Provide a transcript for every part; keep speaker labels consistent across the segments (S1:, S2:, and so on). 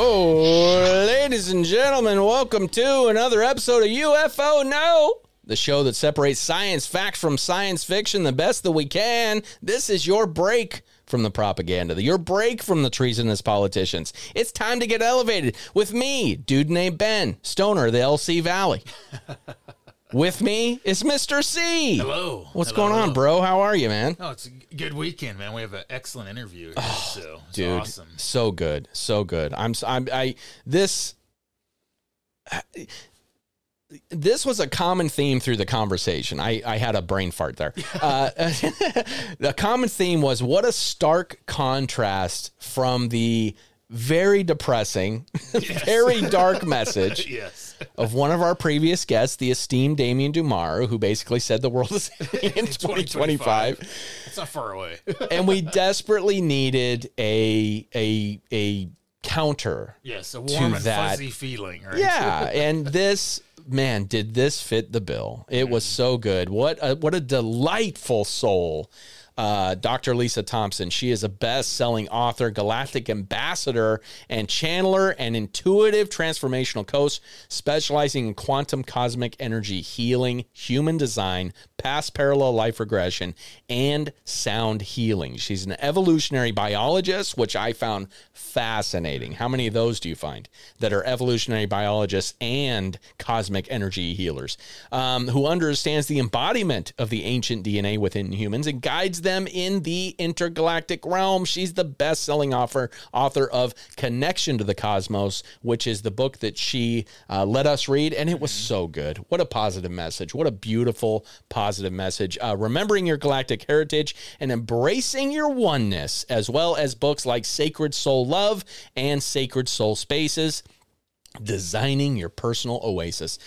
S1: Oh, ladies and gentlemen, welcome to another episode of UFO No, the show that separates science fact from science fiction the best that we can. This is your break from the propaganda, your break from the treasonous politicians. It's time to get elevated with me, dude named Ben, stoner of the LC Valley. with me is Mr. C.
S2: Hello.
S1: What's
S2: Hello,
S1: going on, bro? How are you, man?
S2: Oh, it's a good weekend, man. We have an excellent interview. Here, so it's
S1: dude
S2: awesome.
S1: so good so good i'm i'm i this this was a common theme through the conversation. I, I had a brain fart there. Uh, the common theme was what a stark contrast from the very depressing, very dark message
S2: Yes.
S1: Of one of our previous guests, the esteemed Damien Dumar, who basically said the world is in 2025
S2: It's not far away.
S1: and we desperately needed a a a counter.
S2: Yes, a warm and
S1: that-
S2: fuzzy feeling, right?
S1: Yeah, and this man did this fit the bill. It was mm. so good. What a, what a delightful soul. Uh, Dr. Lisa Thompson. She is a best selling author, galactic ambassador, and channeler and intuitive transformational coach, specializing in quantum cosmic energy healing, human design, past parallel life regression, and sound healing. She's an evolutionary biologist, which I found fascinating. How many of those do you find that are evolutionary biologists and cosmic energy healers um, who understands the embodiment of the ancient DNA within humans and guides them in the intergalactic realm? She's the best selling author, author of Connection to the Cosmos, which is the book that she uh, let us read, and it was so good. What a positive message. What a beautiful, positive message. Uh, remembering your galactic heritage and embracing your oneness, as well as books like Sacred Soul Love and Sacred Soul Spaces designing your personal oasis.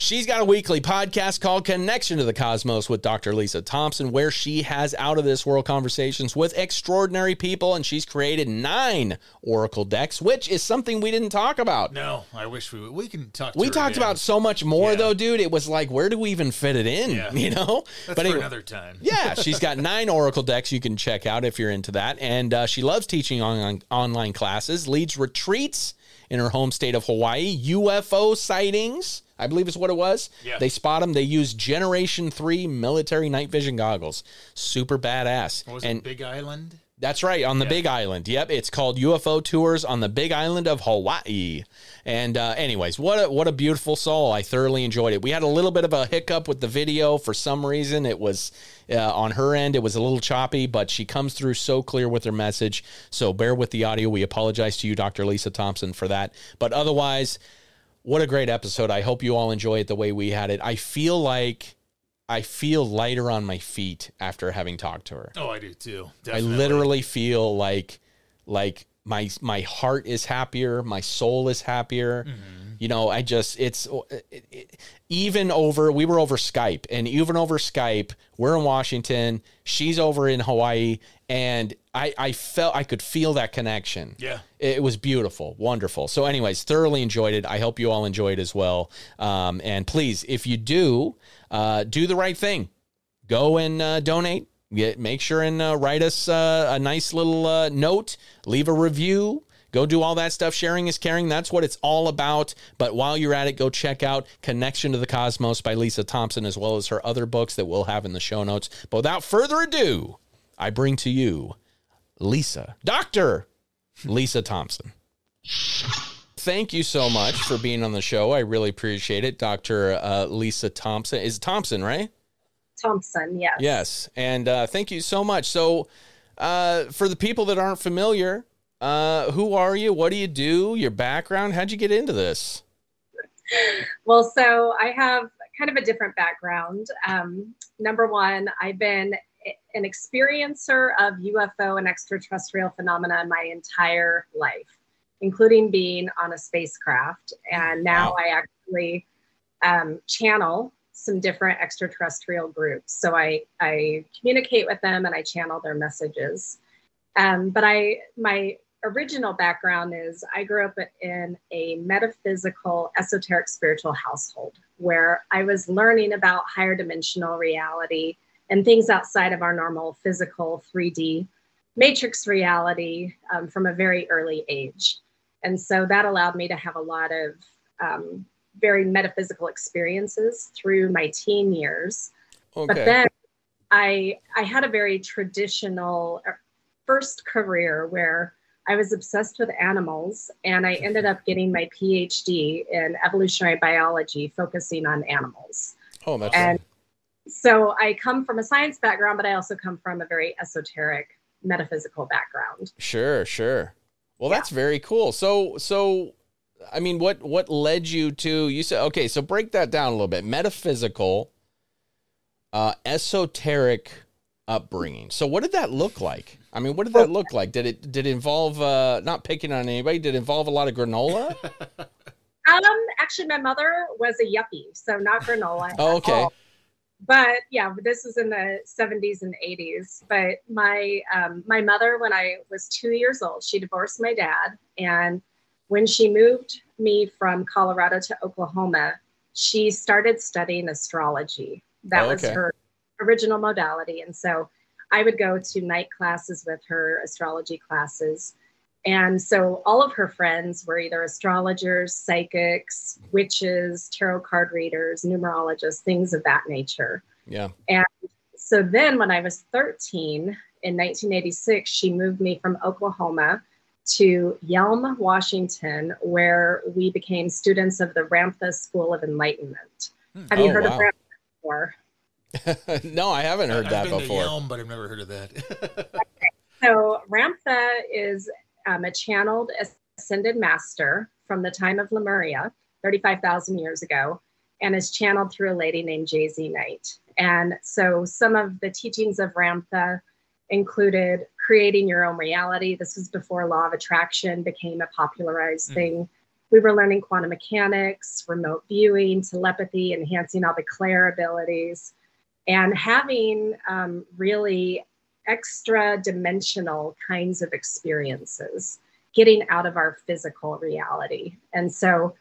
S1: She's got a weekly podcast called Connection to the Cosmos with Dr. Lisa Thompson, where she has out of this world conversations with extraordinary people, and she's created nine Oracle decks, which is something we didn't talk about.
S2: No, I wish we we can talk.
S1: We talked
S2: again.
S1: about so much more,
S2: Yeah.
S1: though, dude. It was like, where do we even fit it in?
S2: Yeah.
S1: You know?
S2: That's for
S1: anyway-
S2: another time.
S1: yeah, she's got nine Oracle decks you can check out if you're into that. And uh, she loves teaching on, online classes, leads retreats in her home state of Hawaii, UFO sightings. I believe is what it was.
S2: Yeah.
S1: They spot them. They use Generation 3 military night vision goggles. Super badass.
S2: What was
S1: and
S2: it Big Island?
S1: that's right, on the
S2: Yeah.
S1: Big Island. Yep, it's called UFO Tours on the Big Island of Hawaii. And uh, anyways, what a what a beautiful soul. I thoroughly enjoyed it. We had a little bit of a hiccup with the video for some reason. It was uh, on her end. It was a little choppy, but she comes through so clear with her message. So bear with the audio. We apologize to you, Dr. Lisa Thompson, for that. But otherwise, what a great episode. I hope you all enjoy it the way we had it. I feel like I feel lighter on my feet after having talked to her.
S2: Oh, I do too.
S1: I literally feel like like my my heart is happier, my soul is happier. Mm-hmm. You know, I just it's uh, it, it, even over we were over Skype and even over Skype, we're in Washington, she's over in Hawaii and I I felt I could feel that connection.
S2: Yeah.
S1: It was beautiful, wonderful. So, anyways, thoroughly enjoyed it. I hope you all enjoyed as well. Um, and please, if you do, uh, do the right thing. Go and uh, donate. Get make sure and uh, write us uh, a nice little uh, note. Leave a review. Go do all that stuff. Sharing is caring. That's what it's all about. But while you're at it, go check out Connection to the Cosmos by Lisa Thompson, as well as her other books that we'll have in the show notes. But without further ado, I bring to you Lisa, Dr. Lisa Thompson. Thank you so much for being on the show. I really appreciate it, Dr. Uh, Lisa Thompson. Is Thompson, right?
S3: Thompson, yes.
S1: Yes. And uh, thank you so much. So, uh, for the people that aren't familiar, uh, who are you? What do you do? Your background? How'd you get into this?
S3: Well, so I have kind of a different background. Um, number one, I've been an experiencer of UFO and extraterrestrial phenomena my entire life, including being on a spacecraft. And now
S1: Wow.
S3: I actually um, channel some different extraterrestrial groups. So I, I communicate with them and I channel their messages. Um, but I, my original background is I grew up in a metaphysical, esoteric, spiritual household where I was learning about higher dimensional reality and things outside of our normal physical 3D matrix reality um, from a very early age. And so that allowed me to have a lot of um, very metaphysical experiences through my teen years.
S1: Okay.
S3: But then I I had a very traditional uh, first career where I was obsessed with animals and I ended up getting my PhD in evolutionary biology focusing on animals.
S1: oh, that's
S3: And so I come from a science background, but I also come from a very esoteric metaphysical background.
S1: Sure, sure. Well, that's very cool. So, so, I mean, what what led you to? You said okay. So break that down a little bit. Metaphysical, uh, esoteric upbringing. So, what did that look like? I mean, what did that look like? Did it did it involve uh, not picking on anybody? Did it involve a lot of granola?
S3: Um, actually, my mother was a yuppie, so not granola.
S1: Oh, okay.
S3: all. But yeah, this was in the 70s and 80s. But my um, my mother, when I was two years old, she divorced my dad, and when she moved me from Colorado to Oklahoma, she started studying astrology. That
S1: Oh,
S3: was her original modality, and so I would go to night classes with her, astrology classes. And so all of her friends were either astrologers, psychics, witches, tarot card readers, numerologists, things of that nature.
S1: Yeah.
S3: And so then when I was 13 in 1986, she moved me from Oklahoma to Yelm, Washington, where we became students of the Ramtha School of Enlightenment. Hmm. Have you
S1: Oh,
S3: heard
S1: wow.
S3: of Ramtha before?
S1: no, I haven't heard
S2: I've
S1: that
S2: been
S1: before.
S2: to Yelm, but I've never heard of that.
S3: So Ramtha is um, a channeled ascended master from the time of Lemuria, 35,000 years ago, and is channeled through a lady named JZ Knight. And so some of the teachings of Ramtha included creating your own reality. This was before law of attraction became a popularized
S2: Mm.
S3: thing. We were learning quantum mechanics, remote viewing, telepathy, enhancing all the clair abilities, and having um, really extra dimensional kinds of experiences, getting out of our physical reality. And so,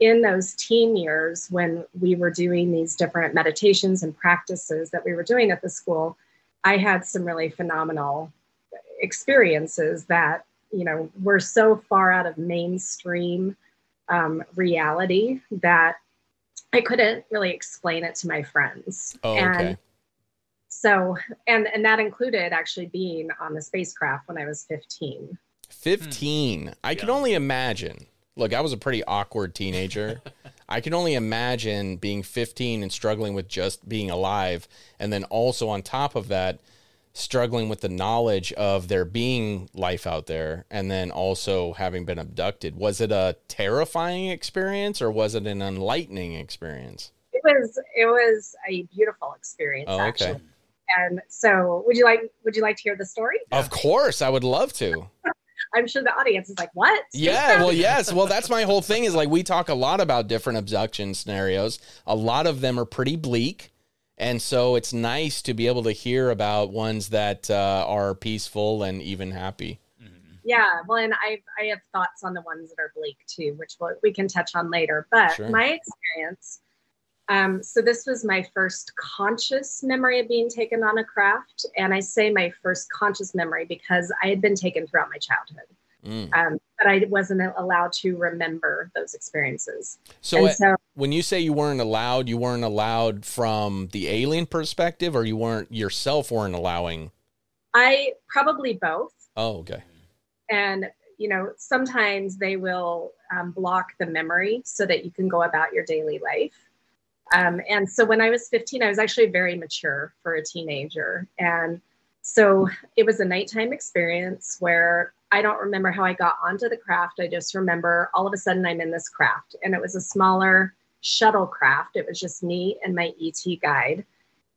S3: in those teen years, when we were doing these different meditations and practices that we were doing at the school, I had some really phenomenal experiences that, you know, were so far out of mainstream um, reality that I couldn't really explain it to my friends.
S1: Oh,
S3: And
S1: okay.
S3: So, and and that included actually being on the spacecraft when I was 15.
S1: 15. Hmm. I can only imagine. Look, I was a pretty awkward teenager. I can only imagine being 15 and struggling with just being alive. And then also on top of that, struggling with the knowledge of there being life out there and then also having been abducted. Was it a terrifying experience or was it an enlightening experience?
S3: It was it was a beautiful experience
S1: Oh, okay.
S3: actually. And so, would you like would you like to hear the story?
S1: Of course, I would love to.
S3: I'm sure the audience is like, "What?"
S1: Yeah, well, yes. Well, that's my whole thing is like we talk a lot about different abduction scenarios. A lot of them are pretty bleak. And so it's nice to be able to hear about ones that uh, are peaceful and even happy.
S3: Yeah, well, and I I have thoughts on the ones that are bleak too, which we'll, we can touch on later. But
S1: Sure.
S3: my experience, um, so this was my first conscious memory of being taken on a craft, and I say my first conscious memory because I had been taken throughout my childhood,
S1: Mm.
S3: um, but I wasn't allowed to remember those experiences.
S1: So,
S3: so
S1: when you say you weren't allowed, you weren't allowed from the alien perspective, or you weren't yourself weren't allowing.
S3: I probably both.
S1: Oh, okay.
S3: and you know sometimes they will um, block the memory so that you can go about your daily life um, and so when i was 15 i was actually very mature for a teenager. And so it was a nighttime experience where i don't remember how i got onto the craft. I just remember all of a sudden i'm in this craft. And it was a smaller shuttle craft. It was just me and my et guide.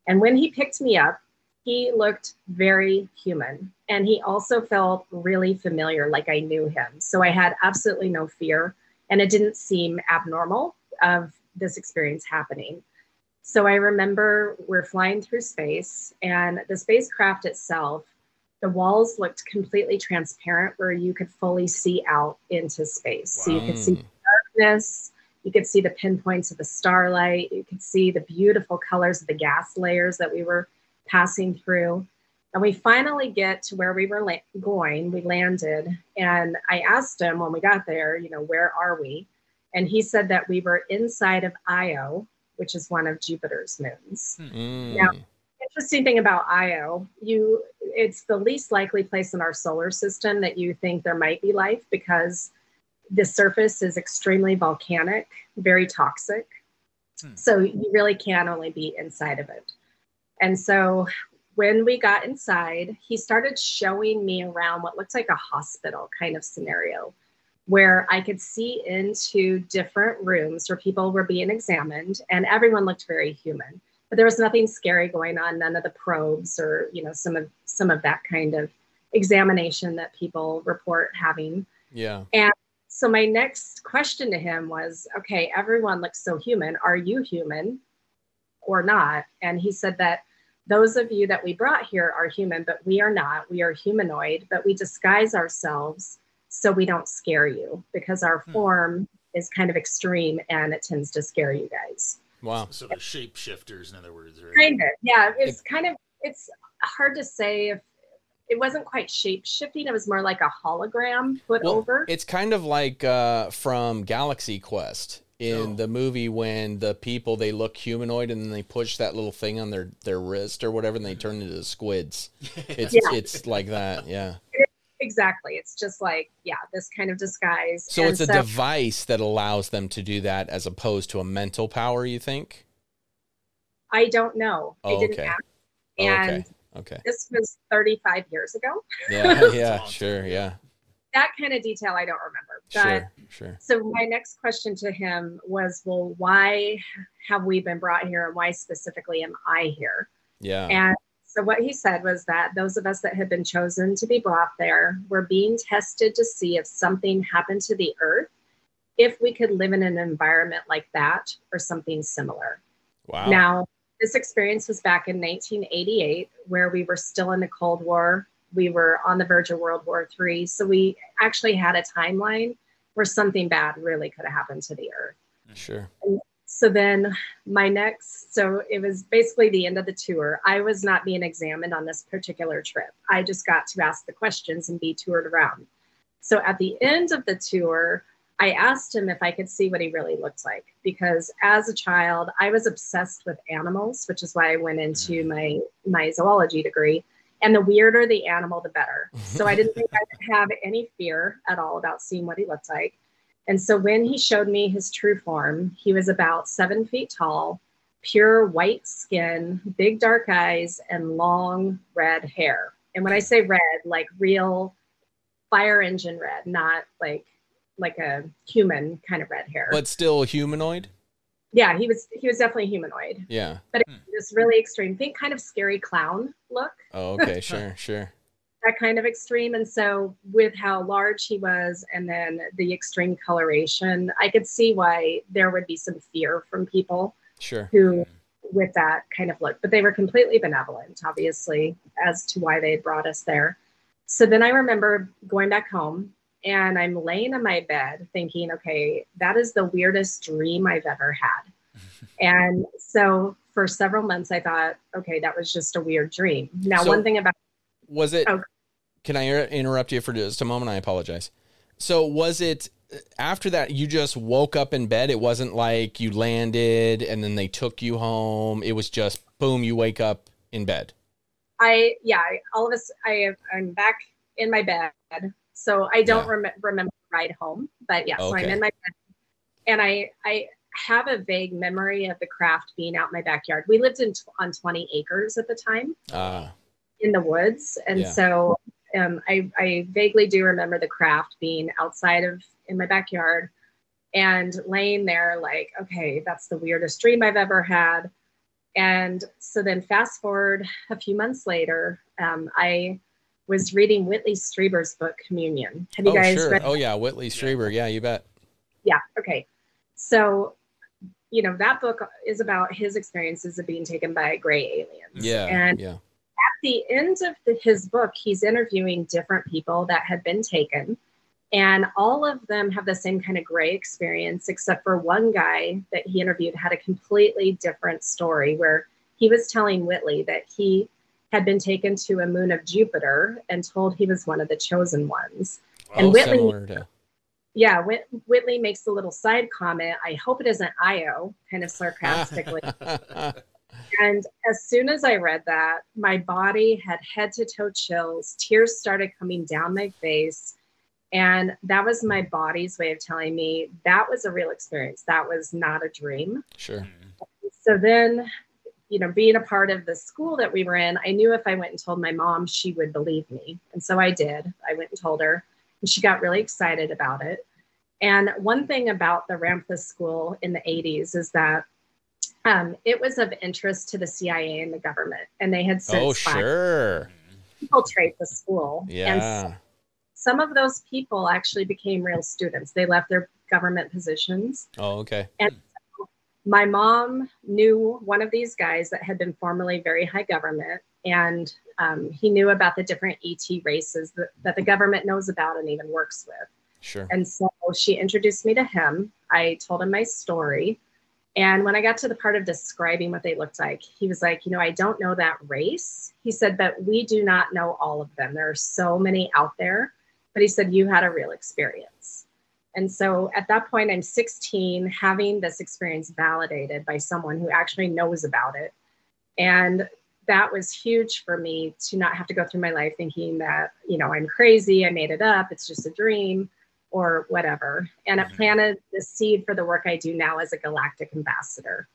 S3: And when he picked me up he looked very human. And he also felt really familiar like i knew him. So i had absolutely no fear. And it didn't seem abnormal of this experience happening so i remember we're flying through space and the spacecraft itself the walls looked completely transparent where you could fully see out into space so you could see darkness you could see the pinpoints of the starlight you could see the beautiful colors of the gas layers that we were passing through. And we finally get to where we were la- going. We landed, and I asked him when we got there, you know, where are we? And he said that we were inside of Io, which is one of Jupiter's moons.
S1: Mm.
S3: Now, interesting thing about Io, you it's the least likely place in our solar system that you think there might be life because the surface is extremely volcanic, very toxic.
S2: Hmm.
S3: So you really can only be inside of it. And so when we got inside, he started showing me around what looks like a hospital kind of scenario where I could see into different rooms where people were being examined and everyone looked very human. But there was nothing scary going on, none of the probes or, you know, some of some of that kind of examination that people report having.
S1: Yeah.
S3: And so my next question to him was, okay, everyone looks so human. Are you human or not? And he said that those of you that we brought here are human, but we are not. We are humanoid, but we disguise ourselves so we don't scare you because our
S2: Hmm.
S3: form is kind of extreme and it tends to scare you guys.
S1: Wow.
S2: Sort of shapeshifters, in other words, right?
S3: Kind of, yeah. It's kind of it's hard to say if it wasn't quite shape shifting. It was more like a hologram put
S1: Well,
S3: over.
S1: It's kind of like uh, from Galaxy Quest in
S2: Oh.
S1: the movie when the people they look humanoid and then they push that little thing on their their wrist or whatever and they turn into squids. It's
S3: Yeah.
S1: it's like that, yeah.
S3: Exactly. It's just like yeah, this kind of disguise.
S1: So
S3: And
S1: it's a device that allows them to do that as opposed to a mental power, you think?
S3: I don't know. I
S1: Oh,
S3: didn't
S1: okay.
S3: ask.
S1: Oh, okay. Okay.
S3: this was 35 years ago.
S1: Yeah, yeah, sure, yeah.
S3: That kind of detail I don't remember. But
S1: Sure, sure.
S3: so my next question to him was, well, why have we been brought here and why specifically am I here?
S1: Yeah.
S3: And so what he said was that those of us that had been chosen to be brought there were being tested to see if something happened to the earth, if we could live in an environment like that or something similar.
S1: Wow.
S3: Now, this experience was back in 1988, where we were still in the Cold War. We were on the verge of World War III. So we actually had a timeline where something bad really could have happened to the Earth.
S1: Sure.
S3: So then, my next, so it was basically the end of the tour. I was not being examined on this particular trip. I just got to ask the questions and be toured around. So at the end of the tour, I asked him if I could see what he really looked like because as a child, I was obsessed with animals, which is why I went into mm. my my zoology degree. And the weirder the animal, the better. So I didn't think I would have any fear at all about seeing what he looked like. And so when he showed me his true form, he was about seven feet tall, pure white skin, big dark eyes, and long red hair. And when I say red, like real fire engine red, not like like a human kind of red hair.
S1: But still humanoid?
S3: yeah, he was he was definitely humanoid,
S1: Yeah.
S3: but it hmm. was this really extreme, think kind of scary clown look.
S1: Oh, okay, sure, sure.
S3: That kind of extreme. And so, with how large he was and then the extreme coloration, I could see why there would be some fear from people
S1: Sure.
S3: who, with that kind of look, but they were completely benevolent, obviously, as to why they had brought us there. So then I remember going back home and I'm laying in my bed thinking, okay, that is the weirdest dream I've ever had. and so for several months, I thought, okay, that was just a weird dream. Now,
S1: So-
S3: one thing about
S1: Was it?
S3: Oh.
S1: Can I interrupt you for just a moment? I apologize. So was it after that you just woke up in bed? It wasn't like you landed and then they took you home. It was just boom, you wake up in bed.
S3: I yeah, all of us I I'm back in my bed. So I don't
S1: Yeah.
S3: rem- remember the ride home, but yeah, so I'm in my bed. And I I have a vague memory of the craft being out in my backyard. We lived in on 20 acres at the time
S1: Uh,
S3: in the woods, and
S1: Yeah.
S3: so um, I I vaguely do remember the craft being outside of in my backyard and laying there like, okay, that's the weirdest dream I've ever had. And so then, fast forward a few months later, um, I was reading Whitley Strieber's book, Communion. Have you
S1: oh,
S3: guys
S1: sure.
S3: read?
S1: Oh, yeah. Whitley Strieber. Yeah, you bet.
S3: Yeah. Okay. So, you know, that book is about his experiences of being taken by gray aliens.
S1: Yeah.
S3: And
S1: yeah.
S3: At the end of the, his book, he's interviewing different people that had been taken. And all of them have the same kind of gray experience, except for one guy that he interviewed had a completely different story where he was telling Whitley that he had been taken to a moon of Jupiter and told he was one of the chosen ones. and Whitley,
S1: to.
S3: yeah, Whit- Whitley makes a little side comment. I hope it isn't Io, kind of sarcastically. And as soon as I read that, my body had head to toe chills. Tears started coming down my face. And that was my body's way of telling me that was a real experience. That was not a dream.
S1: sure.
S3: So then, you know, being a part of the school that we were in, I knew if I went and told my mom, she would believe me. And so I did. I went and told her, and she got really excited about it. And one thing about the Ramtha School in the 80s is that um, it was of interest to the CIA and the government, and they had since
S1: Oh, sure.
S3: infiltrate the school. And
S1: Yeah.
S3: some of those people actually became real students. They left their government positions.
S1: Oh, okay.
S3: And My mom knew one of these guys that had been formerly very high government, and um, he knew about the different ET races that, that the government knows about and even works with.
S1: Sure.
S3: And so she introduced me to him. I told him my story. And when I got to the part of describing what they looked like, he was like, You know, I don't know that race. He said, But we do not know all of them. There are so many out there. But he said, You had a real experience. And so at that point, I'm 16, having this experience validated by someone who actually knows about it. And that was huge for me to not have to go through my life thinking that, you know, I'm crazy, I made it up, it's just a dream or whatever. And it planted the seed for the work I do now as a galactic ambassador.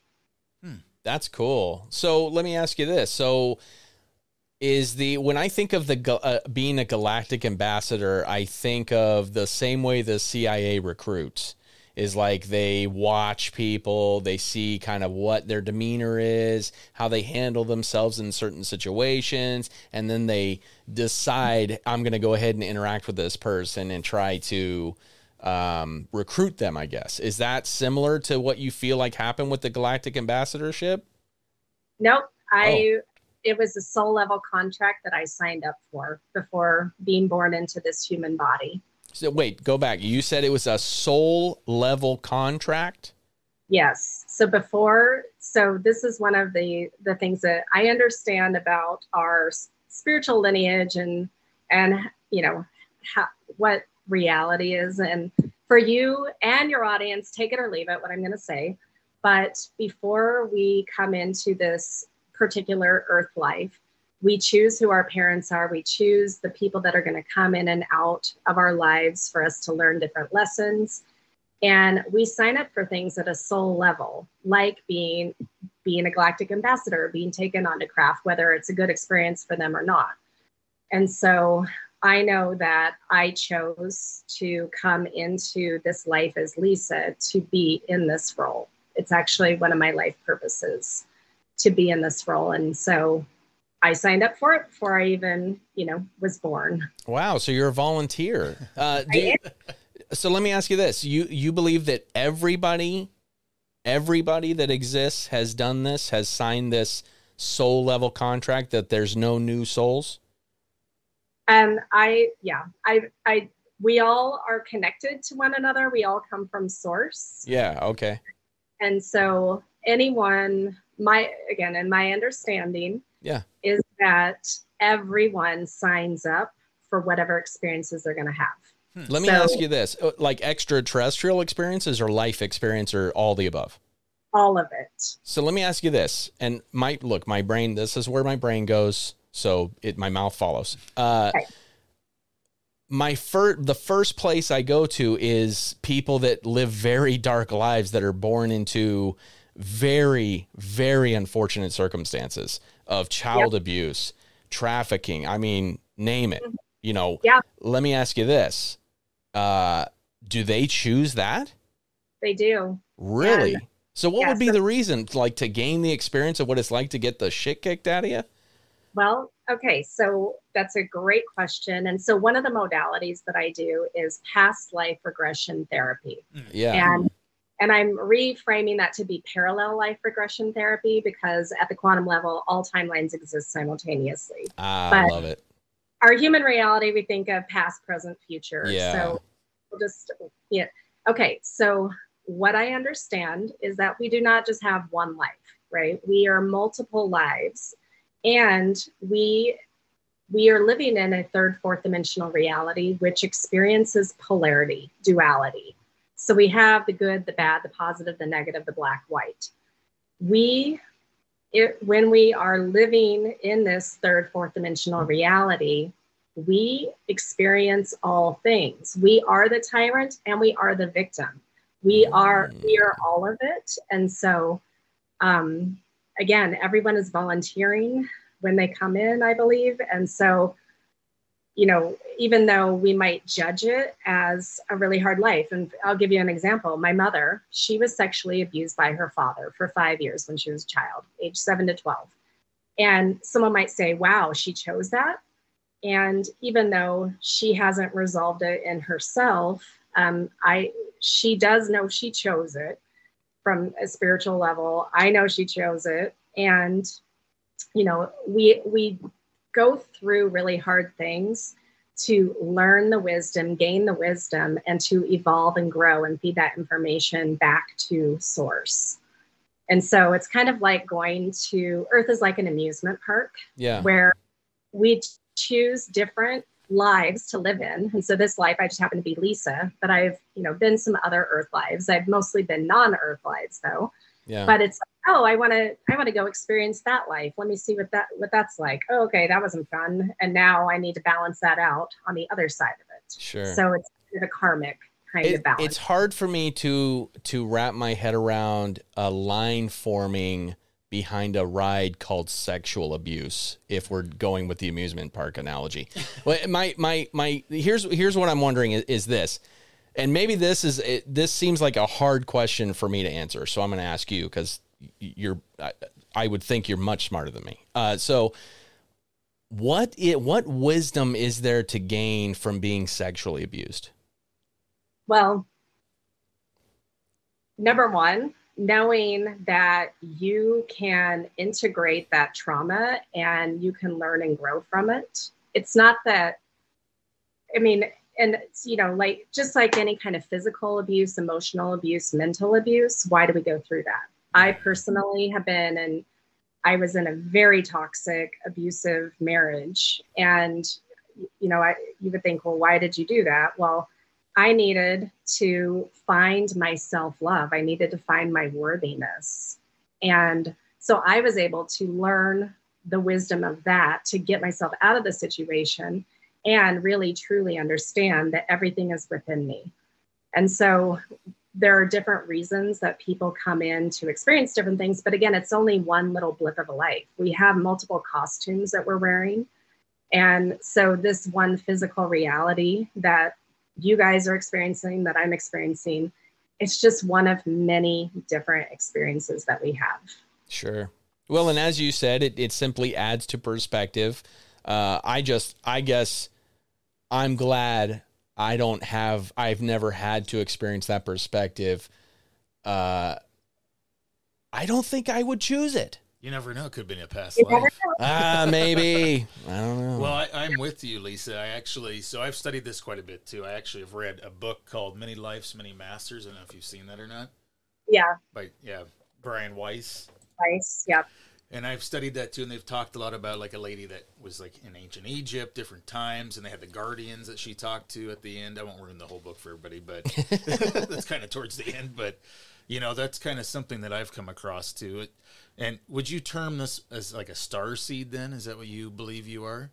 S1: That's cool. So let me ask you this. So is the when I think of the uh, being a galactic ambassador, I think of the same way the CIA recruits is like they watch people, they see kind of what their demeanor is, how they handle themselves in certain situations, and then they decide I'm going to go ahead and interact with this person and try to um, recruit them. I guess is that similar to what you feel like happened with the galactic ambassadorship?
S3: Nope. I it was a soul level contract that I signed up for before being born into this human body.
S1: So wait, go back. You said it was a soul level contract.
S3: Yes. So before, so this is one of the the things that I understand about our spiritual lineage and and you know how, what reality is. And for you and your audience, take it or leave it. What I'm going to say, but before we come into this particular Earth life, we choose who our parents are. We choose the people that are going to come in and out of our lives for us to learn different lessons. And we sign up for things at a soul level like being being a galactic ambassador being taken onto craft whether it's a good experience for them or not. And so i know that i chose to come into this life as lisa to be in this role. It's actually one of my life purposes to be in this role. And so i signed up for it before i even you know was born
S1: Wow, so you're a volunteer. Uh, you- so let me ask you this: you you believe that everybody, everybody that exists has done this, has signed this soul level contract that there's no new souls?
S3: and i yeah i i we all are connected to one another we all come from source
S1: Yeah. Okay.
S3: and so anyone my again in my understanding
S1: Yeah.
S3: is that everyone signs up for whatever experiences they're going to have
S1: Let me
S3: So-
S1: ask you this: uh, like extraterrestrial experiences or life experience or all the above?
S3: all of it
S1: So let me ask you this, and my look, my brain. This is where my brain goes, so it my mouth follows. Uh,
S3: Okay.
S1: My first, the first place I go to is people that live very dark lives that are born into very, very unfortunate circumstances of child abuse, trafficking. I mean, name it. You know.
S3: Yeah.
S1: Let me ask you this: uh, Do they choose that?
S3: they do
S1: Really? So what
S3: Yeah,
S1: would be
S3: so-
S1: the reason? Like to gain the experience of what it's like to get the shit kicked out of you?
S3: Well, okay, so that's a great question. And so one of the modalities that I do is past life regression therapy.
S1: Yeah.
S3: And and I'm reframing that to be parallel life regression therapy because at the quantum level, all timelines exist simultaneously.
S1: Ah, I
S3: but-
S1: love it.
S3: Our human reality, we think of past, present, future.
S1: Yeah.
S3: So we'll just yeah. Okay, so what I understand is that we do not just have one life, right? We are multiple lives and we we are living in a third fourth dimensional reality which experiences polarity duality so we have the good the bad the positive the negative the black white. We it, when we are living in this third fourth dimensional reality we experience all things. We are the tyrant and we are the victim. We are we are all of it. And so um, again everyone is volunteering when they come in i believe. And so you know even though we might judge it as a really hard life and i'll give you an example. My mother she was sexually abused by her father for five years when she was a child age 7 to 12 and someone might say wow she chose that. And even though she hasn't resolved it in herself um, i she does know she chose it from a spiritual level. I know she chose it. And you know we we go through really hard things to learn the wisdom gain the wisdom and to evolve and grow and feed that information back to source and so it's kind of like going to earth is like an amusement park
S1: Yeah.
S3: where we choose different lives to live in. And so this life, I just happen to be Lisa, but I've, you know, been some other earth lives. I've mostly been non-earth lives though.
S1: Yeah.
S3: But it's oh, I want to, I want to go experience that life. Let me see what that, what that's like. Oh, okay, that wasn't fun. And now I need to balance that out on the other side of it.
S1: Sure.
S3: So it's the karmic kind
S1: It-
S3: of balance.
S1: it's hard for me to to wrap my head around a line forming behind a ride called sexual abuse if we're going with the amusement park analogy well my my my here's here's what i'm wondering is, is this and maybe this is it, this seems like a hard question for me to answer so i'm going to ask you because you're I, I would think you're much smarter than me uh, so what it what wisdom is there to gain from being sexually abused
S3: Well, number one, knowing that you can integrate that trauma and you can learn and grow from it. It's not that, I mean, and it's, you know, like just like any kind of physical abuse, emotional abuse, mental abuse, why do we go through that? I personally have been and I was in a very toxic, abusive marriage. And, you know, I, you would think, well, why did you do that? Well, I needed to find my self love. I needed to find my worthiness. And so I was able to learn the wisdom of that to get myself out of the situation and really truly understand that everything is within me. And so there are different reasons that people come in to experience different things. But again, it's only one little blip of a life. We have multiple costumes that we're wearing. And so, this one physical reality that you guys are experiencing, that I'm experiencing, it's just one of many different experiences that we have.
S1: Sure. Well, and as you said, it, it simply adds to perspective. Uh, I just, I guess I'm glad I don't have, I've never had to experience that perspective. Uh, I don't think I would choose it.
S2: You never know. It could be in a past
S3: You
S2: life.
S3: know.
S1: Ah, maybe. I don't know.
S2: Well, I, I'm with you, Lisa. I actually, so I've studied this quite a bit too. I actually have read a book called Many Lives, Many Masters. I don't know if you've seen that or not.
S3: Yeah,
S2: By yeah, Brian Weiss.
S3: nice. Yep.
S2: And I've studied that too, and they've talked a lot about like a lady that was like in ancient Egypt, different times, and they had the guardians that she talked to at the end. I won't ruin the whole book for everybody, but that's kind of towards the end. But you know, that's kind of something that I've come across too. It, and would you term this as like a star seed? Then is that what you believe you are?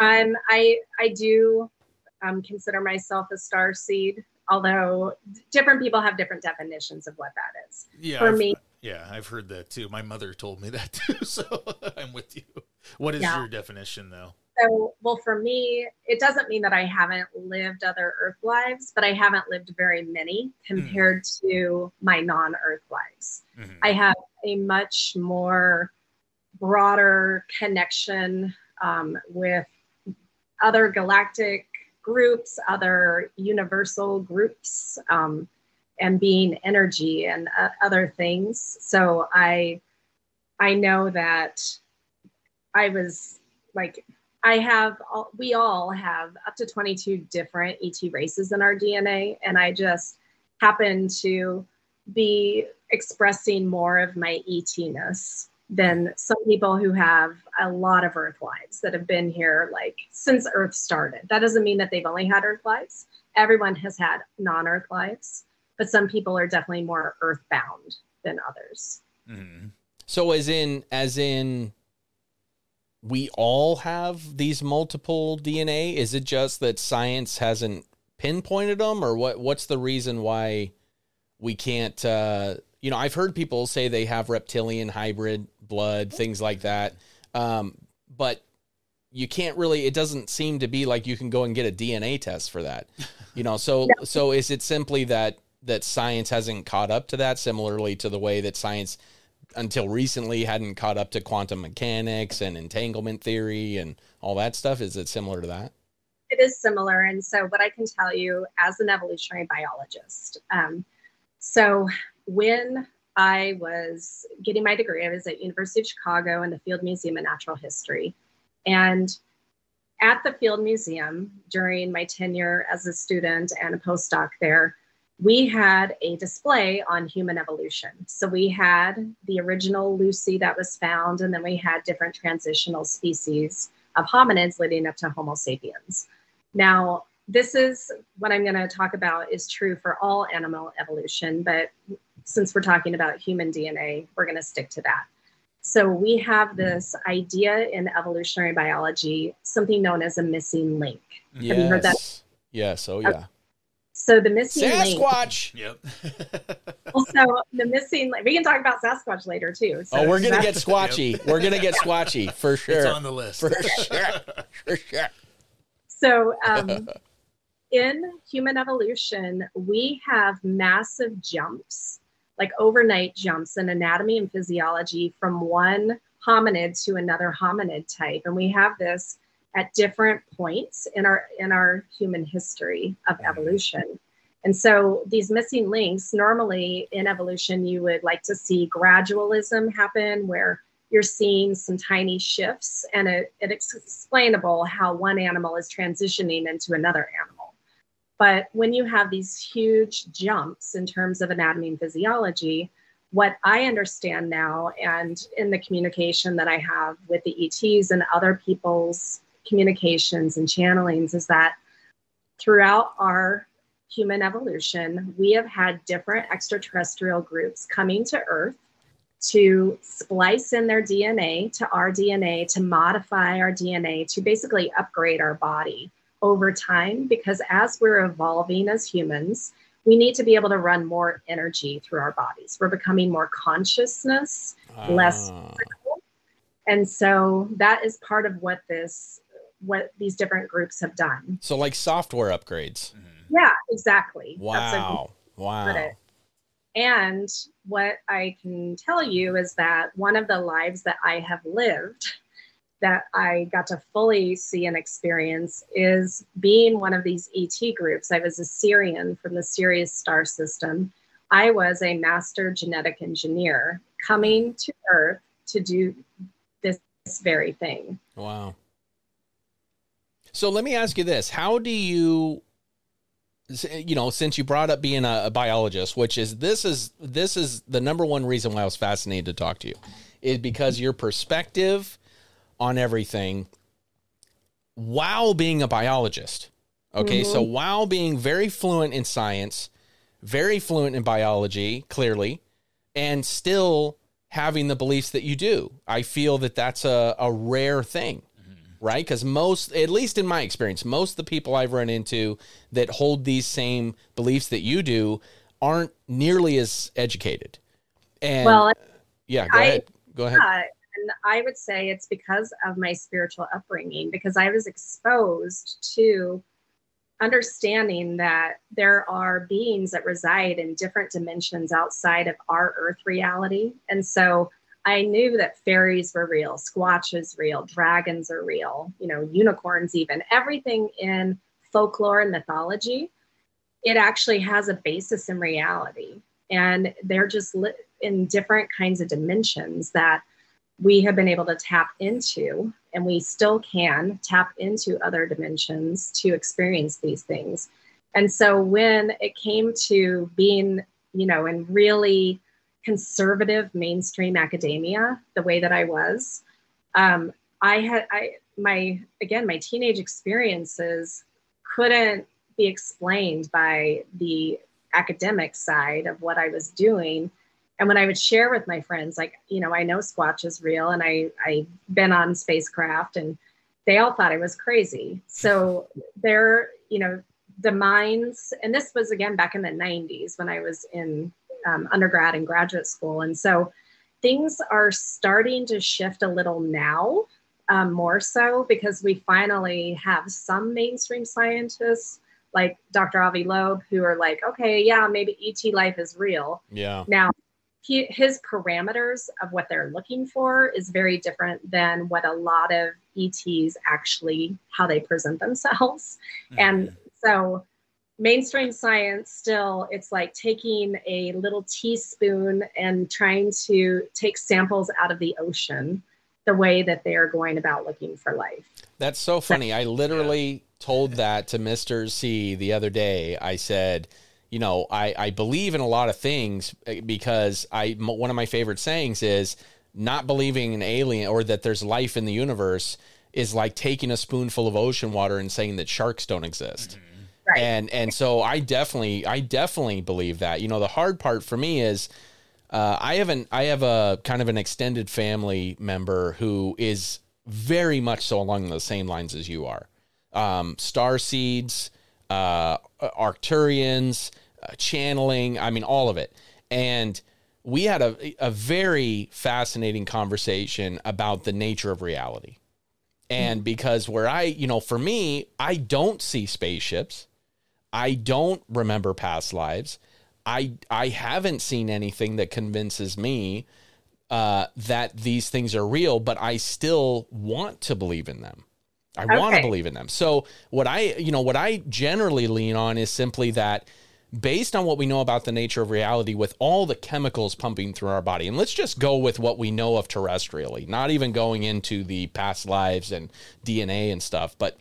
S3: Um, I I do um, consider myself a star seed, although different people have different definitions of what that is.
S2: Yeah,
S3: For
S2: I've-
S3: me-
S2: yeah, I've heard that too. My mother told me that too, so I'm with you. What is
S3: Yeah.
S2: your definition, though?
S3: so, well, for me, it doesn't mean that I haven't lived other Earth lives, but I haven't lived very many compared to my non Earth lives.
S2: Mhm.
S3: I have a much more broader connection um, with other galactic groups, other universal groups, um, and being energy and uh, other things. So I, I know that I was like, I have, all, we all have up to 22 different ET races in our DNA, and I just happen to be expressing more of my ET-ness than some people who have a lot of Earth lives that have been here like since Earth started. That doesn't mean that they've only had Earth lives. Everyone has had non-Earth lives, but some people are definitely more Earth-bound than others.
S2: Mhm.
S1: So as in as in we all have these multiple DNA? Is it just that science hasn't pinpointed them or what what's the reason why we can't uh you know, I've heard people say they have reptilian hybrid blood, things like that. Um but you can't really it doesn't seem to be like you can go and get a DNA test for that. You know, so so is it simply that that science hasn't caught up to that similarly to the way that science until recently hadn't caught up to quantum mechanics and entanglement theory and all that stuff. Is it similar to that?
S3: It is similar. And so, what I can tell you as an evolutionary biologist, um, so when I was getting my degree, I was at University of Chicago in the Field Museum of Natural History, and at the Field Museum during my tenure as a student and a postdoc there, we had a display on human evolution. So we had the original Lucy that was found, and then we had different transitional species of hominids leading up to Homo sapiens. Now, this is what I'm going to talk about is true for all animal evolution, but since we're talking about human DNA, we're going to stick to that. So we have this idea in evolutionary biology, something known as a missing link. Have you heard that?
S1: yes yes oh yeah
S3: So the missing link.
S1: sasquatch
S2: Yep.
S3: Also, the missing. We can talk about Sasquatch later too. So
S1: oh we're gonna get squatchy we're gonna get squatchy for
S2: It's
S1: sure
S2: on the list.
S1: for sure for sure
S3: So, um, in human evolution, we have massive jumps, like overnight jumps in anatomy and physiology from one hominid to another hominid type, and we have this at different points in our in our human history of evolution. And so these missing links, normally in evolution, you would like to see gradualism happen where you're seeing some tiny shifts and it, it's explainable how one animal is transitioning into another animal. But when you have these huge jumps in terms of anatomy and physiology, what I understand now, and in the communication that I have with the ETs and other people's communications and channelings, is that throughout our human evolution, we have had different extraterrestrial groups coming to Earth to splice in their DNA to our DNA, to modify our DNA, to basically upgrade our body over time. Because as we're evolving as humans, we need to be able to run more energy through our bodies. We're becoming more consciousness, less
S1: Ah.
S3: and so that is part of what this what these different groups have done.
S1: so like software upgrades mm-hmm.
S3: Yeah, exactly.
S1: Wow wow.
S3: And what I can tell you is that one of the lives that I have lived that I got to fully see and experience is being one of these ET groups. I was a Sirian from the Sirius star system. I was a master genetic engineer coming to Earth to do this very thing.
S1: Wow. So let me ask you this: How do you, you know, since you brought up being a, a biologist, which is this is this is the number one reason why I was fascinated to talk to you, is because your perspective on everything, while being a biologist. Okay, so mm-hmm. while being very fluent in science, very fluent in biology, clearly, and still having the beliefs that you do. I feel that that's a, a rare thing, right? Because most, at least in my experience, most of the people I've run into that hold these same beliefs that you do aren't nearly as educated. And
S3: Well,
S1: yeah, go
S3: I-
S1: ahead. Go ahead.
S3: Yeah, and I would say it's because of my spiritual upbringing, because I was exposed to understanding that there are beings that reside in different dimensions outside of our earth reality. And so I knew that fairies were real, squatch is real, dragons are real, you know, unicorns, even everything in folklore and mythology. It actually has a basis in reality. And they're just li- in different kinds of dimensions that we have been able to tap into, and we still can tap into other dimensions to experience these things. And so when it came to being, you know, in really conservative mainstream academia, the way that I was, um, I had I my again my teenage experiences couldn't be explained by the academic side of what I was doing and when I would share with my friends, like, you know, I know Squatch is real and I, I've been on spacecraft and they all thought I was crazy. So they're, you know, the minds, and this was again back in the 90s when I was in um, undergrad and graduate school. And so things are starting to shift a little now, um, more so because we finally have some mainstream scientists like Dr. Avi Loeb who are like, okay, yeah, maybe ET life is real.
S1: Yeah.
S3: Now, he, his parameters of what they're looking for is very different than what a lot of ETs actually how they present themselves. Mm-hmm. And so mainstream science still it's like taking a little teaspoon and trying to take samples out of the ocean the way that they're going about looking for life.
S1: That's so funny. I literally told that to Mr. C the other day. I said, you know, I, I believe in a lot of things eh, because I one of my favorite sayings is not believing in alien or that there's life in the universe is like taking a spoonful of ocean water and saying that sharks don't exist. Mm-hmm. Right. And and so I definitely I definitely believe that. You know, the hard part for me is uh, I haven't I have a kind of an extended family member who is very much so along the same lines as you are. Um, star seeds, uh, Arcturians, uh, channeling, I mean, all of it. And we had a, a very fascinating conversation about the nature of reality. And because where I, you know, for me, I don't see spaceships. I don't remember past lives. I I haven't seen anything that convinces me uh, that these things are real, but I still want to believe in them. I okay. want to believe in them. So what I, you know, what I generally lean on is simply that based on what we know about the nature of reality with all the chemicals pumping through our body. And let's just go with what we know of terrestrially, not even going into the past lives and DNA and stuff, but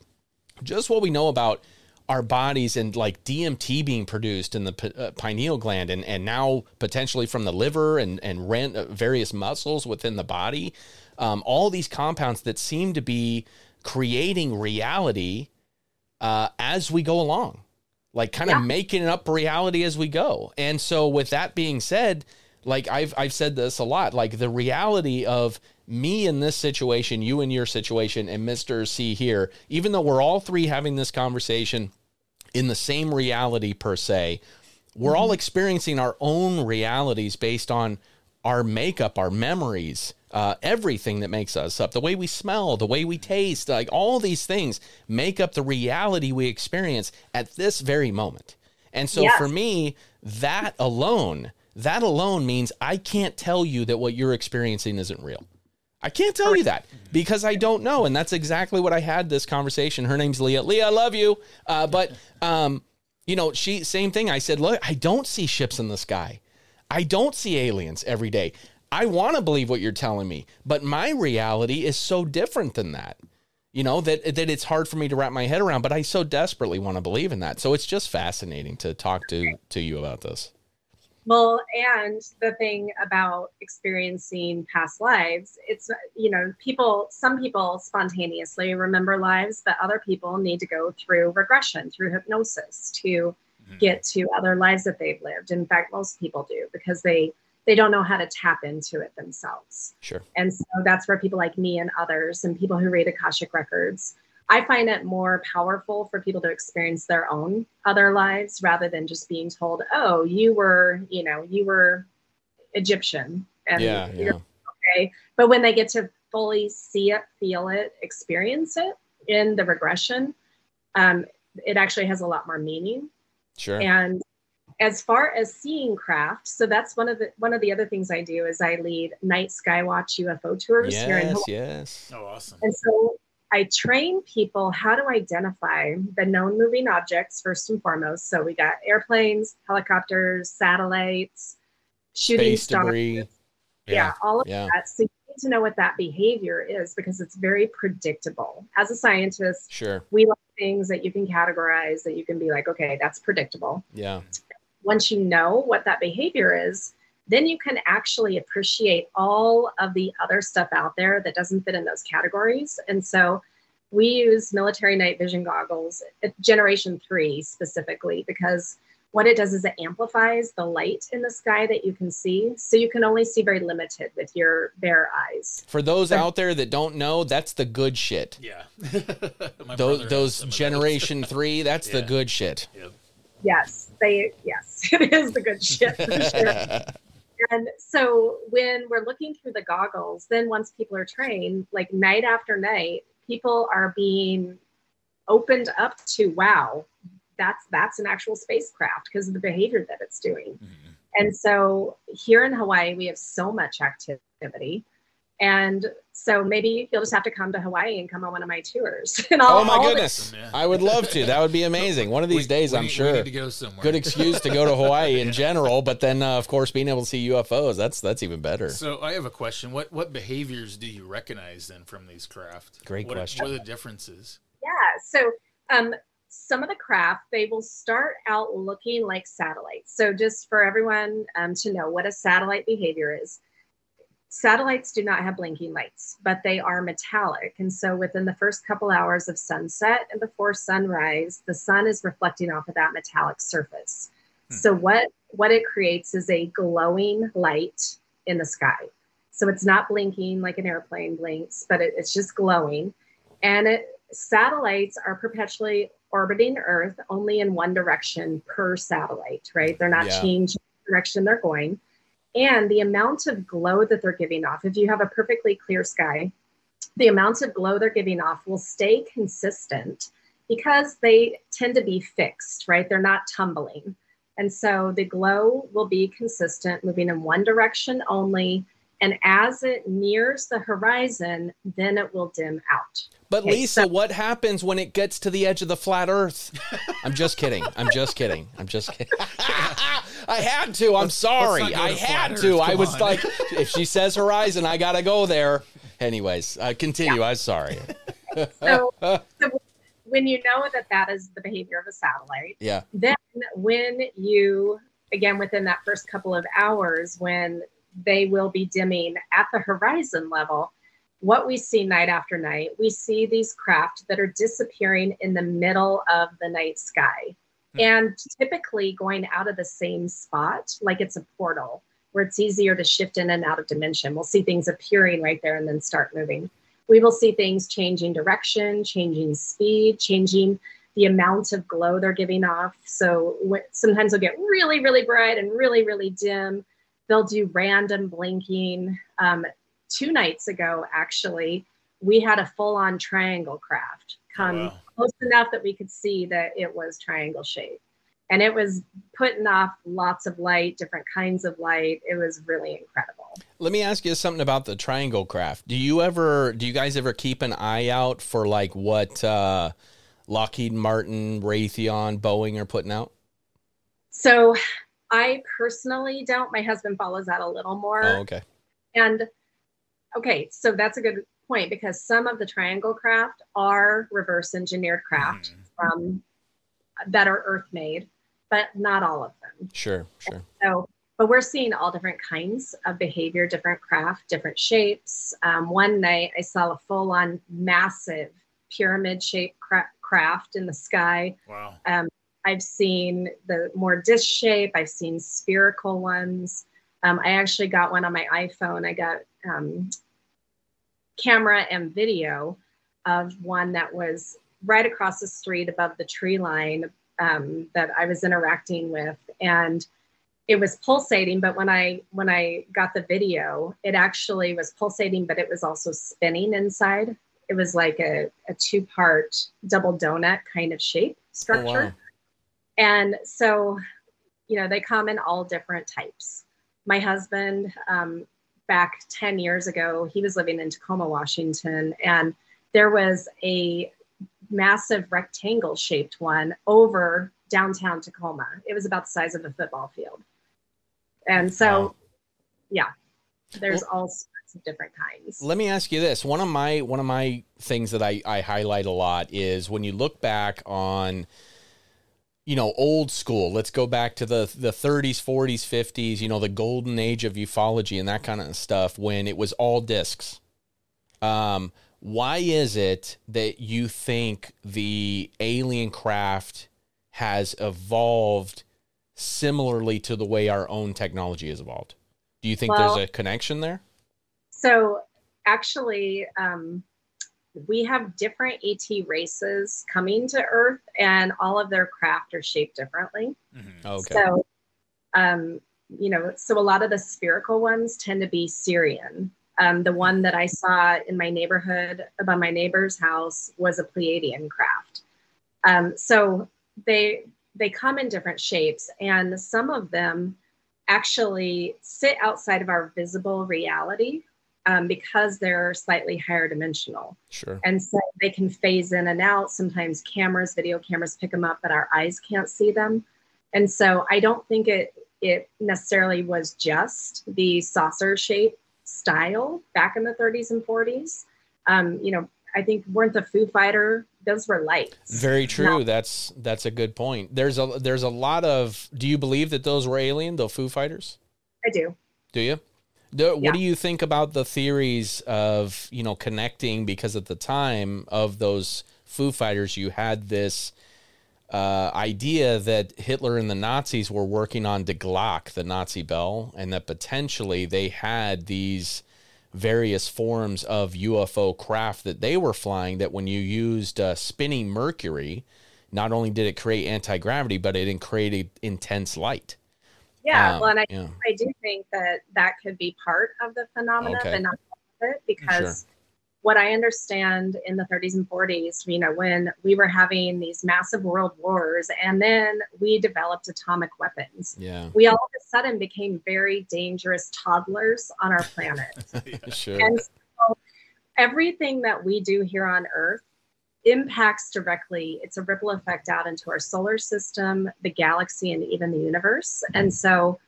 S1: just what we know about our bodies and like DMT being produced in the p- uh, pineal gland and, and now potentially from the liver and, and rent, uh, various muscles within the body. Um, all these compounds that seem to be creating reality uh, as we go along like kind of making up reality as we go. And so with that being said, like I've I've said this a lot, like the reality of me in this situation, you in your situation, and Mr. C here, even though we're all three having this conversation in the same reality per se, we're mm-hmm. all experiencing our own realities based on our makeup, our memories, uh, everything that makes us up, the way we smell, the way we taste, like all these things make up the reality we experience at this very moment. And so yeah. for me, that alone, that alone means I can't tell you that what you're experiencing isn't real. I can't tell you that because I don't know. And that's exactly what I had this conversation. Her name's Leah. Leah, I love you. Uh, but, um, you know, she, same thing. I said, look, I don't see ships in the sky. I don't see aliens every day. I want to believe what you're telling me, but my reality is so different than that. You know that that it's hard for me to wrap my head around, but I so desperately want to believe in that. So it's just fascinating to talk to to you about this.
S3: Well, and the thing about experiencing past lives, it's you know, people some people spontaneously remember lives, but other people need to go through regression, through hypnosis to mm-hmm. get to other lives that they've lived. In fact, most people do because they they don't know how to tap into it themselves.
S1: Sure.
S3: And so that's where people like me and others and people who read Akashic records, I find it more powerful for people to experience their own other lives rather than just being told, "Oh, you were, you know, you were Egyptian."
S1: And yeah, yeah.
S3: okay. But when they get to fully see it, feel it, experience it in the regression, um, it actually has a lot more meaning.
S1: Sure.
S3: And as far as seeing craft, so that's one of the one of the other things I do is I lead night skywatch UFO tours here in
S1: yes,
S3: Hawaii.
S1: yes.
S2: Oh, awesome.
S3: And so I train people how to identify the known moving objects first and foremost. So we got airplanes, helicopters, satellites, shooting
S1: Space
S3: stars.
S1: debris.
S3: Yeah. all of
S1: Yeah.
S3: that. So you need to know what that behavior is because it's very predictable. As a scientist,
S1: Sure.
S3: we like things that you can categorize that you can be like, okay, that's predictable.
S1: Yeah.
S3: Once you know what that behavior is, then you can actually appreciate all of the other stuff out there that doesn't fit in those categories. And so we use military night vision goggles, uh, generation three specifically, because what it does is it amplifies the light in the sky that you can see. So you can only see very limited with your bare eyes.
S1: For those out there that don't know, that's the good shit.
S2: Yeah. My brother
S1: Those
S2: has
S1: those generation three, that's the good shit.
S2: Yep.
S3: Yes, they, yes, it is the good shit for sure. And so when we're looking through the goggles, then once people are trained, like night after night, people are being opened up to wow, that's that's an actual spacecraft because of the behavior that it's doing.
S2: Mhm.
S3: And so here in Hawaii, we have so much activity. And so maybe you'll just have to come to Hawaii and come on one of my tours. And I'll,
S1: Oh my
S3: I'll-
S1: goodness.
S2: Yeah.
S1: I would love to. That would be amazing. One of these
S2: We-
S1: days,
S2: we
S1: I'm
S2: need- We
S1: sure.
S2: need to go somewhere.
S1: Good excuse to go to Hawaii in general, but then uh, of course being able to see UFOs, that's that's even better.
S2: So I have a question. What what behaviors do you recognize then from these craft?
S1: Great
S2: what,
S1: question.
S2: What are the differences?
S3: Yeah. So um, some of the craft, they will start out looking like satellites. So just for everyone um, to know what a satellite behavior is, satellites do not have blinking lights, but they are metallic. And so within the first couple hours of sunset and before sunrise, the sun is reflecting off of that metallic surface.
S2: Hmm.
S3: So what what it creates is a glowing light in the sky. So it's not blinking like an airplane blinks, but it, it's just glowing. And it, satellites are perpetually orbiting Earth only in one direction per satellite, right? They're not
S1: Yeah.
S3: changing the direction they're going. And the amount of glow that they're giving off, if you have a perfectly clear sky, the amount of glow they're giving off will stay consistent because they tend to be fixed, right? They're not tumbling. And so the glow will be consistent, moving in one direction only. And as it nears the horizon, then it will dim out.
S1: But
S3: Okay,
S1: Lisa,
S3: so-
S1: what happens when it gets to the edge of the flat Earth? I'm just kidding. I'm just kidding. I'm just kidding. I had to. I'm sorry.
S2: let's
S1: I
S2: to
S1: had
S2: Earth.
S1: to. I was
S2: on.
S1: like, if she says horizon, I gotta go there. Anyways, uh, continue. I'm sorry.
S3: So, so when you know that that is the behavior of a satellite,
S1: Yeah.
S3: then when you again within that first couple of hours when they will be dimming at the horizon level what we see night after night we see these craft that are disappearing in the middle of the night sky. And typically going out of the same spot like it's a portal where it's easier to shift in and out of dimension we'll see things appearing right there and then start moving we will see things changing direction changing speed changing the amount of glow they're giving off. So sometimes they'll get really, really bright and really, really dim. They'll do random blinking. Um, two nights ago, actually, we had a full on triangle craft come
S2: Wow.
S3: Close enough that we could see that it was triangle shaped. And it was putting off lots of light, different kinds of light. It was really incredible.
S1: Let me ask you something about the triangle craft. Do you ever, do you guys ever keep an eye out for like what uh, Lockheed Martin, Raytheon, Boeing are putting out?
S3: So I personally don't. My husband follows that a little more.
S1: Oh, okay.
S3: And okay, so that's a good point because some of the triangle craft are reverse engineered craft from that are earth made, but not all of them.
S1: Sure, sure.
S3: So, but we're seeing all different kinds of behavior, different craft, different shapes. Um, one night I saw a full on massive pyramid shaped cra- craft in the sky.
S2: Wow.
S3: I've seen the more disc shape. I've seen spherical ones. Um, I actually got one on my iPhone. I got um, camera and video of one that was right across the street above the tree line um, that I was interacting with, and it was pulsating but when i when i got the video it actually was pulsating but it was also spinning inside. It was like a, a two part double donut kind of shape structure
S1: wow.
S3: and so you know they come in all different types. My husband um, back 10 years ago he was living in tacoma washington and there was a massive rectangle shaped one over downtown tacoma it was about the size of a football field and so,
S1: Wow.
S3: yeah, there's all sorts of different kinds.
S1: Let me ask you this. One of my one of my things that I, I highlight a lot is when you look back on you know, old school. Let's go back to the the 30s, 40s, 50s, you know, the golden age of ufology and that kind of stuff when it was all discs. Um, why is it that you think the alien craft has evolved similarly to the way our own technology has evolved? Do you think
S3: Well-
S1: there's a connection there?
S3: So actually, um, we have different ET races coming to Earth, and all of their craft are shaped differently.
S2: Mhm.
S1: Okay.
S3: So, um, you know, so a lot of the spherical ones tend to be Sirian. Um, the one that I saw in my neighborhood above my neighbor's house was a Pleiadian craft. Um, so they they come in different shapes, and some of them actually sit outside of our visible reality um, because they're slightly higher dimensional.
S1: Sure.
S3: And so they can phase in and out. Sometimes cameras, video cameras pick them up, but our eyes can't see them. And so I don't think it it necessarily was just the saucer shape style back in the 30s and 40s. Um, you know, I think weren't the Foo Fighter those were lights.
S1: Very true. That's that's a good point. There's a there's a lot of. Do you believe that those were alien, the Foo Fighters?
S3: I do.
S1: Do you? Do, What
S3: Yeah.
S1: do you think about the theories of you know connecting? Because at the time of those Foo Fighters, you had this uh, idea that Hitler and the Nazis were working on the Glock, the Nazi bell, and that potentially they had these various forms of UFO craft that they were flying. That when you used uh, spinning mercury, not only did it create anti gravity, but it created intense light.
S3: Yeah.
S1: Um,
S3: well, and I,
S1: yeah.
S3: I do think that that could be part of the phenomena,
S1: Okay.
S3: but not it, because what I understand in the 30s and 40s, you know, when we were having these massive world wars and then we developed atomic weapons,
S1: Yeah,
S3: we all of a sudden became very dangerous toddlers on our planet.
S1: sure.
S3: And so everything that we do here on Earth impacts directly, it's a ripple effect out into our solar system, the galaxy, and even the universe. And so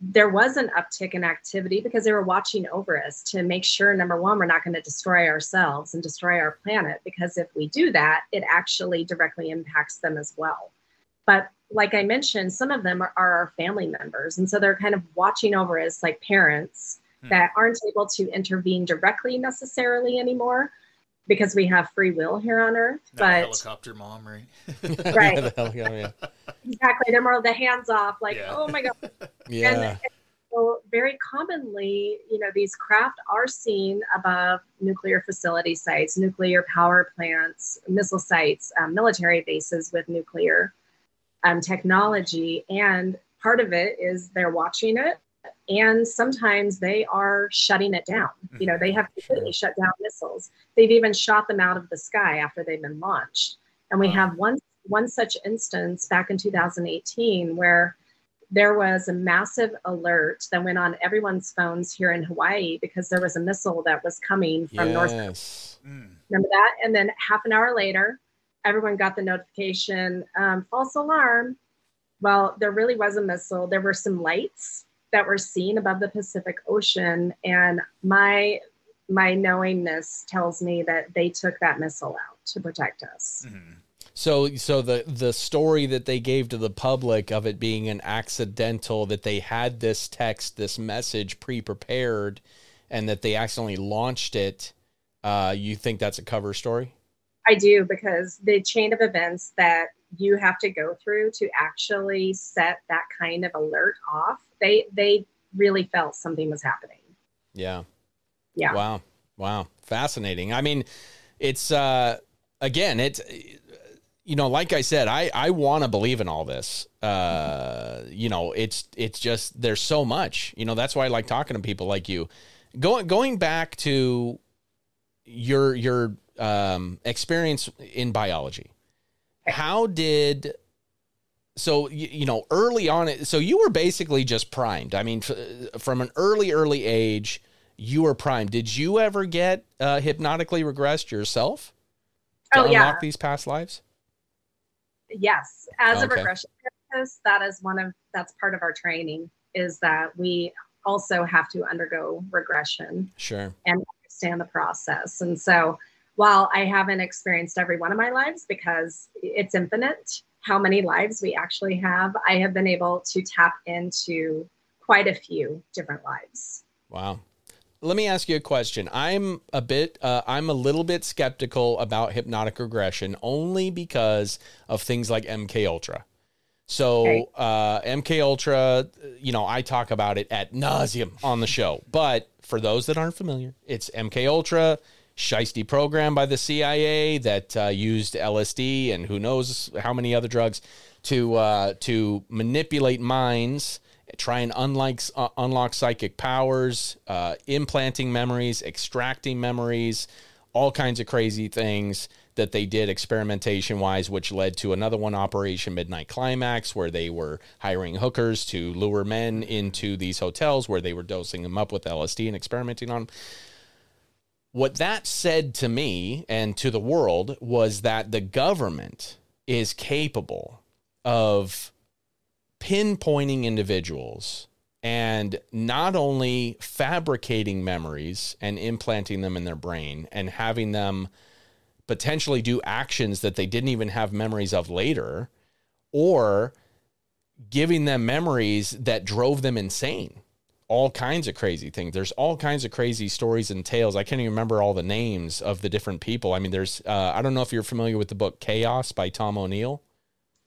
S3: there was an uptick in activity because they were watching over us to make sure number one, we're not going to destroy ourselves and destroy our planet, because if we do that, it actually directly impacts them as well. But like I mentioned, some of them are, are our family members. And so they're kind of watching over us like parents hmm. that aren't able to intervene directly necessarily anymore because we have free will here on earth.
S2: Not
S3: But
S2: helicopter mom, right?
S3: Right.
S1: Yeah, the hell, yeah, yeah.
S3: exactly, they're more the hands off, like,
S2: Yeah.
S3: oh my God.
S1: Yeah.
S3: And, and so very commonly, you know, these craft are seen above nuclear facility sites, nuclear power plants, missile sites, um, military bases with nuclear um, technology. And part of it is they're watching it. And sometimes they are shutting it down. You know, they have completely shut down missiles. They've even shot them out of the sky after they've been launched. And we
S2: Wow.
S3: have one one such instance back in 2018 where there was a massive alert that went on everyone's phones here in Hawaii because there was a missile that was coming from North
S1: yes.
S2: Mm.
S3: Remember that? And then half an hour later, everyone got the notification um, false alarm. Well, there really was a missile. There were some lights that were seen above the Pacific Ocean. And my my knowingness tells me that they took that missile out to protect us.
S2: Mhm.
S1: So, so the the story that they gave to the public of it being an accidental that they had this text, this message pre-prepared, and that they accidentally launched it. Uh, you think that's a cover story?
S3: I do because the chain of events that you have to go through to actually set that kind of alert off, they they really felt something was happening.
S1: Yeah.
S3: Yeah.
S1: Wow. Wow. Fascinating. I mean, it's uh again, it's you know, like I said, I I want to believe in all this. Uh, you know, it's it's just there's so much. You know, that's why I like talking to people like you. Going going back to your your um, experience in biology. How did so you, you know early on it so you were basically just primed i mean f- from an early early age you were primed did you ever get uh, hypnotically regressed yourself to
S3: Oh, yeah.
S1: these past lives
S3: Yes, as
S1: Okay.
S3: a regression therapist, that is one of that's part of our training is that we also have to undergo regression
S1: sure
S3: and understand the process. And so, while I haven't experienced every one of my lives because it's infinite, how many lives we actually have, I have been able to tap into quite a few different lives.
S1: Wow. Let me ask you a question. I'm a bit, uh, I'm a little bit skeptical about hypnotic regression only because of things like MK Ultra. So
S3: Okay.
S1: uh, MK Ultra, you know, I talk about it at nauseum on the show. But for those that aren't familiar, it's MK Ultra, shisty program by the CIA that uh, used LSD and who knows how many other drugs to uh, to manipulate minds, try and unlike, uh, unlock psychic powers, uh, implanting memories, extracting memories, all kinds of crazy things that they did experimentation wise, which led to another one, Operation Midnight Climax, where they were hiring hookers to lure men into these hotels where they were dosing them up with LSD and experimenting on them. What that said to me and to the world was that the government is capable of pinpointing individuals and not only fabricating memories and implanting them in their brain and having them potentially do actions that they didn't even have memories of later or giving them memories that drove them insane all kinds of crazy things. There's all kinds of crazy stories and tales. I can't even remember all the names of the different people. I mean there's uh, i don't know if you're familiar with the book chaos by tom o'neill.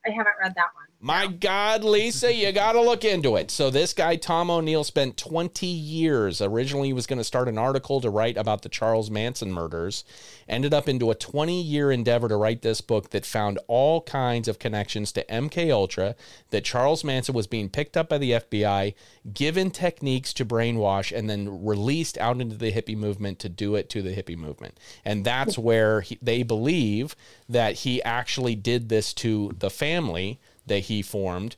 S3: I haven't read that one.
S1: My God, Lisa, you got to look into it. So, this guy, Tom O'Neill, spent 20 years. Originally, he was going to start an article to write about the Charles Manson murders. Ended up into a 20 year endeavor to write this book that found all kinds of connections to MK Ultra, that Charles Manson was being picked up by the FBI, given techniques to brainwash, and then released out into the hippie movement to do it to the hippie movement. And that's where he, they believe that he actually did this to the family that he formed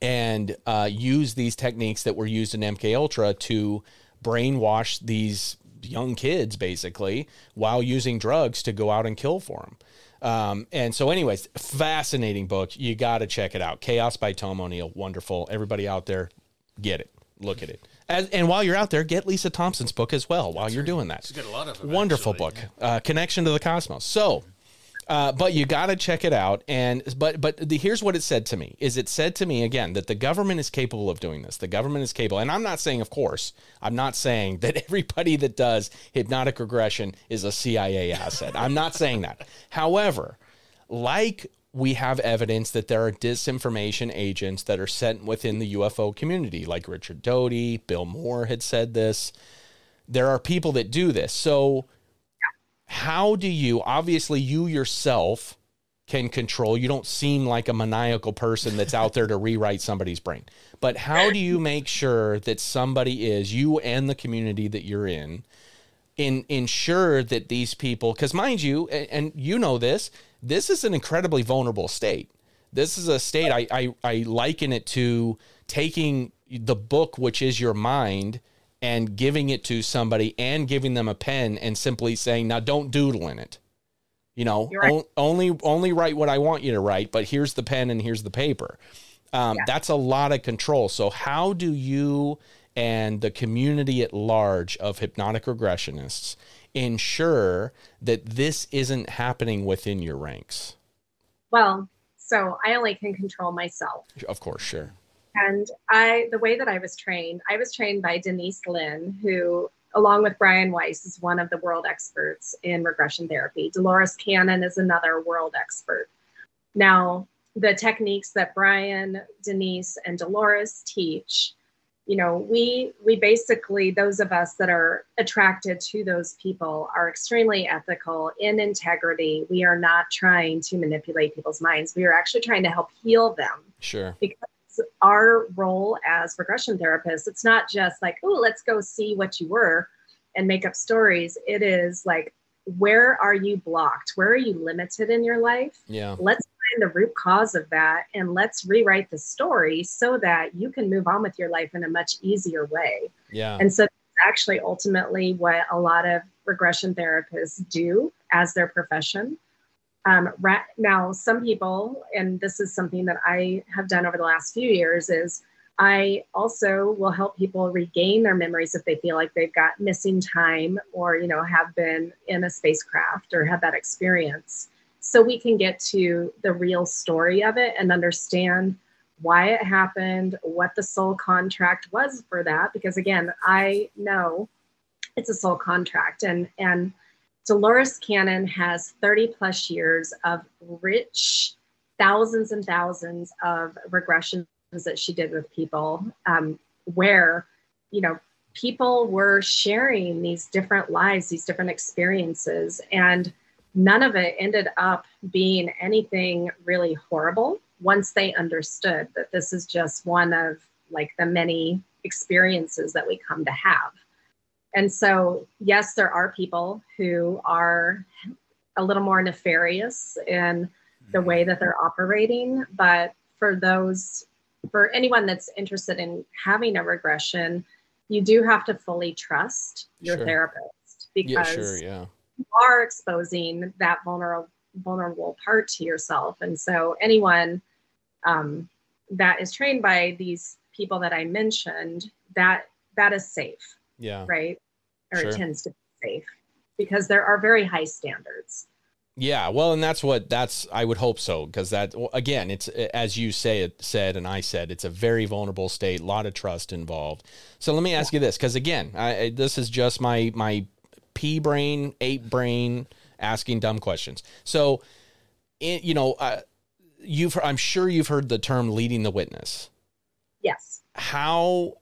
S1: and uh, use these techniques that were used in MK Ultra to brainwash these young kids basically while using drugs to go out and kill for them. Um, and so, anyways, fascinating book. You got to check it out. Chaos by Tom O'Neill. Wonderful. Everybody out there, get it. Look at it. As, and while you're out there, get Lisa Thompson's book as well while you're doing that.
S2: She's got a lot of them.
S1: Wonderful
S2: actually.
S1: book. Uh, Connection to the Cosmos. So, uh, but you got to check it out. And but but the, here's what it said to me: is it said to me again that the government is capable of doing this. The government is capable, and I'm not saying, of course, I'm not saying that everybody that does hypnotic regression is a CIA asset. I'm not saying that. However, like we have evidence that there are disinformation agents that are sent within the UFO community, like Richard Doty, Bill Moore had said this. There are people that do this. So, how do you, obviously, you yourself can control, you don't seem like a maniacal person that's out there to rewrite somebody's brain, but how do you make sure that somebody is, you and the community that you're in, in ensure that these people because mind you and, and you know this this is an incredibly vulnerable state. This is a state I, I i liken it to taking the book which is your mind and giving it to somebody and giving them a pen and simply saying now don't doodle in it. You know
S3: right.
S1: on- only only write what i want you to write but here's the pen and here's the paper. Um, that's a lot of control. So how do you and the community at large of hypnotic regressionists ensure that this isn't happening within your ranks?
S3: Well, so I only can control myself.
S1: of course sure
S3: And I, the way that I was trained, I was trained by Denise Linn, who, along with Brian Weiss, is one of the world experts in regression therapy. Dolores Cannon is another world expert. Now, the techniques that Brian, Denise, and Dolores teach you know we we basically those of us that are attracted to those people are extremely ethical in integrity we are not trying to manipulate people's minds we are actually trying to help heal them
S1: Sure.
S3: because our role as regression therapists it's not just like oh let's go see what you were and make up stories it is like where are you blocked where are you limited in your life
S1: Yeah.
S3: let's find the root cause of that and let's rewrite the story so that you can move on with your life in a much easier way
S1: Yeah.
S3: and so that's actually ultimately what a lot of regression therapists do as their profession. Um, ra- now, some people, and this is something that I have done over the last few years, is I also will help people regain their memories if they feel like they've got missing time or, you know, have been in a spacecraft or had that experience. So we can get to the real story of it and understand why it happened, what the soul contract was for that. Because again, I know it's a soul contract, and and Dolores Cannon has 30 plus years of rich, thousands and thousands of regressions that she did with people, um, where you know people were sharing these different lives, these different experiences, and none of it ended up being anything really horrible once they understood that this is just one of like the many experiences that we come to have. And so, yes, there are people who are a little more nefarious in the way that they're operating, but for those, for anyone that's interested in having a regression, you do have to fully trust your
S1: Sure.
S3: therapist
S1: Yeah.
S3: because
S1: Sure. Yeah.
S3: you are exposing that vulnerable vulnerable part to yourself and so anyone um, that is trained by these people that i mentioned that that is safe
S1: Yeah.
S3: right or
S1: Sure.
S3: it tends to be safe because there are very high standards
S1: Yeah, well, and that's what that's. I would hope so because that again, it's as you say it said, and I said, it's a very vulnerable state, a lot of trust involved. So let me ask you this, because again, I, this is just my my pea brain, ape brain, asking dumb questions. So, in, you know, uh, you've I'm sure you've heard the term leading the witness.
S3: yes
S1: How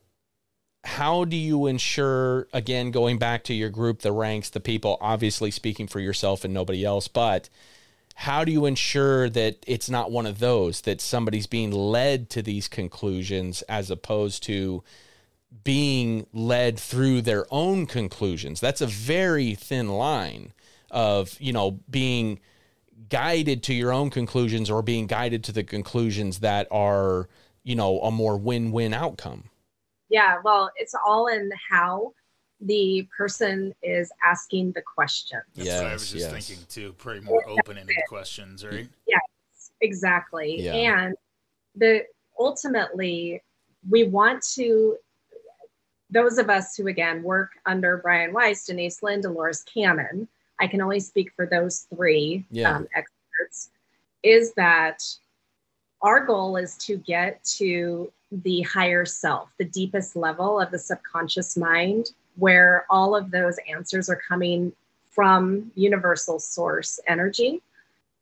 S1: how do you ensure again going back to your group the ranks the people obviously speaking for yourself and nobody else but how do you ensure that it's not one of those that somebody's being led to these conclusions as opposed to being led through their own conclusions? That's a very thin line of you know being guided to your own conclusions or being guided to the conclusions that are you know a more win-win outcome
S3: yeah well it's all in how the person is asking the question
S2: That's what I was just
S1: yes.
S2: thinking too. Pretty more open-ended questions, right?
S3: exactly
S1: Yeah.
S3: and the ultimately we want to those of us who again work under brian weiss denise linn dolores cannon i can only speak for those three
S1: Yeah.
S3: um, experts is that our goal is to get to the higher self the deepest level of the subconscious mind where all of those answers are coming from universal source energy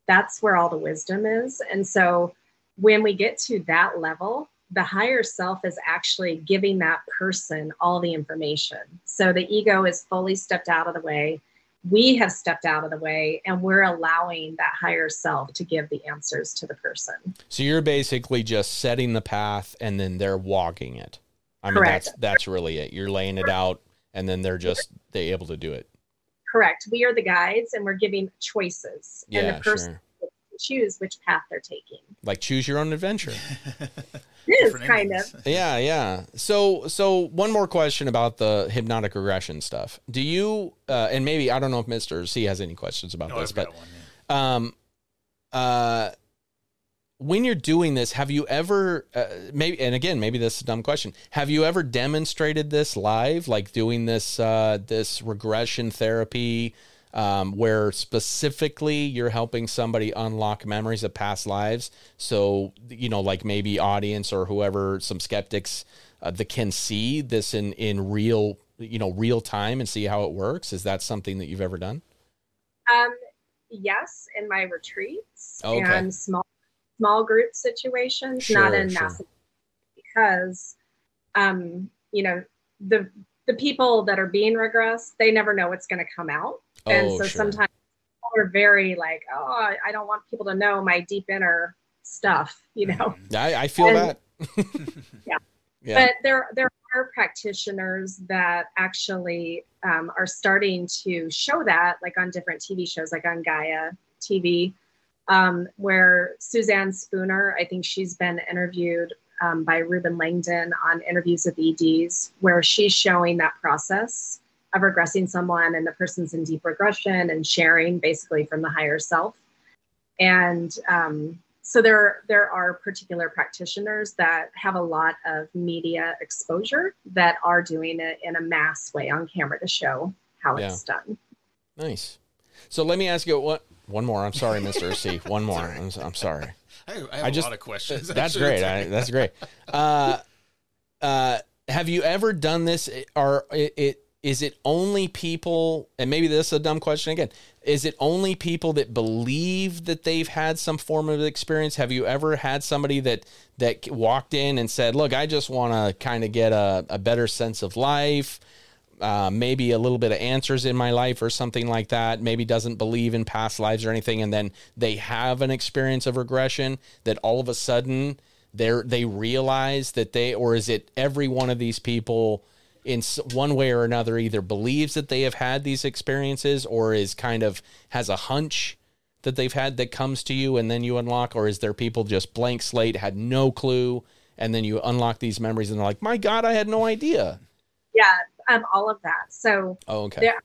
S3: that's where all the wisdom is. And so when we get to that level, the higher self is actually giving that person all the information. So the ego is fully stepped out of the way. We have stepped out of the way and we're allowing that higher self to give the answers to the person.
S1: so you're basically just setting the path and then they're walking it i mean
S3: Correct.
S1: that's that's really it you're laying it out and then they're just they able to do it
S3: Correct. We are the guides and we're giving choices. and
S1: yeah
S3: the person
S1: sure
S3: choose which path they're taking.
S1: like choose your own adventure
S3: It is kind of.
S1: yeah yeah so so one more question about the hypnotic regression stuff do you uh and maybe i don't know if mr c has any questions about
S2: No,
S1: this
S2: I've
S1: but
S2: got one. yeah.
S1: um uh when you're doing this have you ever uh, maybe and again maybe this is a dumb question have you ever demonstrated this live like doing this uh this regression therapy um, where specifically you're helping somebody unlock memories of past lives so you know like maybe audience or whoever some skeptics uh, that can see this in in real you know real time and see how it works is that something that you've ever done
S3: Um, yes, in my retreats
S1: Okay.
S3: and small small group situations,
S1: Sure,
S3: not in
S1: sure.
S3: massive because um, you know, the the people that are being regressed, they never know what's going to come out, and
S1: Oh,
S3: so
S1: sure.
S3: sometimes people are very like, oh, I- I don't want people to know my deep inner stuff, you know.
S1: I, I feel
S3: And-
S1: that.
S3: Yeah.
S1: Yeah.
S3: But there there are practitioners that actually um, are starting to show that, like on different TV shows, like on Gaia TV, um, where Suzanne Spooner, I think she's been interviewed um, by Reuben Langdon on interviews with ETs, where she's showing that process of regressing someone and the person's in deep regression and sharing basically from the higher self. And um, so there there are particular practitioners that have a lot of media exposure that are doing it in a mass way on camera to show how it's done.
S1: Nice. So let me ask you what one more. I'm sorry, Mr. C. One more. I'm, I'm sorry.
S2: I, I have
S1: I
S2: a
S1: just-
S2: lot of questions.
S1: That's
S2: actually.
S1: great. I, that's great. Uh, uh, have you ever done this? Or it, it is it only people? And maybe this is a dumb question again. Is it only people that believe that they've had some form of experience? Have you ever had somebody that that walked in and said, "Look, I just want to kind of get a, a better sense of life." uh, maybe a little bit of answers in my life or something like that, maybe doesn't believe in past lives or anything, and then they have an experience of regression that all of a sudden they're they realize that they or is it every one of these people in one way or another either believes that they have had these experiences or is kind of has a hunch that they've had that comes to you and then you unlock or is there people just blank slate had no clue and then you unlock these memories and they're like my god i had no idea
S3: Yeah, um, all of that. So
S1: oh okay
S3: there,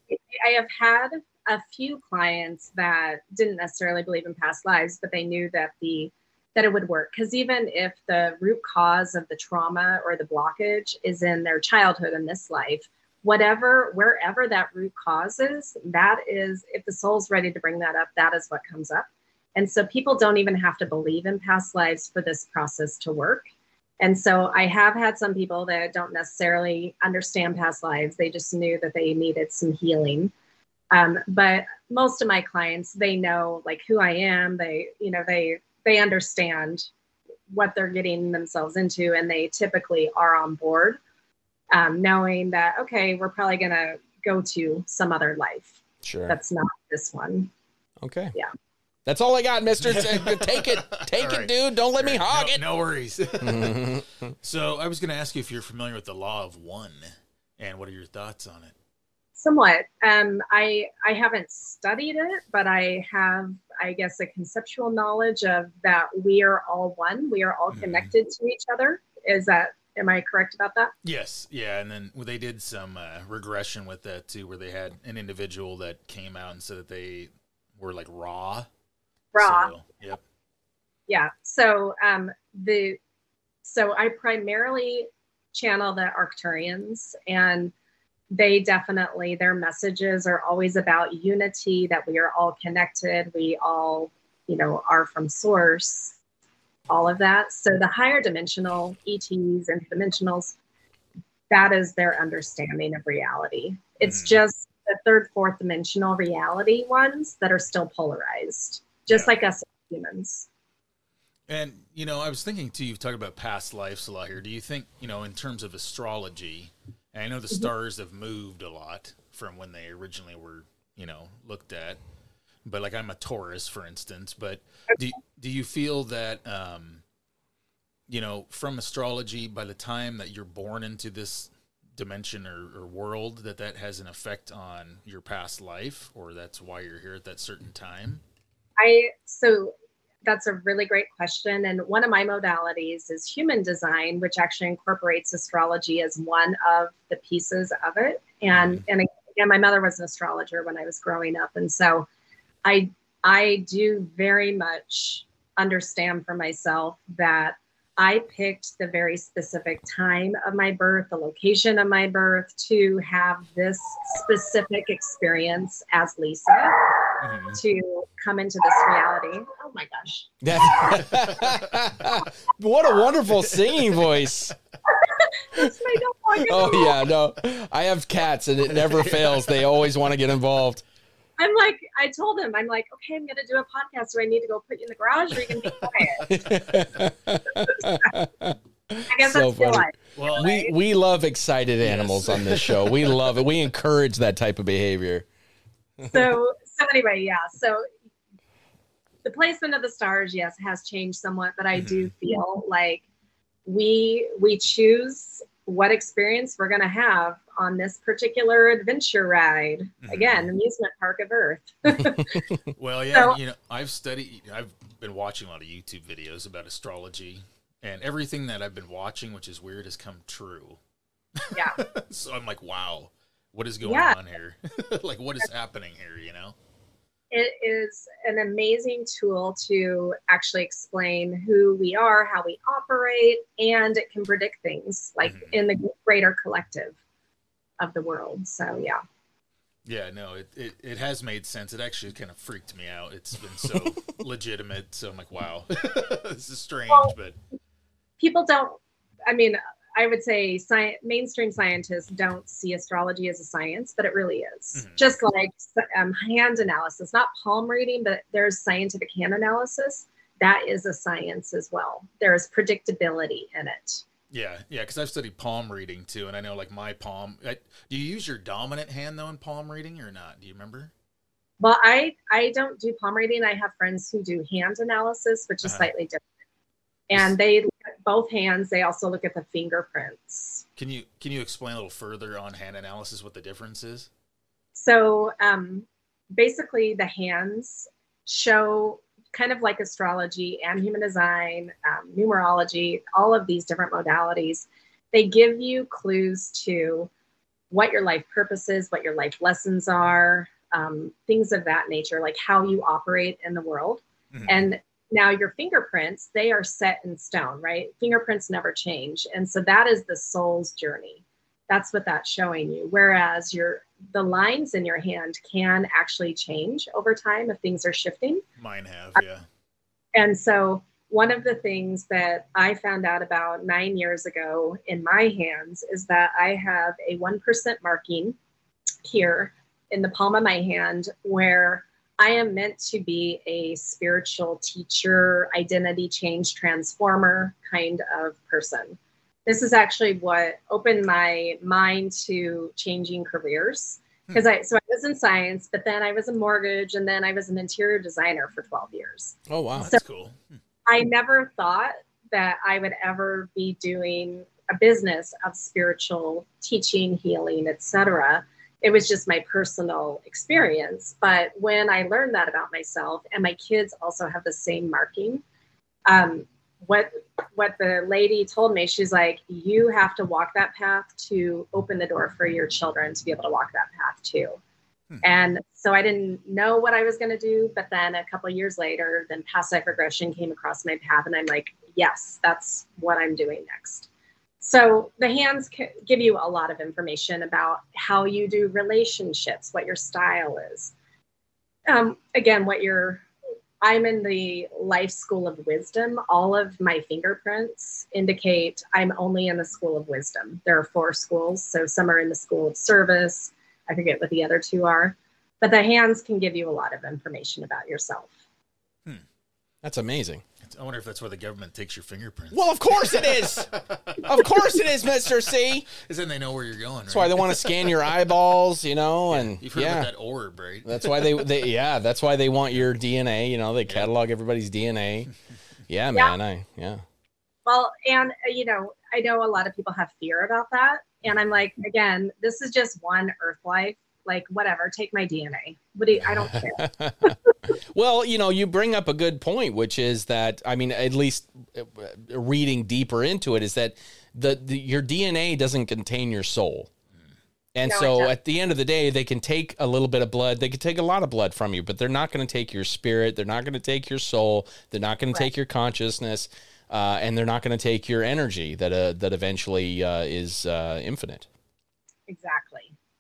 S3: I have had a few clients that didn't necessarily believe in past lives, but they knew that the that it would work because even if the root cause of the trauma or the blockage is in their childhood in this life, whatever wherever that root cause is, that is if the soul's ready to bring that up, that is what comes up. And so people don't even have to believe in past lives for this process to work. And so I have had some people that don't necessarily understand past lives. They just knew that they needed some healing. Um, but most of my clients, they know like who I am. They, you know, they they understand what they're getting themselves into, and they typically are on board, um, knowing that okay, we're probably gonna go to some other life
S1: sure
S3: that's not this one.
S1: Okay.
S3: Yeah.
S1: That's all I got, Mister. take it, take
S2: All
S1: it, dude. Don't let me hog
S2: no,
S1: it.
S2: No worries. so I was going to ask you if you're familiar with the law of one, and what are your thoughts on it?
S3: Somewhat. Um, I I haven't studied it, but I have, I guess, a conceptual knowledge of that we are all one. We are all
S2: Mhm.
S3: connected to each other. Is that am I correct about that?
S2: Yes, yeah, and then they did some uh, regression with that too, where they had an individual that came out and said that they were like Ra.
S3: Ra.
S2: So, yep.
S3: Yeah. So um, the so I primarily channel the Arcturians, and they definitely their messages are always about unity, that we are all connected, we all you know are from source, all of that. So the higher dimensional ETs and dimensionals, that is their understanding of reality. It's
S2: Mhm.
S3: just the third, fourth dimensional reality ones that are still polarized, just
S2: Yeah.
S3: like us humans.
S2: And you know, I was thinking too. You've talked about past lives a lot here. Do you think you know, in terms of astrology? And I know the stars have moved a lot from when they originally were, you know, looked at. But like, I'm a Taurus, for instance. But do do you feel that, um, you know, from astrology, by the time that you're born into this dimension or, or world, that that has an effect on your past life, or that's why you're here at that certain time?
S3: I so that's a really great question. And one of my modalities is human design, which actually incorporates astrology as one of the pieces of it. And mm-hmm. and again, my mother was an astrologer when I was growing up, and so I I do very much understand for myself that I picked the very specific time of my birth, the location of my birth, to have this specific experience as Lisa
S2: Mhm.
S3: to come into this reality. Oh my gosh.
S1: What a wonderful singing voice.
S3: My.
S1: Oh yeah, no. I have cats and it never fails. They always want to get involved.
S3: I'm like, I told him, I'm like, okay, I'm gonna do a podcast. Do I need to go put you in the garage or are you can be quiet? I guess
S1: So
S3: that's real
S1: funny.
S3: life.
S2: Well,
S1: we we love excited animals on this show. We love it. We encourage that type of behavior.
S3: so so anyway, yeah. So the placement of the stars, yes, has changed somewhat, but I do mm-hmm. feel like we we choose what experience we're going to have on this particular adventure ride. Mm-hmm. Again, amusement park of Earth.
S2: Well, yeah,
S3: So-
S2: you know, I've studied, I've been watching a lot of YouTube videos about astrology, and everything that I've been watching, which is weird, has come true.
S3: yeah.
S2: So I'm like, wow, what is going
S3: Yeah.
S2: on here? like, what is happening here? You know?
S3: It is an amazing tool to actually explain who we are, how we operate, and it can predict things like
S2: Mhm.
S3: in the greater collective of the world. So yeah.
S2: Yeah, no, it, it, it has made sense. It actually kind of freaked me out. It's been so legitimate. So I'm like, wow, this is strange,
S3: Well,
S2: but
S3: People don't I mean, I would say sci- mainstream scientists don't see astrology as a science, but it really is.
S2: Mhm.
S3: Just like um, hand analysis, not palm reading, but there's scientific hand analysis. That is a science as well. There's predictability in it.
S2: yeah, yeah, because I've studied palm reading too, and I know like my palm. I, do you use your dominant hand though in palm reading or not? Do you remember?
S3: Well, I I don't do palm reading. I have friends who do hand analysis, which is
S2: Uh-huh.
S3: slightly different. And they both hands. They also look at the fingerprints.
S2: Can you can you explain a little further on hand analysis what the difference is?
S3: So um, basically, the hands show kind of like astrology and human design, um, numerology, all of these different modalities. They give you clues to what your life purpose is, what your life lessons are, um, things of that nature, like how you operate in the world.
S2: Mhm.
S3: And now your fingerprints, they are set in stone, right? Fingerprints never change. And so that is the soul's journey. That's what that's showing you. Whereas your the lines in your hand can actually change over time if things are shifting.
S2: Mine have, uh, yeah.
S3: And so one of the things that I found out about nine years ago in my hands is that I have a 1% marking here in the palm of my hand where I am meant to be a spiritual teacher, identity change transformer kind of person. This is actually what opened my mind to changing careers. Hmm. Because I so I was in science, but then I was in mortgage, and then I was an interior designer for 12 years.
S1: Oh wow.
S2: That's cool. Hmm.
S3: I never thought that I would ever be doing a business of spiritual teaching, healing, etc. It was just my personal experience. But when I learned that about myself, and my kids also have the same marking, um, what what the lady told me, she's like, you have to walk that path to open the door for your children to be able to walk that path too. And so I didn't know what I was going to do. But then a couple of years later, then past life regression came across my path. And I'm like, yes, that's what I'm doing next. So the hands give you a lot of information about how you do relationships, what your style is. Um, again, what your I'm in the life school of wisdom. All of my fingerprints indicate I'm only in the school of wisdom. There are four schools. So some are in the school of service. I forget what the other two are. But the hands can give you a lot of information about yourself. Hmm.
S1: That's amazing.
S2: I wonder if that's where the government takes your fingerprints.
S1: Well, of course it is. of course it is, Mister C.
S2: Is then they know where you're going.
S1: That's why they want to scan your eyeballs, you know, and
S2: You've heard
S1: yeah.
S2: about that orb, right?
S1: That's why they, they yeah, that's why they want your DNA. You know, they catalog everybody's DNA. Yeah, man. I yeah.
S3: Well, and uh, you know, I know a lot of people have fear about that. And I'm like, again, this is just one earth life. Like, whatever, take my DNA. What do you, I don't care.
S1: Well, you know, you bring up a good point, which is that I mean, at least uh, reading deeper into it, is that the, the your DNA doesn't contain your soul. And
S3: No,
S1: so at the end of the day, they can take a little bit of blood. They can take a lot of blood from you, but they're not going to take your spirit. They're not going to take your soul. They're not going to take your consciousness. Uh, and they're not going to take your energy that uh, that eventually uh, is uh, infinite.
S3: exactly.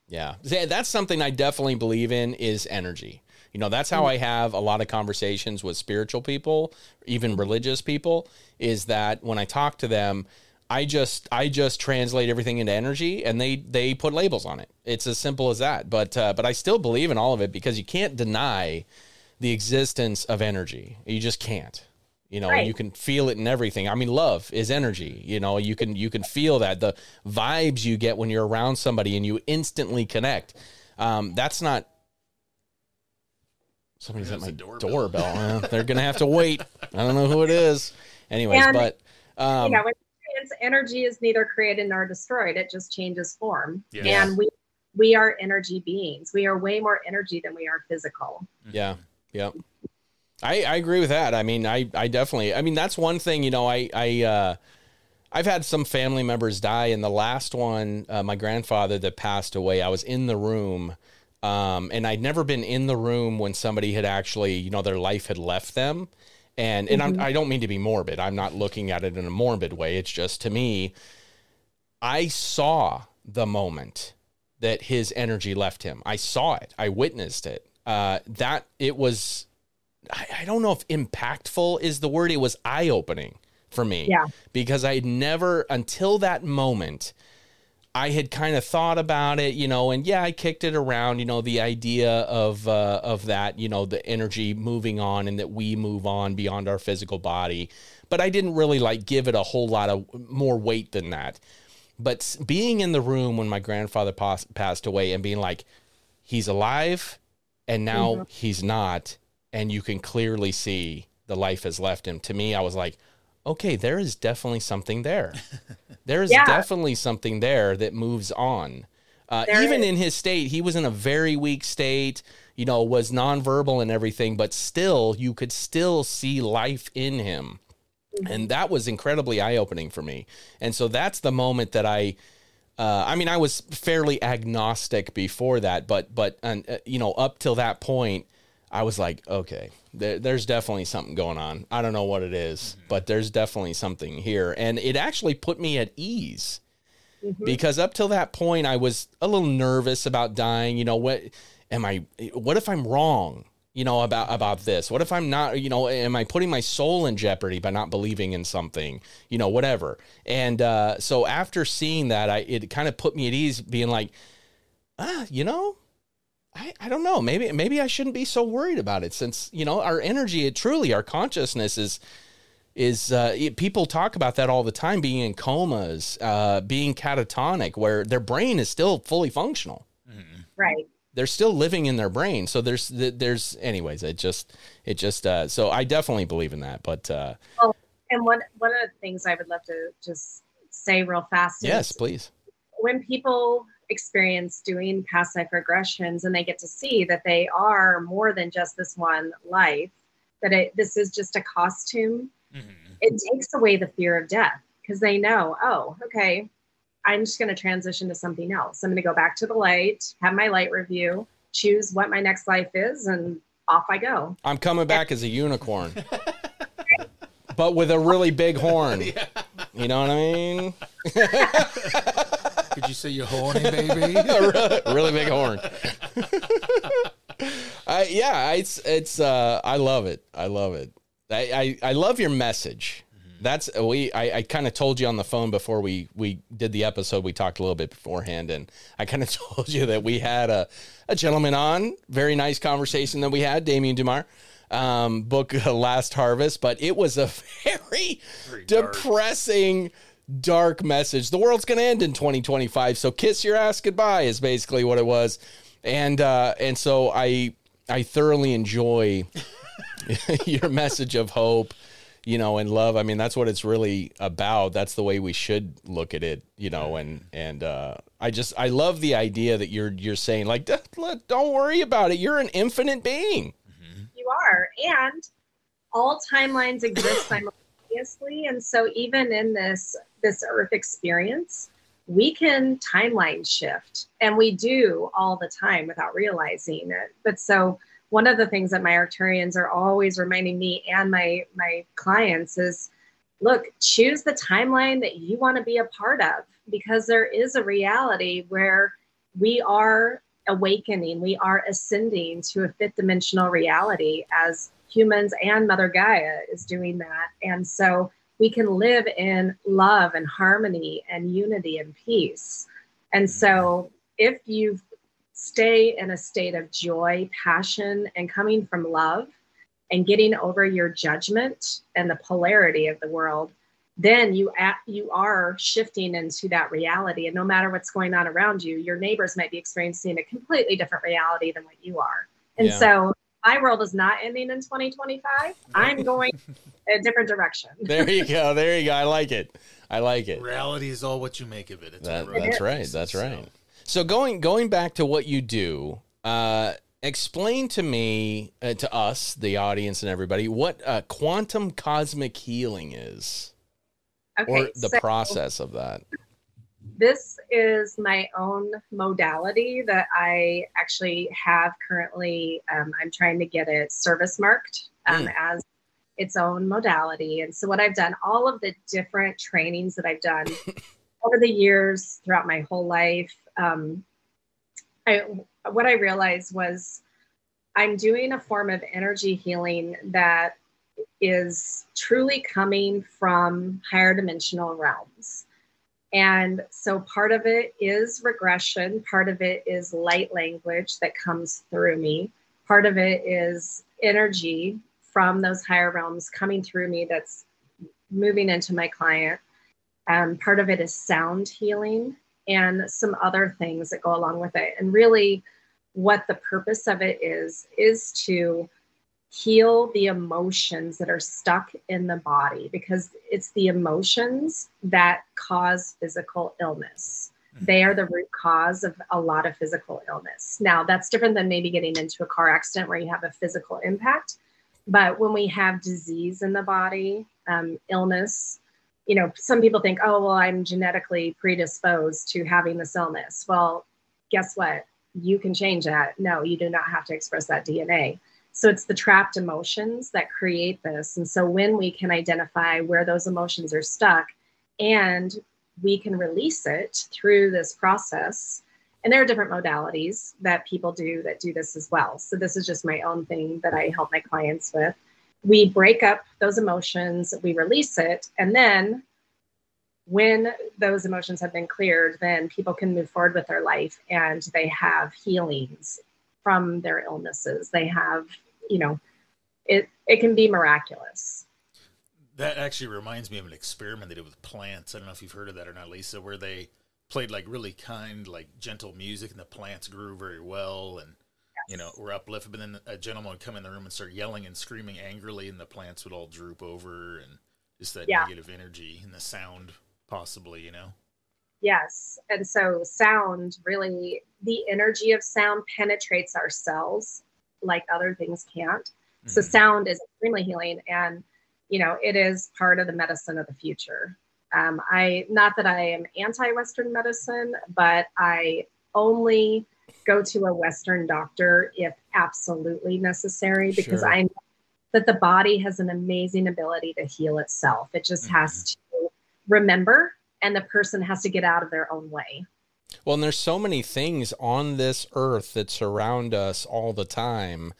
S1: Yeah, that's something I definitely believe in is energy. You know, that's how I have a lot of conversations with spiritual people, even religious people, is that when I talk to them, I just I just translate everything into energy and they they put labels on it. It's as simple as that. But uh, but I still believe in all of it because you can't deny the existence of energy. You just can't. You know,
S3: Right.
S1: you can feel it in everything. I mean, love is energy. You know, you can you can feel that the vibes you get when you're around somebody and you instantly connect. Um, that's not. Somebody's at my
S2: a doorbell.
S1: doorbell. Uh, they're gonna have to wait. I don't know who it is. Anyways,
S3: And,
S1: but um,
S3: you know, it's energy is neither created nor destroyed. It just changes form.
S2: Yeah.
S3: And we we are energy beings. We are way more energy than we are physical.
S1: Yeah. Yep. I, I agree with that. I mean, I, I definitely, I mean, that's one thing, you know, I, I, uh, I've had some family members die and the last one, uh, my grandfather that passed away, I was in the room. Um, and I'd never been in the room when somebody had actually, you know, their life had left them. And, and I'm, I don't mean to be morbid. I'm not looking at it in a morbid way. It's just to me, I saw the moment that his energy left him. I saw it. I witnessed it. Uh, that it was, I, I don't know if impactful is the word. It was eye opening for me.
S3: Yeah.
S1: Because I had never, until that moment, I had kind of thought about it, you know, and yeah, I kicked it around, you know, the idea of uh, of that, you know, the energy moving on and that we move on beyond our physical body, but I didn't really like give it a whole lot of more weight than that. But being in the room when my grandfather pas- passed away and being like, he's alive and now he's not, and you can clearly see the life has left him. To me, I was like, okay, there is definitely something there. There is
S3: Yeah.
S1: definitely something there that moves on. Uh, even
S3: is.
S1: in his state, he was in a very weak state, you know, was nonverbal and everything, but still, you could still see life in him. And that was incredibly eye opening for me. And so that's the moment that I, uh, I mean, I was fairly agnostic before that, but, but, uh, you know, up till that point, I was like, okay, there, there's definitely something going on. I don't know what it is, but there's definitely something here. And it actually put me at ease because up till that point, I was a little nervous about dying. You know, what am I, what if I'm wrong? You know, about, about this, what if I'm not, you know, am I putting my soul in jeopardy by not believing in something, you know, whatever. And, uh, so after seeing that, I, it kind of put me at ease being like, ah, you know, I, I don't know. Maybe maybe I shouldn't be so worried about it since you know our energy, it truly our consciousness is is uh, it- people talk about that all the time, being in comas, uh, being catatonic, where their brain is still fully functional.
S3: Right.
S1: They're still living in their brain. So there's there's anyways. It just it just uh, so I definitely believe in that. But uh,
S3: And one one of the things I would love to just say real fast
S1: yes,
S3: is
S1: please.
S3: when people experience doing past life regressions and they get to see that they are more than just this one life, that it this is just a costume, mm-hmm. it takes away the fear of death because they know, oh, okay, I'm just going to transition to something else. I'm going to go back to the light, have my light review, choose what my next life is, and off I go.
S1: I'm coming back as a unicorn, but with a really big horn. You know what I mean?
S2: Could you say you're horny, baby?
S1: a really big horn. I, yeah, it's it's uh, I love it. I love it. I I, I love your message. That's we. I, I kind of told you on the phone before we we did the episode. We talked a little bit beforehand, and I kind of told you that we had a a gentleman on. Very nice conversation that we had, Damien Dumar. Um, book uh, Last Harvest, but it was a very,
S2: dark.
S1: depressing, dark message. The world's going to end in 2025, so kiss your ass goodbye is basically what it was. And uh, and so I I thoroughly enjoy your message of hope, you know, and love. I mean, that's what it's really about. That's the way we should look at it, you know. And and uh, I just I love the idea that you're you're saying like, "Don't- don't worry about it. You're an infinite being.
S3: you are and all timelines exist simultaneously and so even in this this earth experience we can timeline shift and we do all the time without realizing it but so one of the things that my arcturians are always reminding me and my my clients is look choose the timeline that you want to be a part of because there is a reality where we are awakening, we are ascending to a fifth dimensional reality as humans and Mother Gaia is doing that. And so we can live in love and harmony and unity and peace. And mm-hmm. so if you stay in a state of joy, passion, and coming from love, and getting over your judgment and the polarity of the world then you at, you are shifting into that reality and no matter what's going on around you your neighbors might be experiencing a completely different reality than what you are and
S1: Yeah.
S3: so my world is not ending in 2025 i'm going a different direction
S1: There you go. There you go. I like it. I like it.
S2: Reality is all what you make of it. It's
S1: That,
S2: what I wrote
S1: that's
S2: in
S1: right. That's
S2: so.
S1: right. So going going back to what you do, uh, explain to me, uh, to us, the audience, and everybody, what uh, quantum cosmic healing is,
S3: okay
S1: or the
S3: so
S1: process of that.
S3: This is my own modality that i actually have currently um, i'm trying to get it service marked um, as its own modality. And so what i've done all of the different trainings that i've done over the years throughout my whole life um, I, what i realized was i'm doing a form of energy healing that is truly coming from higher dimensional realms and so part of it is regression, part of it is light language that comes through me, part of it is energy from those higher realms coming through me that's moving into my client. Um, part of it is sound healing and some other things that go along with it. And really, what the purpose of it is, is to heal the emotions that are stuck in the body because it's the emotions that cause physical illness. They are the root cause of a lot of physical illness. Now, that's different than maybe getting into a car accident where you have a physical impact. But when we have disease in the body, um, illness, you know, some people think, oh, well, I'm genetically predisposed to having this illness. Well, guess what? You can change that. No, you do not have to express that DNA. So it's the trapped emotions that create this. And so when we can identify where those emotions are stuck and we can release it through this process, and there are different modalities that people do that do this as well. So this is just my own thing that I help my clients with. We break up those emotions, we release it, and then when those emotions have been cleared, then people can move forward with their life and they have healings from their illnesses. They have, you know, it it can be miraculous.
S2: That actually reminds me of an experiment they did with plants. I don't know if you've heard of that or not, Lisa, where they played like really kind, like gentle music, and the plants grew very well, and you know were uplifted. But then a gentleman would come in the room and start yelling and screaming angrily, and the plants would all droop over, and just that
S3: Yeah.
S2: negative energy and the sound, possibly, you know.
S3: Yes. And so sound really the energy of sound penetrates our cells like other things can't. So
S2: Mhm.
S3: sound is extremely healing and you know it is part of the medicine of the future. Um, I not that I am anti-Western medicine, but I only go to a Western doctor if absolutely necessary because
S1: Sure.
S3: I know that the body has an amazing ability to heal itself. It just has to remember, and the person has to get out of their own way.
S1: Well, and there's so many things on this earth that surround us all the time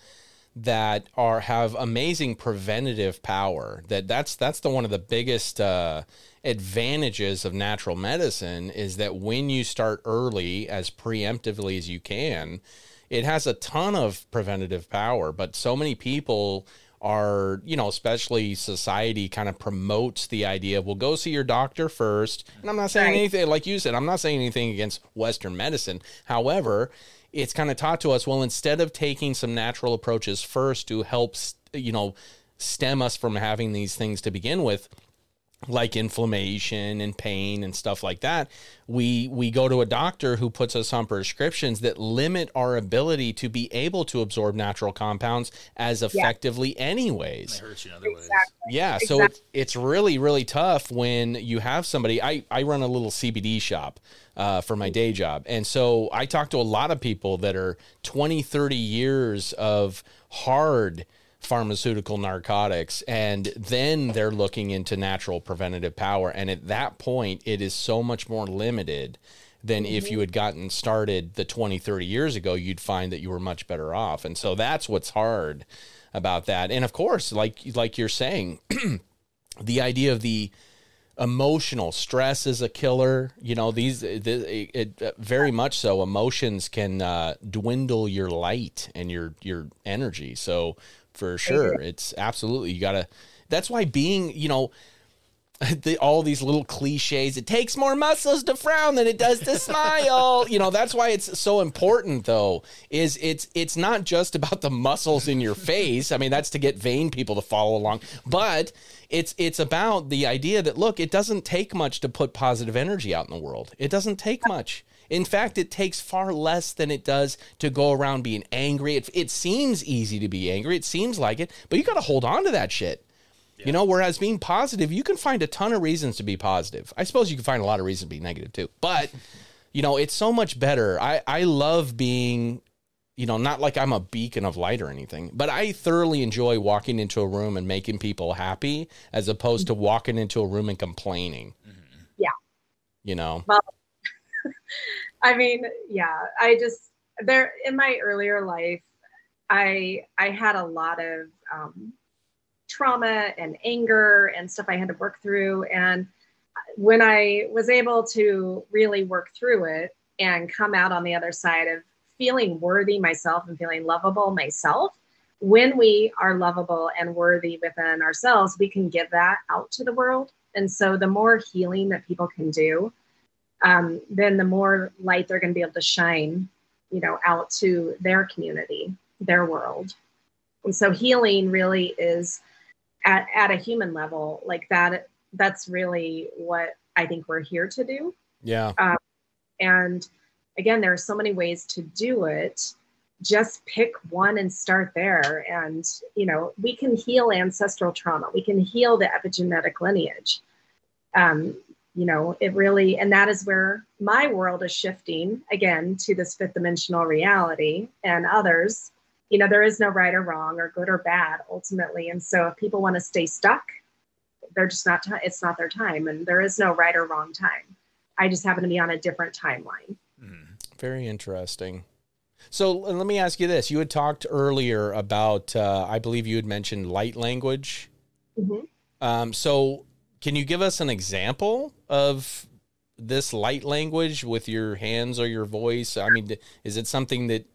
S1: that are have amazing preventative power. That that's that's the one of the biggest uh, advantages of natural medicine is that when you start early as preemptively as you can, it has a ton of preventative power. But so many people are, you know, especially society kind of promotes the idea of, well, go see your doctor first. And I'm not saying
S3: Right.
S1: anything, like you said, I'm not saying anything against Western medicine. However, it's kind of taught to us, well, instead of taking some natural approaches first to help, you know, stem us from having these things to begin with, like inflammation and pain and stuff like that we we go to a doctor who puts us on prescriptions that limit our ability to be able to absorb natural compounds as effectively anyways
S2: It hurts you other ways.
S1: yeah, so it's, it's really really tough when you have somebody. I I run a little CBD shop uh, for my day job, and so I talk to a lot of people that are 20, 30 years of hard pharmaceutical narcotics and then they're looking into natural preventative power. And at that point it is so much more limited than if you had gotten started the 20 30 years ago you'd find that you were much better off. And so that's what's hard about that. And of course like like you're saying the idea of the emotional stress is a killer. You know these it, it, it very much so emotions can uh, dwindle your light and your your energy. So for sure. It's absolutely you gotta. That's why being, you know, the, all these little cliches. It takes more muscles to frown than it does to smile. You know, that's why it's so important. Though, is it's it's not just about the muscles in your face. I mean, that's to get vain people to follow along, but it's it's about the idea that look, it doesn't take much to put positive energy out in the world. It doesn't take much. In fact, it takes far less than it does to go around being angry. It, it seems easy to be angry. It seems like it, but you got to hold on to that shit. You know, whereas being positive, you can find a ton of reasons to be positive. I suppose you can find a lot of reasons to be negative too. But, you know, it's so much better. I, I love being, you know, not like I'm a beacon of light or anything, but I thoroughly enjoy walking into a room and making people happy as opposed to walking into a room and complaining. Mm-hmm.
S3: Yeah.
S1: You know?
S3: Well, I mean, yeah, I just there in my earlier life, I I had a lot of um, trauma and anger and stuff I had to work through, and when I was able to really work through it and come out on the other side of feeling worthy myself and feeling lovable myself, when we are lovable and worthy within ourselves, we can give that out to the world. And so the more healing that people can do, um, then the more light they're going to be able to shine, you know, out to their community, their world. And so healing really is at, at a human level like that. That's really what I think we're here to do.
S1: Yeah.
S3: And again, there are so many ways to do it. Just pick one and start there. And, you know, we can heal ancestral trauma, we can heal the epigenetic lineage. Um, you know, it really, and that is where my world is shifting again to this fifth dimensional reality and others. You know, there is no right or wrong or good or bad ultimately. And so if people want to stay stuck, they're just not, ti it's not their time. And there is no right or wrong time. I just happen to be on a different timeline.
S1: Very interesting. So let me ask you this. You had talked earlier about, uh, I believe you had mentioned light language.
S3: Mhm.
S1: Um, so can you give us an example of this light language with your hands or your voice? I mean, is it something that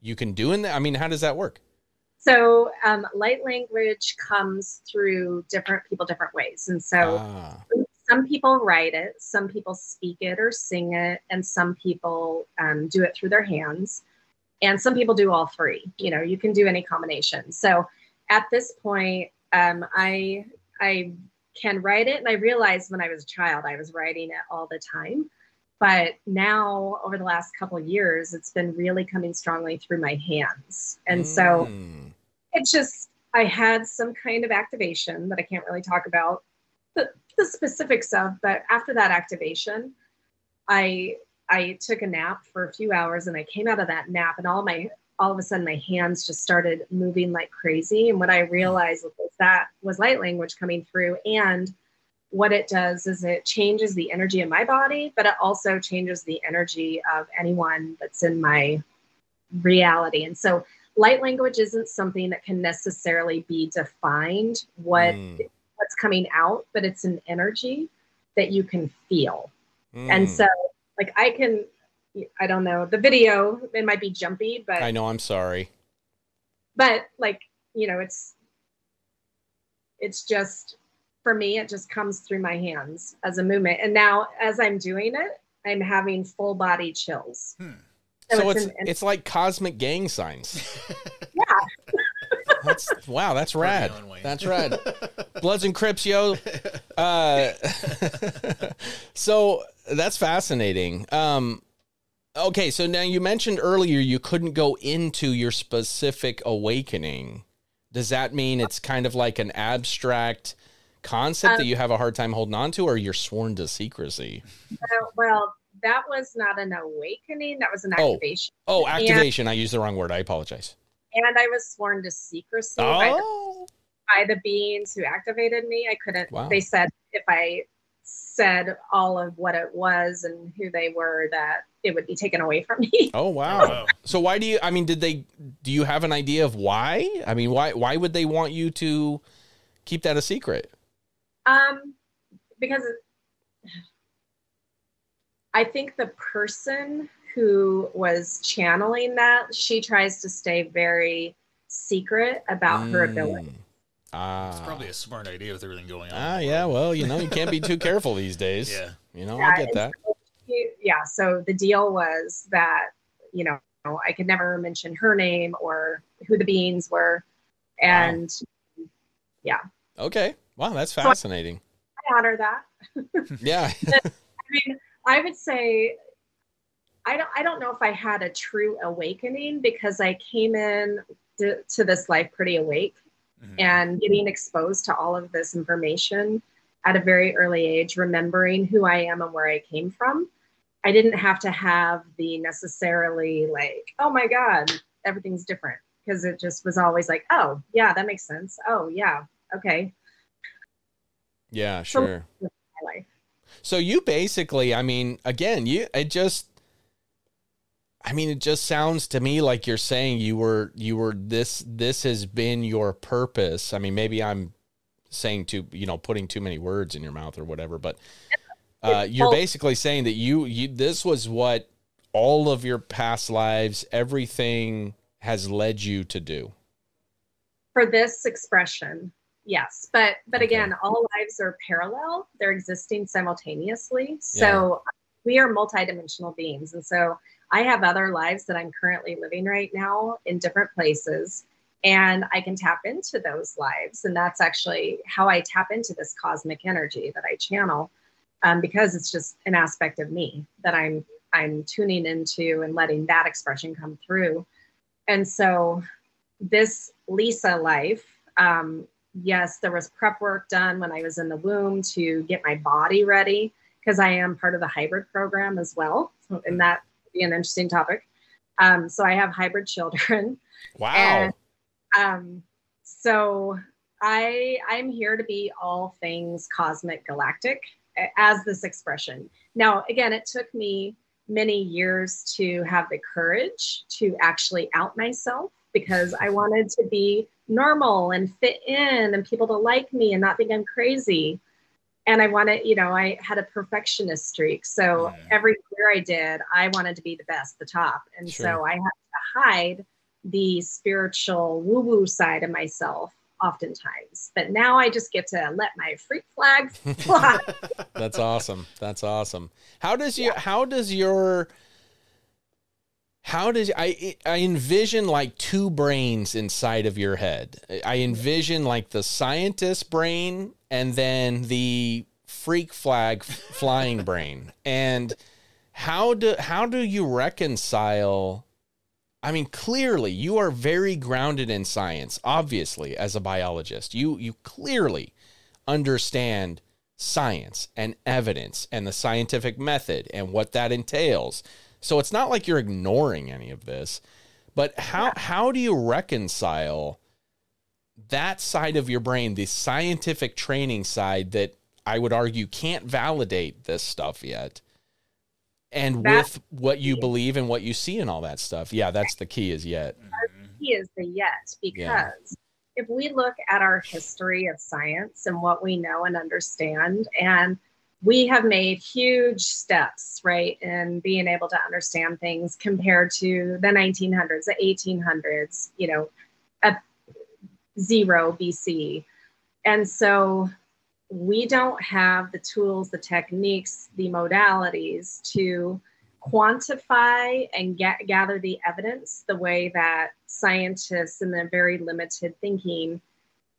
S1: you can do in that? I mean, how does that work?
S3: So um, light language comes through different people different ways. And so
S1: Ah,
S3: some people write it, some people speak it or sing it, and some people um, do it through their hands. And some people do all three. You know, you can do any combination. So at this point, um, I I can write it, and I realized when I was a child I was writing it all the time. But now, over the last couple of years, it's been really coming strongly through my hands. And so
S1: mm,
S3: it's just I had some kind of activation that I can't really talk about the, the specifics of, but after that activation, I I took a nap for a few hours and I came out of that nap and all my all of a sudden my hands just started moving like crazy. And what I realized was that was light language coming through. And what it does is it changes the energy in my body, but it also changes the energy of anyone that's in my reality. And so light language isn't something that can necessarily be defined what
S1: Mm.
S3: what's coming out, but it's an energy that you can feel.
S1: mm.
S3: And so like I can I don't know, the video it might be jumpy, but
S1: I know. I'm sorry.
S3: but like, you know, it's it's just for me it just comes through my hands as a movement. And now as I'm doing it, I'm having full body chills.
S1: So it's
S3: an-
S1: it's like cosmic gang signs.
S3: yeah.
S1: That's wow, that's rad. That's rad. Bloods and Crips, yo. Uh, so that's fascinating. Um, okay, so now you mentioned earlier you couldn't go into your specific awakening. Does that mean it's kind of like an abstract concept that you have a hard time holding on to, or you're sworn to secrecy?
S3: Uh, well, that was not an awakening, that was an
S1: Oh.
S3: activation.
S1: Oh, activation. I used the wrong word. I apologize.
S3: And I was sworn to secrecy by the
S1: Oh,
S3: by the beings who activated me. I couldn't,
S1: Wow.
S3: they said if I said all of what it was and who they were, that it would be taken away from me.
S1: oh, wow. So why do you? I mean, did they? Do you have an idea of why? I mean, why? Why would they want you to keep that a secret?
S3: Um, because I think the person who was channeling that, she tries to stay very secret about her
S1: Mm.
S3: ability.
S1: Ah.
S2: It's probably a smart idea with everything going on.
S1: Ah, yeah. Well, you know, you can't be too careful these days.
S2: Yeah.
S1: You know,
S3: Yeah,
S1: I get that.
S3: yeah. So the deal was that you know I could never mention her name or who the beans were, and yeah.
S1: Okay. Wow, that's
S3: I-
S1: fascinating.
S3: I honor that.
S1: Yeah.
S3: I mean, I would say I don't I don't know if I had a true awakening because I came in to, to this life pretty awake
S2: Mhm.
S3: and getting exposed to all of this information at a very early age, remembering who I am and where I came from. I didn't have to have the necessarily like, oh my God, everything's different. Because it just was always like, oh, yeah, that makes sense. Oh, yeah, okay.
S1: Yeah, sure.
S3: Life.
S1: So you basically, I mean, again, you it just I mean, it just sounds to me like you're saying you were you were this this has been your purpose. I mean, maybe I'm saying too, you know, putting too many words in your mouth or whatever, but uh, you're basically saying that you you this was what all of your past lives, everything has led you to do.
S3: for this expression yes but but
S1: Okay.
S3: again all lives are parallel they're existing simultaneously so we are multidimensional beings and so i have other lives that i'm currently living right now in different places and i can tap into those lives and that's actually how i tap into this cosmic energy that i channel um, because it's just an aspect of me that i'm i'm tuning into and letting that expression come through and so this Lisa life, um, yes, there was prep work done when I was in the womb to get my body ready because I am part of the hybrid program as well. And that be an interesting topic. Um, so I have hybrid children.
S1: Wow.
S3: And um, so I I'm here to be all things cosmic galactic as this expression. Now, again, it took me many years to have the courage to actually out myself because I wanted to be normal and fit in and people to like me and not think I'm crazy. And I wanted, you know, I had a perfectionist streak. So
S2: Mhm.
S3: every year I did, I wanted to be the best, the top. And
S1: Sure.
S3: so I had to hide the spiritual woo woo side of myself oftentimes. But now I just get to let my freak flag fly.
S1: That's awesome. That's awesome. How does your how does your how does I I envision like two brains inside of your head. I envision like the scientist brain and then the freak flag flying brain. And how do how do you reconcile I mean clearly you are very grounded in science obviously as a biologist. You you clearly understand science and evidence and the scientific method and what that entails. So it's not like you're ignoring any of this, but how how do you reconcile that side of your brain, the scientific training side that I would argue can't validate this stuff yet, and
S3: That-
S1: with what you believe and what you see and all that stuff? Yeah, that's the key is yet.
S3: key is the yet because
S1: Yeah.
S3: if we look at our history of science and what we know and understand and we have made huge steps right in being able to understand things compared to the 1900s the 1800s you know at zero bc and so we don't have the tools the techniques the modalities to quantify and get, gather the evidence the way that scientists in their very limited thinking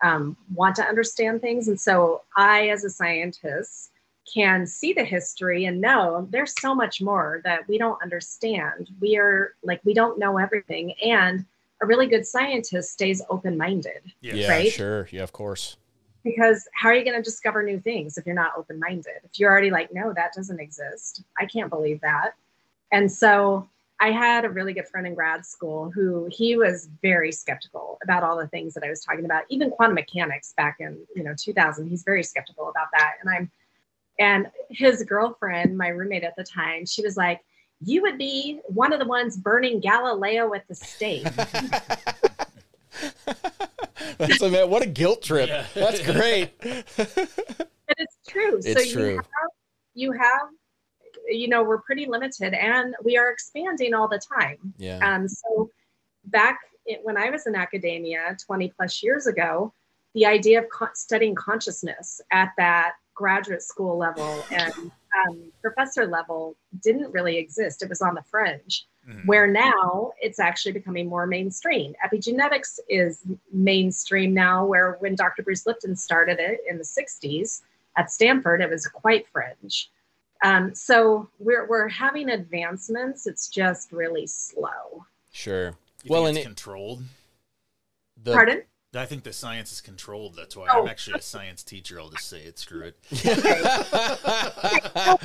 S3: um, want to understand things. And so I, as a scientist, can see the history and know there's so much more that we don't understand. We are like, we don't know everything. And a really good scientist stays open minded
S2: Yes.
S1: Yeah,
S3: Right?
S1: sure. Yeah, of course.
S3: because how are you going to discover new things if you're not open minded? If you're already like, no, that doesn't exist. I can't believe that. And so I had a really good friend in grad school who he was very skeptical about all the things that I was talking about, even quantum mechanics back in, you know, 2000. He's very skeptical about that. And I'm, and his girlfriend, my roommate at the time, she was like, you would be one of the ones burning Galileo at the stake.
S1: That's a man, what a guilt trip.
S2: Yeah.
S1: That's great.
S3: But it's true. so
S1: It's
S3: you
S1: true.
S3: have you have you know, we're pretty limited and we are expanding all the time.
S1: Yeah.
S3: Um so back it, when I was in academia 20 plus years ago, the idea of co- studying consciousness at that graduate school level and um, professor level didn't really exist. It was on the fringe.
S2: Mhm.
S3: Where now it's actually becoming more mainstream. Epigenetics is mainstream now, where when Dr. Bruce Lipton started it in the 60s at Stanford, it was quite fringe. Um, so we're, we're having advancements, it's just really slow.
S1: Sure.
S2: You
S1: well,
S2: think
S1: and
S2: it's
S1: it,
S2: controlled.
S1: the,
S3: Pardon?
S2: I think the science is controlled. That's why
S3: Oh.
S2: I'm actually a science teacher. I'll just say it. Screw it.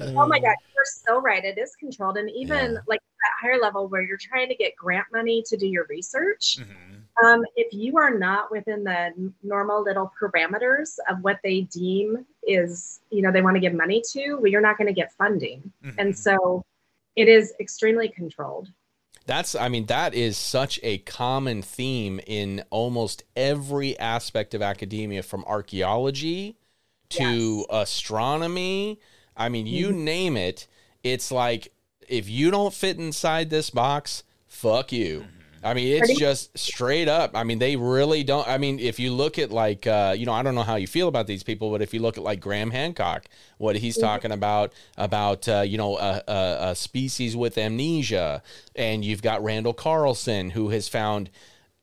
S3: Oh my God, you're so right. It is controlled. And even
S1: Yeah.
S3: like that higher level where you're trying to get grant money to do your research,
S2: Mhm.
S3: um, if you are not within the normal little parameters of what they deem is, you know, they want to give money to, well, you're not going to get funding.
S2: Mhm.
S3: And so it is extremely controlled.
S1: That's, I mean, that is such a common theme in almost every aspect of academia, from archaeology to astronomy. I mean, you mm-hmm. name it. It's like if you don't fit inside this box, fuck you. Mm-hmm. I mean, it's just straight up. I mean, they really don't. I mean, if you look at like, uh, you know, I don't know how you feel about these people, but if you look at like Graham Hancock, what he's talking about, about, uh, you know, a, a, a species with amnesia, and you've got Randall Carlson, who has found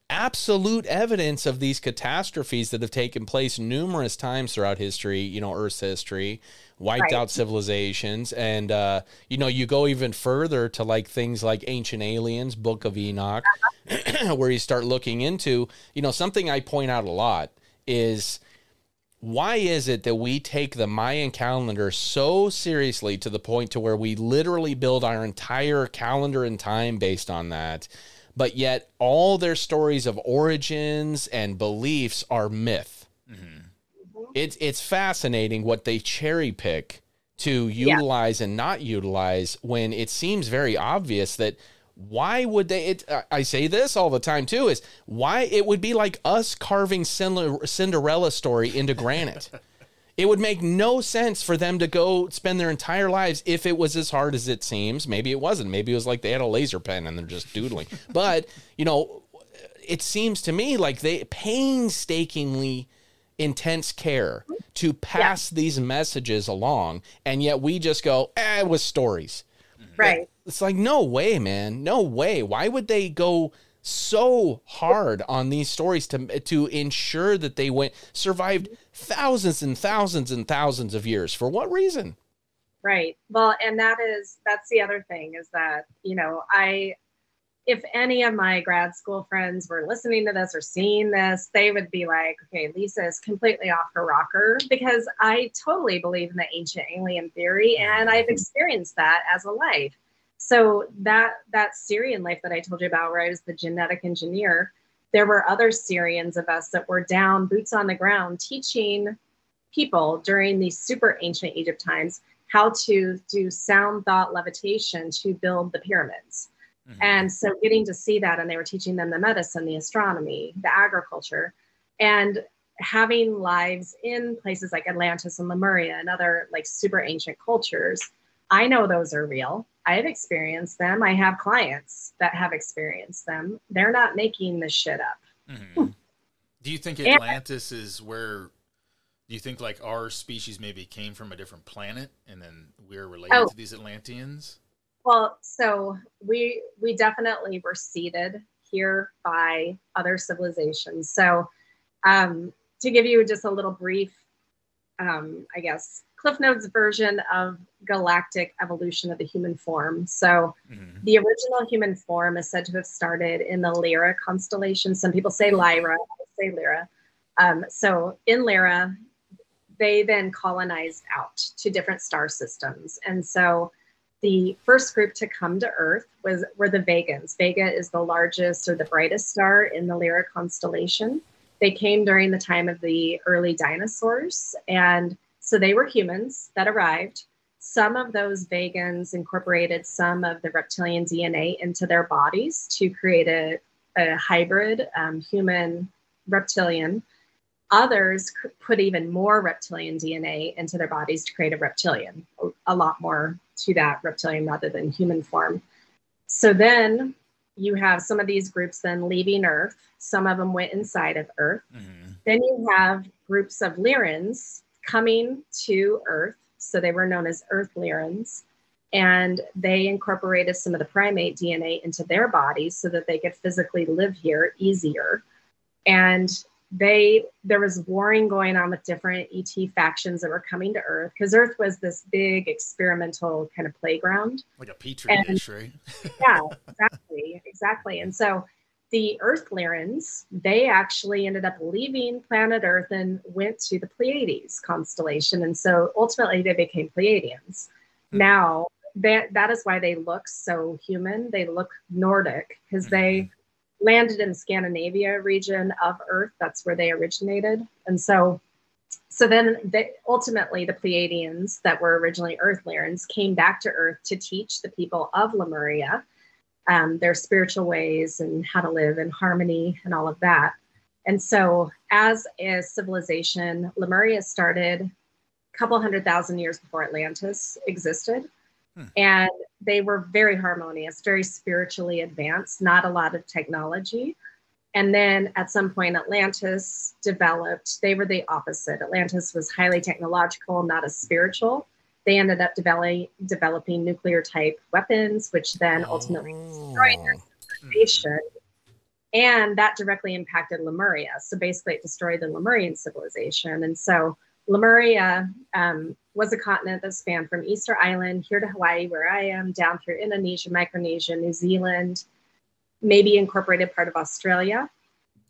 S1: absolute evidence of these catastrophes that have taken place numerous times throughout history, you know, Earth's history, wiped
S3: Right.
S1: out civilizations. And, uh, you know, you go even further to like things like Ancient Aliens, Book of Enoch, where you start looking into, you know, something I point out a lot is why is it that we take the Mayan calendar so seriously to the point to where we literally build our entire calendar and time based on that, but yet all their stories of origins and beliefs are myth. Mm-hmm. It's it's fascinating what they cherry pick to utilize and not utilize when it seems very obvious that why would they it I- i say this all the time too is why it would be like us carving Cinder- cinderella story into granite it would make no sense for them to go spend their entire lives if it was as hard as it seems. Maybe it wasn't. Maybe it was like they had a laser pen and they're just doodling. But you know it seems to me like they painstakingly intense care to pass these messages along and yet we just go eh, it was stories.
S3: Right.
S1: it's like no way man. No way. Why would they go so hard on these stories to to ensure that they went survived thousands and thousands and thousands of years for what reason
S3: Right. Well, and that is that's the other thing is that, you know, I if any of my grad school friends were listening to this or seeing this, they would be like, okay, Lisa is completely off her rocker because I totally believe in the ancient alien theory and I've experienced that as a life. So that that Sirian life that I told you about where I was the genetic engineer, there were other Sirians of us that were down boots on the ground teaching people during these super ancient Egypt times how to do sound thought levitation to build the pyramids.
S2: Mhm.
S3: And so getting to see that, and they were teaching them the medicine, the astronomy, the agriculture, and having lives in places like Atlantis and Lemuria and other like super ancient cultures. I know those are real. I have experienced them. I have clients that have experienced them. They're not making this shit up.
S2: Mhm. Do you think
S3: And-
S2: Atlantis is where? Do you think like our species maybe came from a different planet, and then we're related
S3: Oh.
S2: to these Atlanteans?
S3: Well, so we we definitely were seeded here by other civilizations. So um, to give you just a little brief, um, I guess, Cliff Notes version of galactic evolution of the human form. So
S2: Mhm.
S3: the original human form is said to have started in the Lyra constellation. Some people say Lyra, I say Lyra. Um, so in Lyra, they then colonized out to different star systems. And so the first group to come to Earth was were the Vegans. Vega is the largest or the brightest star in the Lyra constellation. They came during the time of the early dinosaurs, and so they were humans that arrived. Some of those vegans incorporated some of the reptilian DNA into their bodies to create a, a hybrid um, human reptilian. Others put even more reptilian DNA into their bodies to create a reptilian, a- lot more to that reptilian rather than human form. So then you have some of these groups then leaving Earth. Some of them went inside of Earth.
S2: Mm-hmm.
S3: Then you have groups of Lyrans coming to Earth. So they were known as Earth Lyrans. And they incorporated some of the primate DNA into their bodies so that they could physically live here easier. And they there was warring going on with different ET factions that were coming to Earth because Earth was this big experimental kind of playground.
S2: Like a petri dish, right?
S3: Yeah, exactly, exactly. And so the Earth Lyrans, they actually ended up leaving planet Earth and went to the Pleiades constellation. And so ultimately they became Pleiadians.
S2: Hmm.
S3: Now that that is why they look so human. They look Nordic because they landed in the Scandinavia region of Earth. That's where they originated. And so so then they, ultimately the Pleiadians that were originally Earth Lyrans came back to Earth to teach the people of Lemuria um, their spiritual ways and how to live in harmony and all of that. And so, as a civilization, Lemuria started a couple hundred thousand years before Atlantis existed.
S2: Hmm.
S3: And they were very harmonious, very spiritually advanced, not a lot of technology. And then at some point, Atlantis developed, they were the opposite. Atlantis was highly technological, not as spiritual. They ended up developing, developing nuclear type weapons, which then ultimately destroyed their civilization. And that directly impacted Lemuria. So basically, it destroyed the Lemurian civilization. And so Lemuria um, was a continent that spanned from Easter Island here to Hawaii, where I am, down through Indonesia, Micronesia, New Zealand, maybe incorporated part of Australia.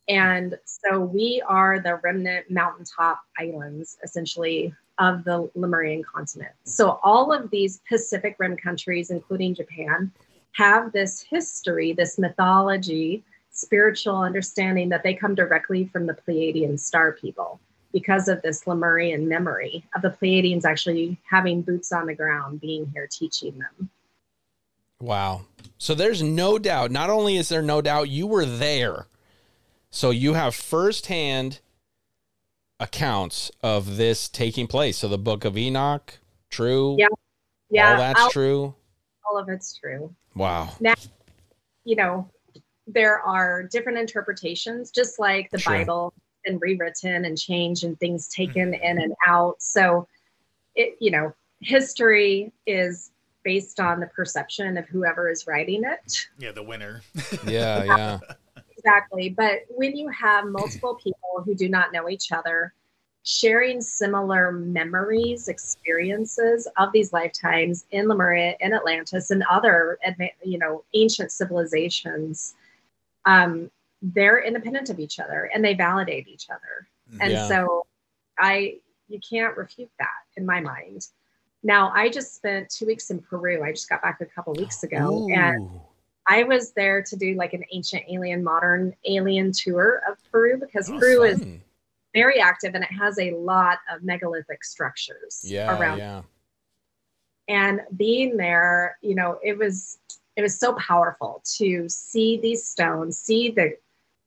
S3: And so we are the remnant mountaintop islands, essentially, of the Lemurian continent. So all of these Pacific Rim countries, including Japan, have this history, this mythology, spiritual understanding that they come directly from the Pleiadian star people because of this Lemurian memory of the Pleiadians actually having boots on the ground, being here teaching them.
S1: Wow. So there's no doubt. Not only is there no doubt, you were there. So you have firsthand accounts of this taking place. So the book of Enoch, true.
S3: Yeah. Yeah,
S1: All that's
S3: I'll-
S1: true.
S3: all of it's true.
S1: Wow.
S3: Now, you know, there are different interpretations, just like the
S1: Sure.
S3: Bible and rewritten and changed and things hmm. taken in and out. So, it, you know, history is based on the perception of whoever is writing it.
S2: Yeah, the winner.
S1: Yeah, yeah.
S3: Exactly. But when you have multiple people who do not know each other, sharing similar memories, experiences of these lifetimes in Lemuria, in Atlantis, and other, you know, ancient civilizations, um, they're independent of each other and they validate each other. And
S1: Yeah.
S3: so, I you can't refute that in my mind. Now, I just spent two weeks in Peru. I just got back a couple weeks ago, and
S1: Ooh.
S3: I was there to do like an ancient alien, modern alien tour of Peru because
S1: Oh,
S3: Peru is very active and it has a lot of megalithic structures
S1: yeah,
S3: around.
S1: yeah.
S3: And being there, you know, it was it was so powerful to see these stones, see the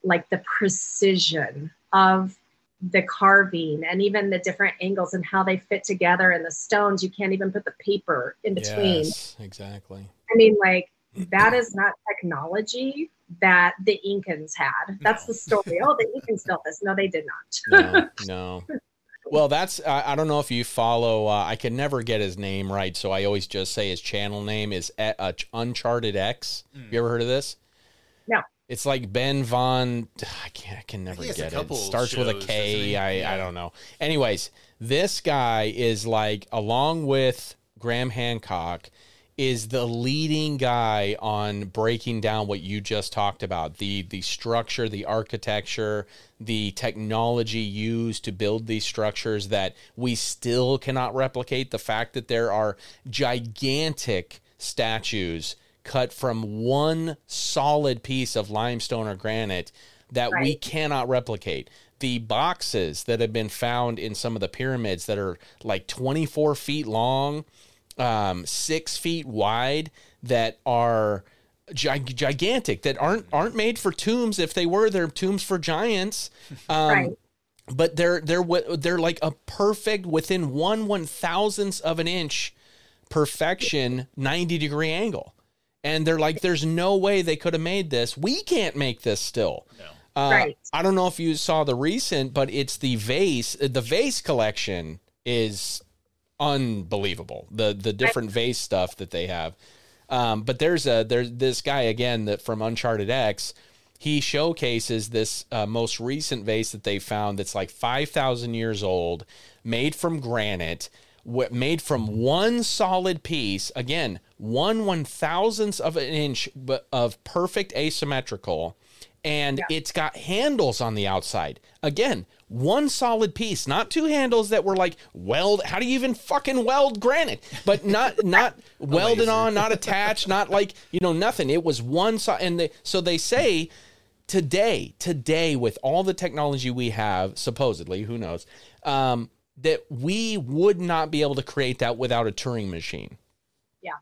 S3: like the precision of the carving and even the different angles and how they fit together and the stones you can't even put the paper in between
S1: Yes, exactly.
S3: I mean, like that is not technology that the Incans had. That's the story. Oh, the Incans built this. No, they did not.
S1: No, no. Well, that's I, I don't know if you follow. Uh, I can never get his name right, so I always just say his channel name is E- uh, Uncharted X. You ever heard of this?
S3: No.
S1: It's like Ben Von. I can't. I can never
S2: he has a
S1: get it.
S2: couple
S1: Starts with a
S2: shows,
S1: K.
S2: doesn't he?
S1: I
S2: Yeah.
S1: I don't know. Anyways, this guy is like along with Graham Hancock is the leading guy on breaking down what you just talked about the the structure the architecture the technology used to build these structures that we still cannot replicate. The fact that there are gigantic statues cut from one solid piece of limestone or granite that we cannot replicate. The boxes that have been found in some of the pyramids that are like 24 feet long um, six feet wide that are gig- gigantic that aren't aren't made for tombs. If they were, they're tombs for giants. Um,
S3: Right.
S1: But they're they're wi- they're like a perfect within one one thousandth of an inch perfection ninety degree angle. and they're like, "There's no way they could have made this. We can't make this still."
S2: No.
S1: Uh,
S3: Right.
S1: I don't know if you saw the recent, but it's the vase. The vase collection is unbelievable. The the different vase stuff that they have. Um, but there's a there's this guy again that from Uncharted X. He showcases this uh, most recent vase that they found that's like five thousand years old, made from granite, wh- made from one solid piece. Again, one one thousandth of an inch but of perfect asymmetrical and it's got handles on the outside. Again, one solid piece, not two handles that were like weld. How do you even fucking weld granite? But not not welded on, not attached, not like you know nothing. It was one so and they, so they say today, today with all the technology we have, supposedly, who knows, um, that we would not be able to create that without a Turing machine
S3: Yeah.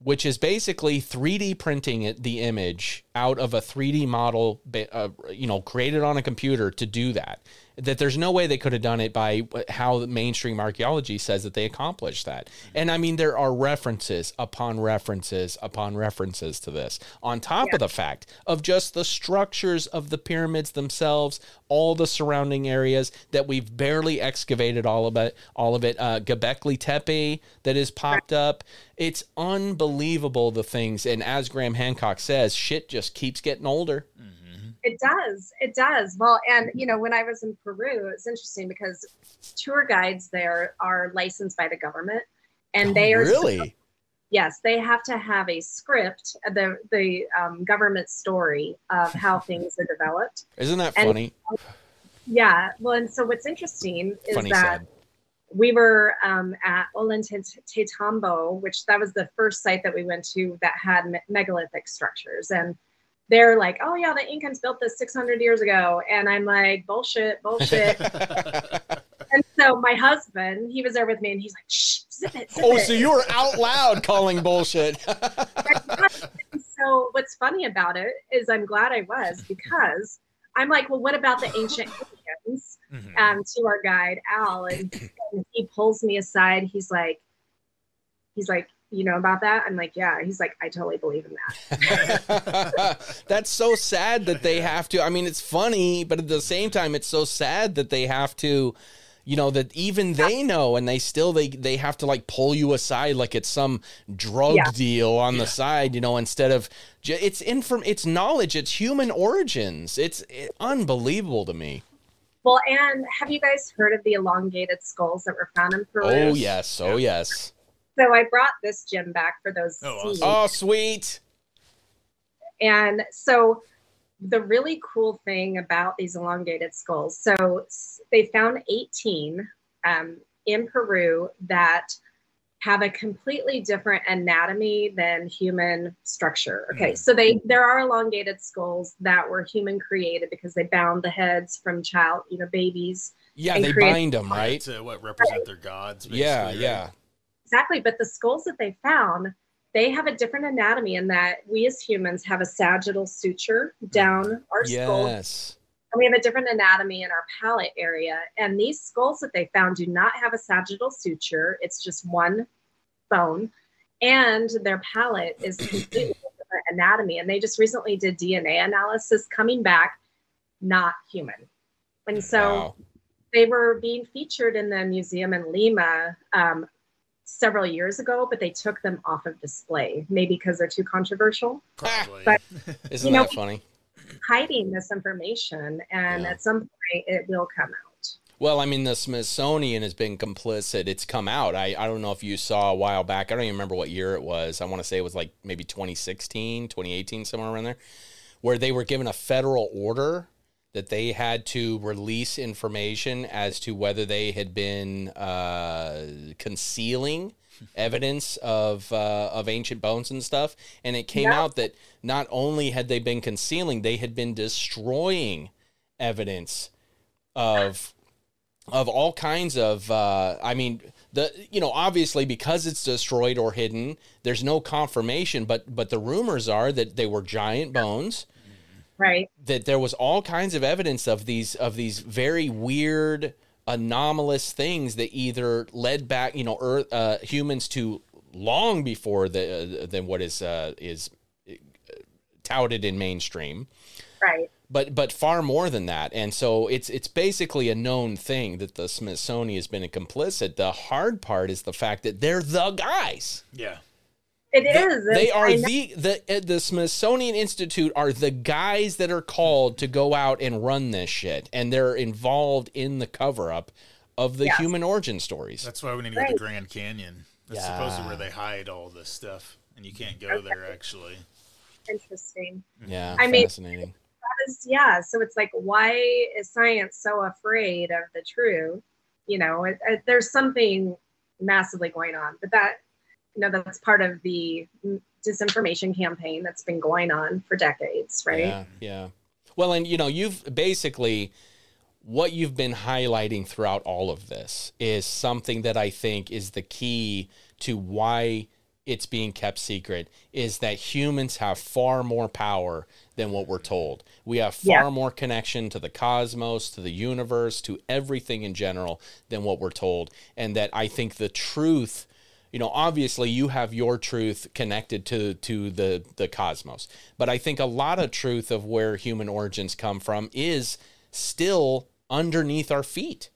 S1: which is basically 3D printing it, the image out of a 3D model, uh, you know, created on a computer to do that. That there's no way they could have done it by how the mainstream archaeology says that they accomplished that. And I mean, there are references upon references upon references to this, on top of the fact of just the structures of the pyramids themselves, all the surrounding areas that we've barely excavated all of it, all of it. Uh, Göbekli Tepe that has popped up. It's unbelievable the things. And as Graham Hancock says, shit just keeps getting older.
S3: It does. It does. Well, and you know, when I was in Peru, it's interesting because tour guides there are licensed by the government, and they are
S1: Oh, really.
S3: yes, they have to have a script, the the um, government story of how things are developed.
S1: Isn't that
S3: And-
S1: funny?
S3: Yeah. Well, and so what's interesting is
S1: Funny
S3: that
S1: sad.
S3: we were um, at Ollantaytambo, which that was the first site that we went to that had me- megalithic structures. And they're like, oh, yeah, the Incans built this 600 years ago. And I'm like, bullshit, bullshit. and so my husband, he was there with me and he's like, shh, zip it, zip
S1: Oh,
S3: it.
S1: so you were out loud calling bullshit.
S3: so what's funny about it is I'm glad I was because I'm like, well, what about the ancient Indians?
S2: Mhm.
S3: Um, to our guide Al, and, and he pulls me aside. He's like, he's like, you know about that? I'm like, yeah. He's like, I totally believe in that.
S1: That's so sad that they have to. I mean, it's funny, but at the same time, it's so sad that they have to. You know that even they know, and they still they they have to like pull you aside like it's some drug
S3: Yeah.
S1: deal on the side. You know, instead of ju- it's inform it's knowledge, it's human origins. It's it, unbelievable to me.
S3: Well, and have you guys heard of the elongated skulls that were found in Peru?
S1: Oh yes, oh yes.
S3: So I brought this gem back for those.
S2: Oh,
S3: seeds.
S2: awesome.
S1: Oh sweet.
S3: And so the really cool thing about these elongated skulls, so they found 18 um, in Peru that have a completely different anatomy than human structure. Okay,
S2: Mm.
S3: so they there are elongated skulls that were human created because they bound the heads from child, you know, babies.
S1: Yeah, they
S3: create-
S1: bind them right.
S2: To what represent their gods.
S1: Yeah,
S2: basically,
S1: yeah.
S3: Exactly, but the skulls that they found, they have a different anatomy in that we as humans have a sagittal suture down our skull
S1: Yes.
S3: and we have a different anatomy in our palate area. And these skulls that they found do not have a sagittal suture, it's just one bone. And their palate is completely different anatomy. And they just recently did DNA analysis coming back not human. And so
S1: Wow.
S3: they were being featured in the museum in Lima um, several years ago, but they took them off of display, maybe because they're too controversial.
S2: Probably.
S3: But-
S1: Isn't
S3: you know-
S1: that funny?
S3: Hiding this information, and
S1: Yeah.
S3: at some point it will come out.
S1: Well, I mean, the Smithsonian has been complicit. It's come out. I, I don't know if you saw a while back. I don't even remember what year it was. I want to say it was like maybe 2016, 2018, somewhere around there, where they were given a federal order that they had to release information as to whether they had been uh, concealing evidence of uh, of ancient bones and stuff. And it came
S3: Yeah.
S1: out that not only had they been concealing, they had been destroying evidence of of all kinds of uh i mean the you know obviously because it's destroyed or hidden there's no confirmation but but the rumors are that they were giant bones
S3: Right.
S1: that there was all kinds of evidence of these of these very weird anomalous things that either led back you know earth uh, humans to long before the uh, than what is uh, is uh, touted in mainstream
S3: Right.
S1: but but far more than that and so it's it's basically a known thing that the smithsonian has been a complicit the hard part is the fact that they're the guys
S2: Yeah.
S3: It is.
S1: they
S3: and
S1: are the the uh, the smithsonian institute are the guys that are called to go out and run this shit and they're involved in the cover-up of the
S3: Yes.
S1: human origin stories
S2: That's why we need to go to Grand Canyon. That's
S1: Yeah.
S2: supposedly where they hide all this stuff, and you can't go there actually.
S3: interesting.
S1: yeah
S3: I mean-
S1: fascinating
S3: Because, yeah, so it's like, why is science so afraid of the truth? You know, it, it, there's something massively going on, but that, you know, that's part of the disinformation campaign that's been going on for decades, right?
S1: Yeah, yeah. Well, and you know, you've basically what you've been highlighting throughout all of this is something that I think is the key to why it's being kept secret is that humans have far more power than what we're told. We have far
S3: Yeah.
S1: more connection to the cosmos, to the universe, to everything in general than what we're told. And that I think the truth you know obviously you have your truth connected to to the the cosmos. But i think a lot of truth of where human origins come from is still underneath our feet.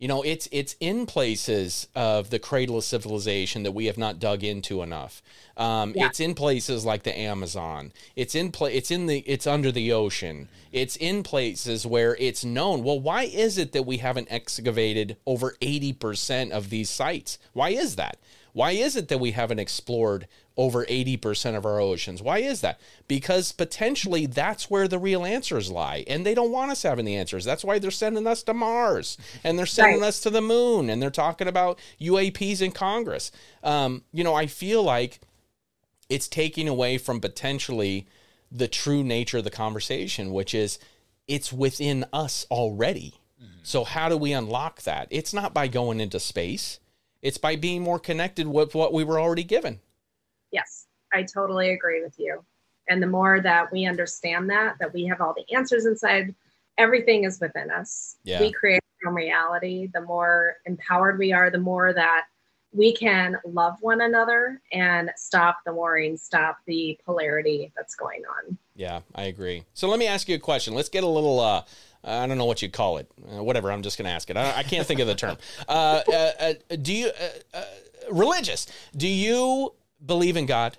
S1: You know it's it's in places of the cradle of civilization that we have not dug into enough. Um,
S3: Yeah.
S1: it's in places like the amazon. It's in pla- it's in the it's under the ocean. It's in places where it's known well why is it that we haven't excavated over 80% of these sites? Why is that why is it that we haven't explored over 80% of our oceans? Why is that? Because potentially that's where the real answers lie. And they don't want us having the answers. That's why they're sending us to Mars and they're sending
S3: Right.
S1: us to the moon and they're talking about UAPs in Congress. Um, you know, I feel like it's taking away from potentially the true nature of the conversation, which is it's within us already. So, how do we unlock that? It's not by going into space. It's by being more connected with what we were already given.
S3: Yes, I totally agree with you. And the more that we understand that, that we have all the answers inside, everything is within us.
S1: Yeah.
S3: We create our own reality. The more empowered we are, the more that we can love one another and stop the warring, stop the polarity that's going on.
S1: Yeah, I agree. So let me ask you a question. Let's get a little. Uh, I don't know what you'd call it. Uh, whatever. I'm just going to ask it. I, I can't think of the term. Uh, uh, uh, do you uh, uh, religious? Do you believe in God?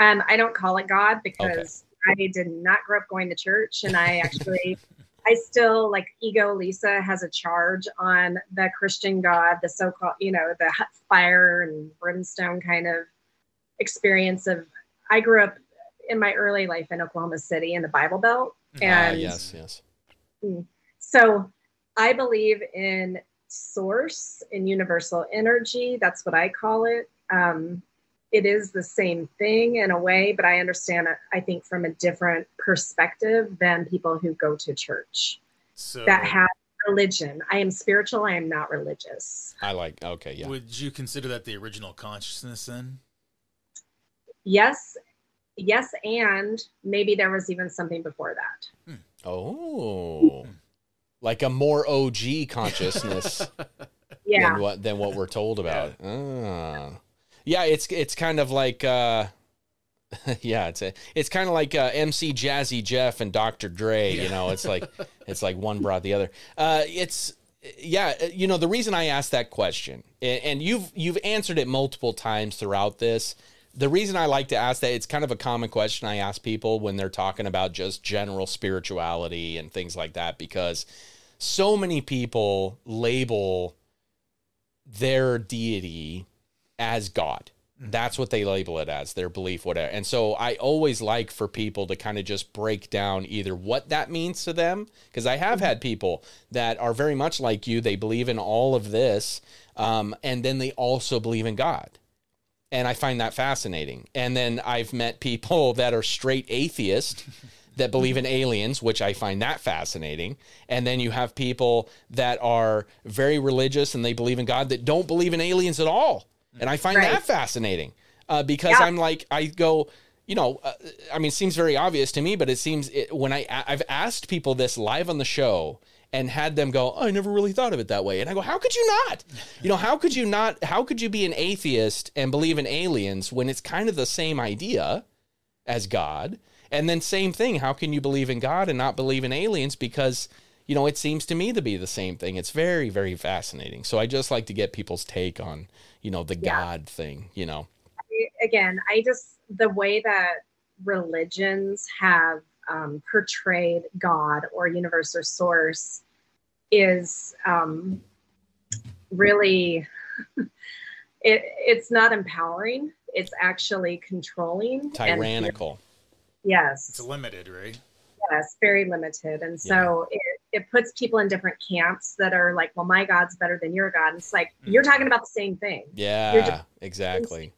S3: Um, I don't call it God because I did not grow up going to church, and I actually, I still like ego. Lisa has a charge on the Christian God, the so-called, you know, the fire and brimstone kind of experience of. I grew up in my early life in Oklahoma City in the Bible Belt,
S1: Ah,
S3: and
S1: yes, yes.
S3: so I believe in source, in universal energy. That's what I call it. Um, it is the same thing in a way, but I understand it, I think, from a different perspective than people who go to church
S2: So
S3: that have religion. I am spiritual, I am not religious.
S1: I like. Okay, yeah.
S2: would you consider that the original consciousness then?
S3: Yes, yes, and maybe there was even something before that.
S1: Oh, like a more OG consciousness
S3: Yeah.
S1: than what than what we're told about. Ah. Yeah, it's it's kind of like uh yeah, it's a, it's kind of like uh, MC Jazzy Jeff and Dr. Dre, you know, it's like it's like one brought the other. Uh it's yeah, you know, the reason I asked that question and, and you've you've answered it multiple times throughout this. The reason I like to ask that it's kind of a common question I ask people when they're talking about just general spirituality and things like that because so many people label their deity as God. That's what they label it as, their belief, whatever. And so I always like for people to kind of just break down either what that means to them, because I have had people that are very much like you. They believe in all of this, um, and then they also believe in God. And I find that fascinating. And then I've met people that are straight atheist that believe in aliens, which I find that fascinating. And then you have people that are very religious and they believe in God that don't believe in aliens at all. And I find
S3: Right.
S1: that fascinating uh, because
S3: Yeah.
S1: I'm like, I go, you know, uh, I mean, it seems very obvious to me, but it seems it, when I I've asked people this live on the show, and had them go, oh, I never really thought of it that way. And I go, how could you not? You know, how could you not? How could you be an atheist and believe in aliens when it's kind of the same idea as God? And then, same thing, how can you believe in God and not believe in aliens? Because, you know, it seems to me to be the same thing. It's very, very fascinating. So I just like to get people's take on, you know, the
S3: Yeah.
S1: God thing, you know.
S3: again, I just the way that religions have um, portrayed God or universe or source is um, really it, it's not empowering. It's actually controlling. and-
S1: Tyrannical.
S3: yes.
S2: It's limited, right?
S3: yes, very limited. And so it, it puts people in different camps that are like, well, my God's better than your God. And it's like, you're talking about the same thing.
S1: Yeah,
S3: You're just-
S1: exactly.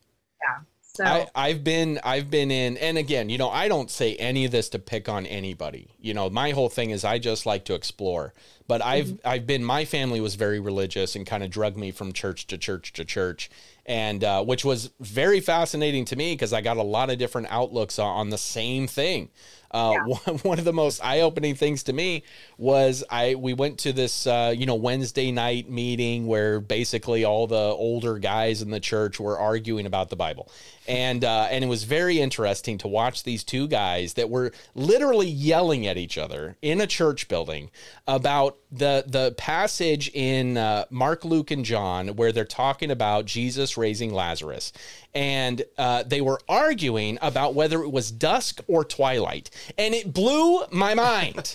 S3: So
S1: I, I've been I've been in and again, you know, I don't say any of this to pick on anybody. You know, my whole thing is I just like to explore. But I've I've been my family was very religious and kind of drug me from church to church to church, and uh, which was very fascinating to me because I got a lot of different outlooks on, the same thing. Uh, one, one of the most eye-opening things to me was I we went to this uh, you know Wednesday night meeting where basically all the older guys in the church were arguing about the Bible, and uh, and it was very interesting to watch these two guys that were literally yelling at each other in a church building about the the passage in uh, Mark, Luke, and John where they're talking about Jesus raising Lazarus, and uh, they were arguing about whether it was dusk or twilight, and it blew my mind.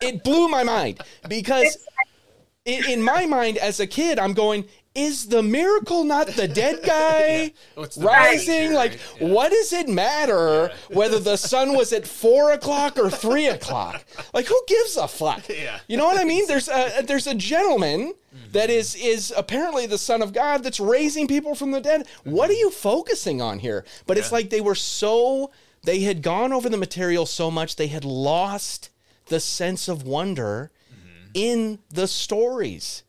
S1: it blew my mind because in, in my mind as a kid, I'm going. Is the miracle not the dead guy oh,
S2: What's the
S1: rising? Like,
S2: right? Yeah.
S1: what does it matter whether the sun was at four o'clock or three o'clock? Like, who gives a fuck?
S2: Yeah.
S1: You know what I mean? There's a there's a gentleman mm-hmm. that is is apparently the son of God that's raising people from the dead. What are mm-hmm. you focusing on here? But it's like they were so they had gone over the material so much they had lost the sense of wonder mm-hmm. in the stories.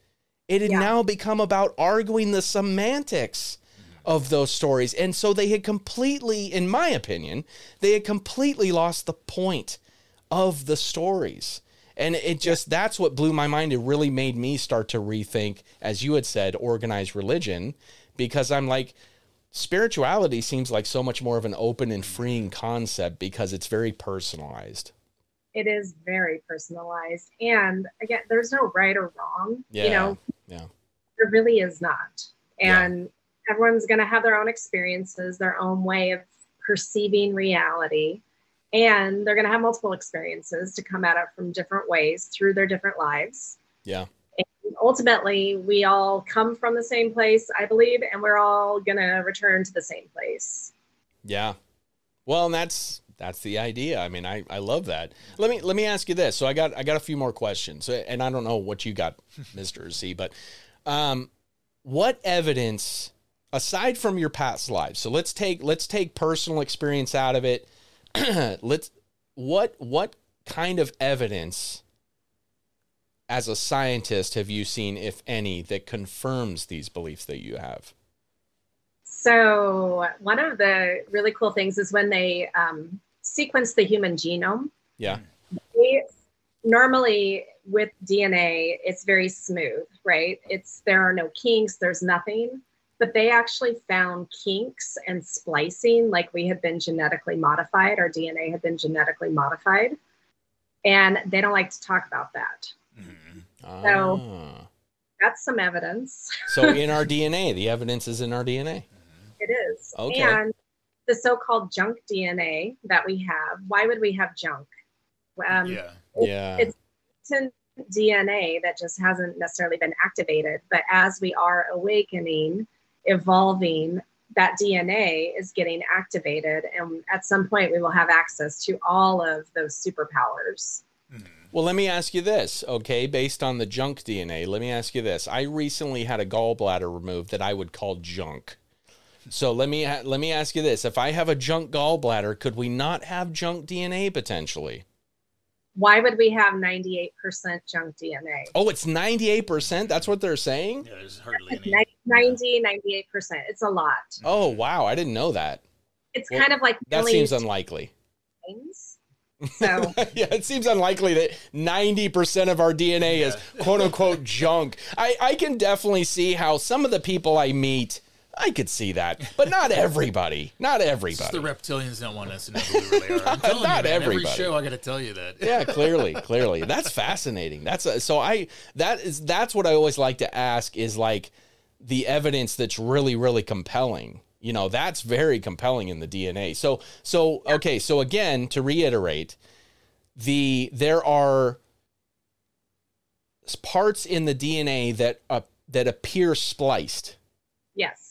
S1: It had
S3: Yeah.
S1: now become about arguing the semantics of those stories. And so they had completely, in my opinion, they had completely lost the point of the stories. And it just, that's what blew my mind. It really made me start to rethink, as you had said, organized religion, because I'm like, spirituality seems like so much more of an open and freeing concept because it's very personalized.
S3: it is very personalized. And again, there's no right or wrong.
S1: Yeah.
S3: You know,
S1: Yeah.
S3: there really is not.
S1: Yeah.
S3: And everyone's going to have their own experiences, their own way of perceiving reality. And they're going to have multiple experiences to come at it from different ways through their different lives.
S1: Yeah.
S3: And ultimately, we all come from the same place, I believe, and we're all going to return to the same place.
S1: Yeah. Well, and that's that's the idea. I mean, I, I love that. Let me let me ask you this. So I got I got a few more questions, and I don't know what you got, Mister C, but um, what evidence aside from your past lives? So let's take let's take personal experience out of it. let's what what kind of evidence as a scientist have you seen, if any, that confirms these beliefs that you have?
S3: So, one of the really cool things is when they um, sequence the human genome.
S1: Yeah.
S3: They, normally, with DNA, it's very smooth, right? It's there are no kinks, there's nothing. But they actually found kinks and splicing, like we had been genetically modified, our DNA had been genetically modified. And they don't like to talk about that. So-
S1: Ah.
S3: That's some evidence.
S1: So in our DNA, the evidence is in our DNA.
S3: It is.
S1: Okay.
S3: And the so called junk DNA that we have, why would we have junk? Um,
S2: yeah.
S1: Yeah.
S3: It's in DNA that just hasn't necessarily been activated. But as we are awakening, evolving, that DNA is getting activated. And at some point, we will have access to all of those superpowers.
S1: Well, let me ask you this, okay? Based on the junk DNA, let me ask you this. I recently had a gallbladder removed that I would call junk. So let me let me ask you this: If I have a junk gallbladder, could we not have junk DNA potentially?
S3: Why would we have 98% junk DNA?
S1: Oh, it's ninety eight percent. That's what they're saying.
S2: Yeah, there's hardly any.
S3: 90, 98%. It's a lot.
S1: Oh, wow! I didn't know that.
S3: It's
S1: Well,
S3: kind of like
S1: That seems unlikely.
S3: things. So
S1: yeah, it seems unlikely that 90% of our DNA is quote unquote junk. I, I can definitely see how some of the people I meet, I could see that, but not everybody. Not
S2: Just
S1: everybody.
S2: the reptilians don't want us to know who we really are. I'm telling
S1: Not
S2: you, man, every
S1: everybody.
S2: show I got to tell you that.
S1: yeah, clearly, clearly. That's fascinating. That's a, so I that is that's what I always like to ask is like the evidence that's really really compelling. You know, that's very compelling in the DNA. So so okay, so again, to reiterate, the there are parts in the DNA that uh, that appear spliced.
S3: yes.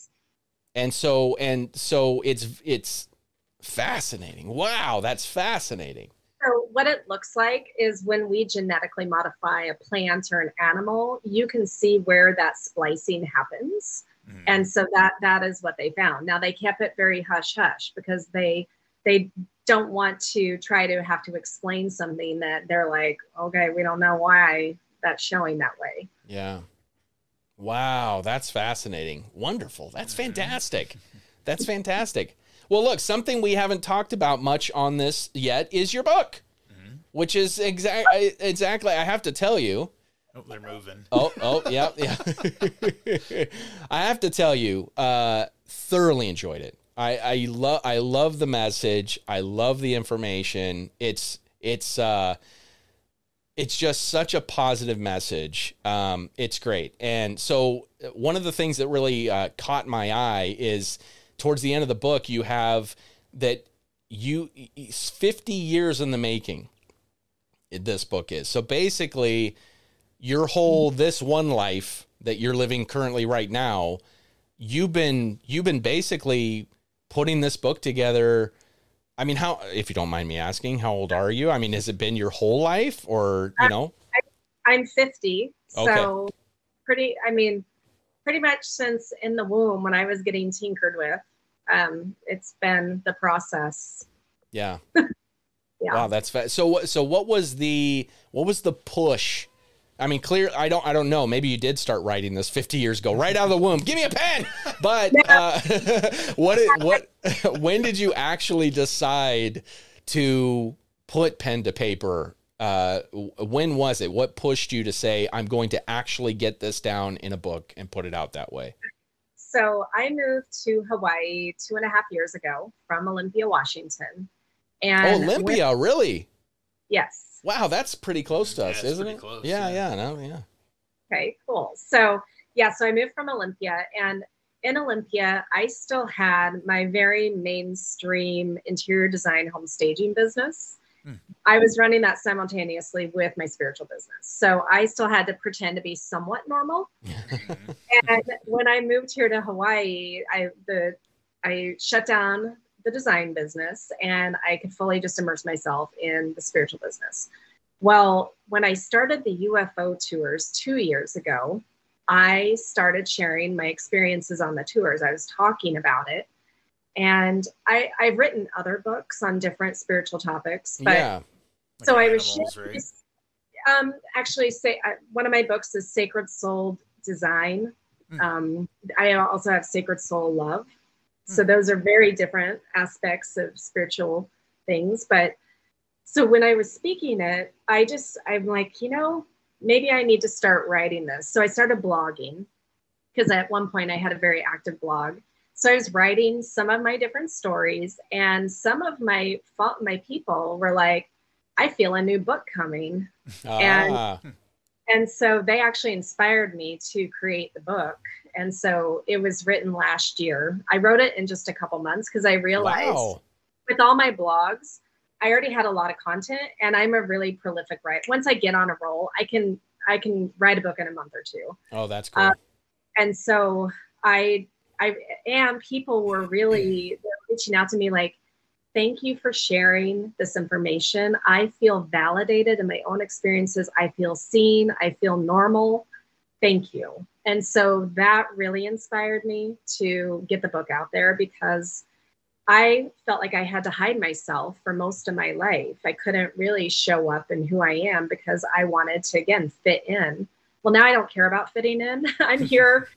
S1: And so and so it's it's fascinating. Wow, that's fascinating.
S3: So what it looks like is when we genetically modify a plant or an animal, you can see where that splicing happens.
S2: Mhm.
S3: And so that that is what they found. Now they kept it very hush hush because they they don't want to try to have to explain something that they're like, okay, we don't know why that's showing that way.
S1: Yeah. Wow, that's fascinating. Wonderful. That's fantastic. That's fantastic. Well, look, something we haven't talked about much on this yet is your book, which is exactly exactly. I have to tell you.
S2: Oh, they're moving.
S1: Oh, oh, yeah, yeah. I have to tell you, uh, thoroughly enjoyed it. I, I love, I love the message. I love the information. It's, it's, uh, it's just such a positive message. Um, it's great. And so uh, one of the things that really uh, caught my eye is towards the end of the book, you have that you 50 years in the making. This book is so basically your whole this one life that you're living currently right now. You've been you've been basically putting this book together. I mean, how if you don't mind me asking, how old are you? I mean, has it been your whole life, or you know?
S3: I'm 50, so
S1: Okay.
S3: pretty. I mean, pretty much since in the womb when I was getting tinkered with. Um, it's been the process.
S1: Yeah.
S3: Yeah.
S1: Wow, that's fa- so. So what was the what was the push? I mean, clear. I don't. I don't know. Maybe you did start writing this 50 years ago, right out of the womb. Give me a pen. But uh, what? It, what? When did you actually decide to put pen to paper? Uh, when was it? What pushed you to say I'm going to actually get this down in a book and put it out that way?
S3: So I moved to Hawaii two and a half years ago from Olympia, Washington.
S1: Oh,
S3: And
S1: Olympia, really?
S3: yes.
S1: Wow, that's pretty close to
S2: Yeah,
S1: us,
S2: it's
S1: isn't it?
S2: close,
S1: yeah,
S2: yeah.
S1: yeah, no, yeah.
S3: Okay, cool. So, yeah, so I moved from Olympia, and in Olympia, I still had my very mainstream interior design home staging business.
S2: Hmm.
S3: I was running that simultaneously with my spiritual business. So I still had to pretend to be somewhat normal. and when I moved here to Hawaii, I the I shut down the design business and I could fully just immerse myself in the spiritual business. Well, when I started the UFO tours two years ago, I started sharing my experiences on the tours. I was talking about it. And I, I've written other books on different spiritual topics, but
S1: yeah.
S2: Like
S3: so I was sharing
S2: right?
S3: um, actually say uh, one of my books is Sacred Soul Design.
S2: Hmm.
S3: Um, I also have Sacred Soul Love. So those are very different aspects of spiritual things. But so when I was speaking it, I just I'm like, you know, maybe I need to start writing this. So I started blogging because at one point I had a very active blog. So I was writing some of my different stories, and some of my fo- my people were like, "I feel a new book coming,"
S1: Ah,
S3: and so they actually inspired me to create the book. And so it was written last year. I wrote it in just a couple months because I realized
S1: wow.
S3: with all my blogs, I already had a lot of content, and I'm a really prolific writer. Once I get on a roll, I can I can write a book in a month or two.
S1: Oh, that's cool.
S3: Uh, and so I I am people were really they're reaching out to me like thank you for sharing this information I feel validated in my own experiences I feel seen I feel normal thank you and so that really inspired me to get the book out there because I felt like I had to hide myself for most of my life. I couldn't really show up in who I am because I wanted to, again, fit in. Well, now I don't care about fitting in. I'm here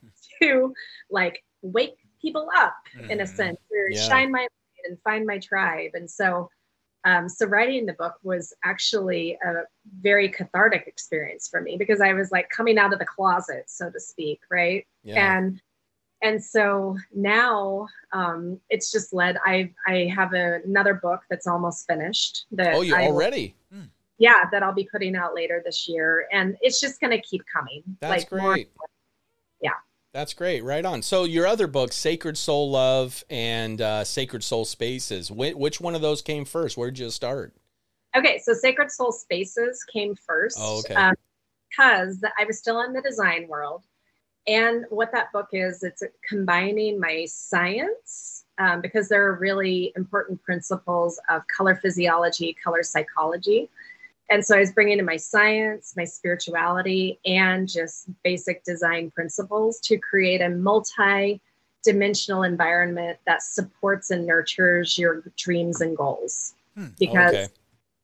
S3: to like wake people up in a
S2: Mhm.
S3: sense or
S1: Yeah.
S3: shine my light and find my tribe. And so Um, so writing the book was actually a very cathartic experience for me because I was like coming out of the closet, so to speak, right?
S1: Yeah.
S3: And and so now um, it's just led. I I have a, another book that's almost finished. That
S1: oh, you
S3: I will-
S1: already?
S3: yeah, that I'll be putting out later this year, and it's just going to keep coming.
S1: That's
S3: like, more-
S1: great.
S3: Yeah.
S1: That's great. Right on. So your other books, Sacred Soul Love and uh, Sacred Soul Spaces, which, which one of those came first? Where did you start?
S3: Okay, so Sacred Soul Spaces came first.
S1: Oh, okay.
S3: Um, because I was still in the design world. And what that book is, it's combining my science, um, because there are really important principles of color physiology, color psychology. And so I was bringing in my science, my spirituality, and just basic design principles to create a multi dimensional environment that supports and nurtures your dreams and goals. Because
S1: Okay.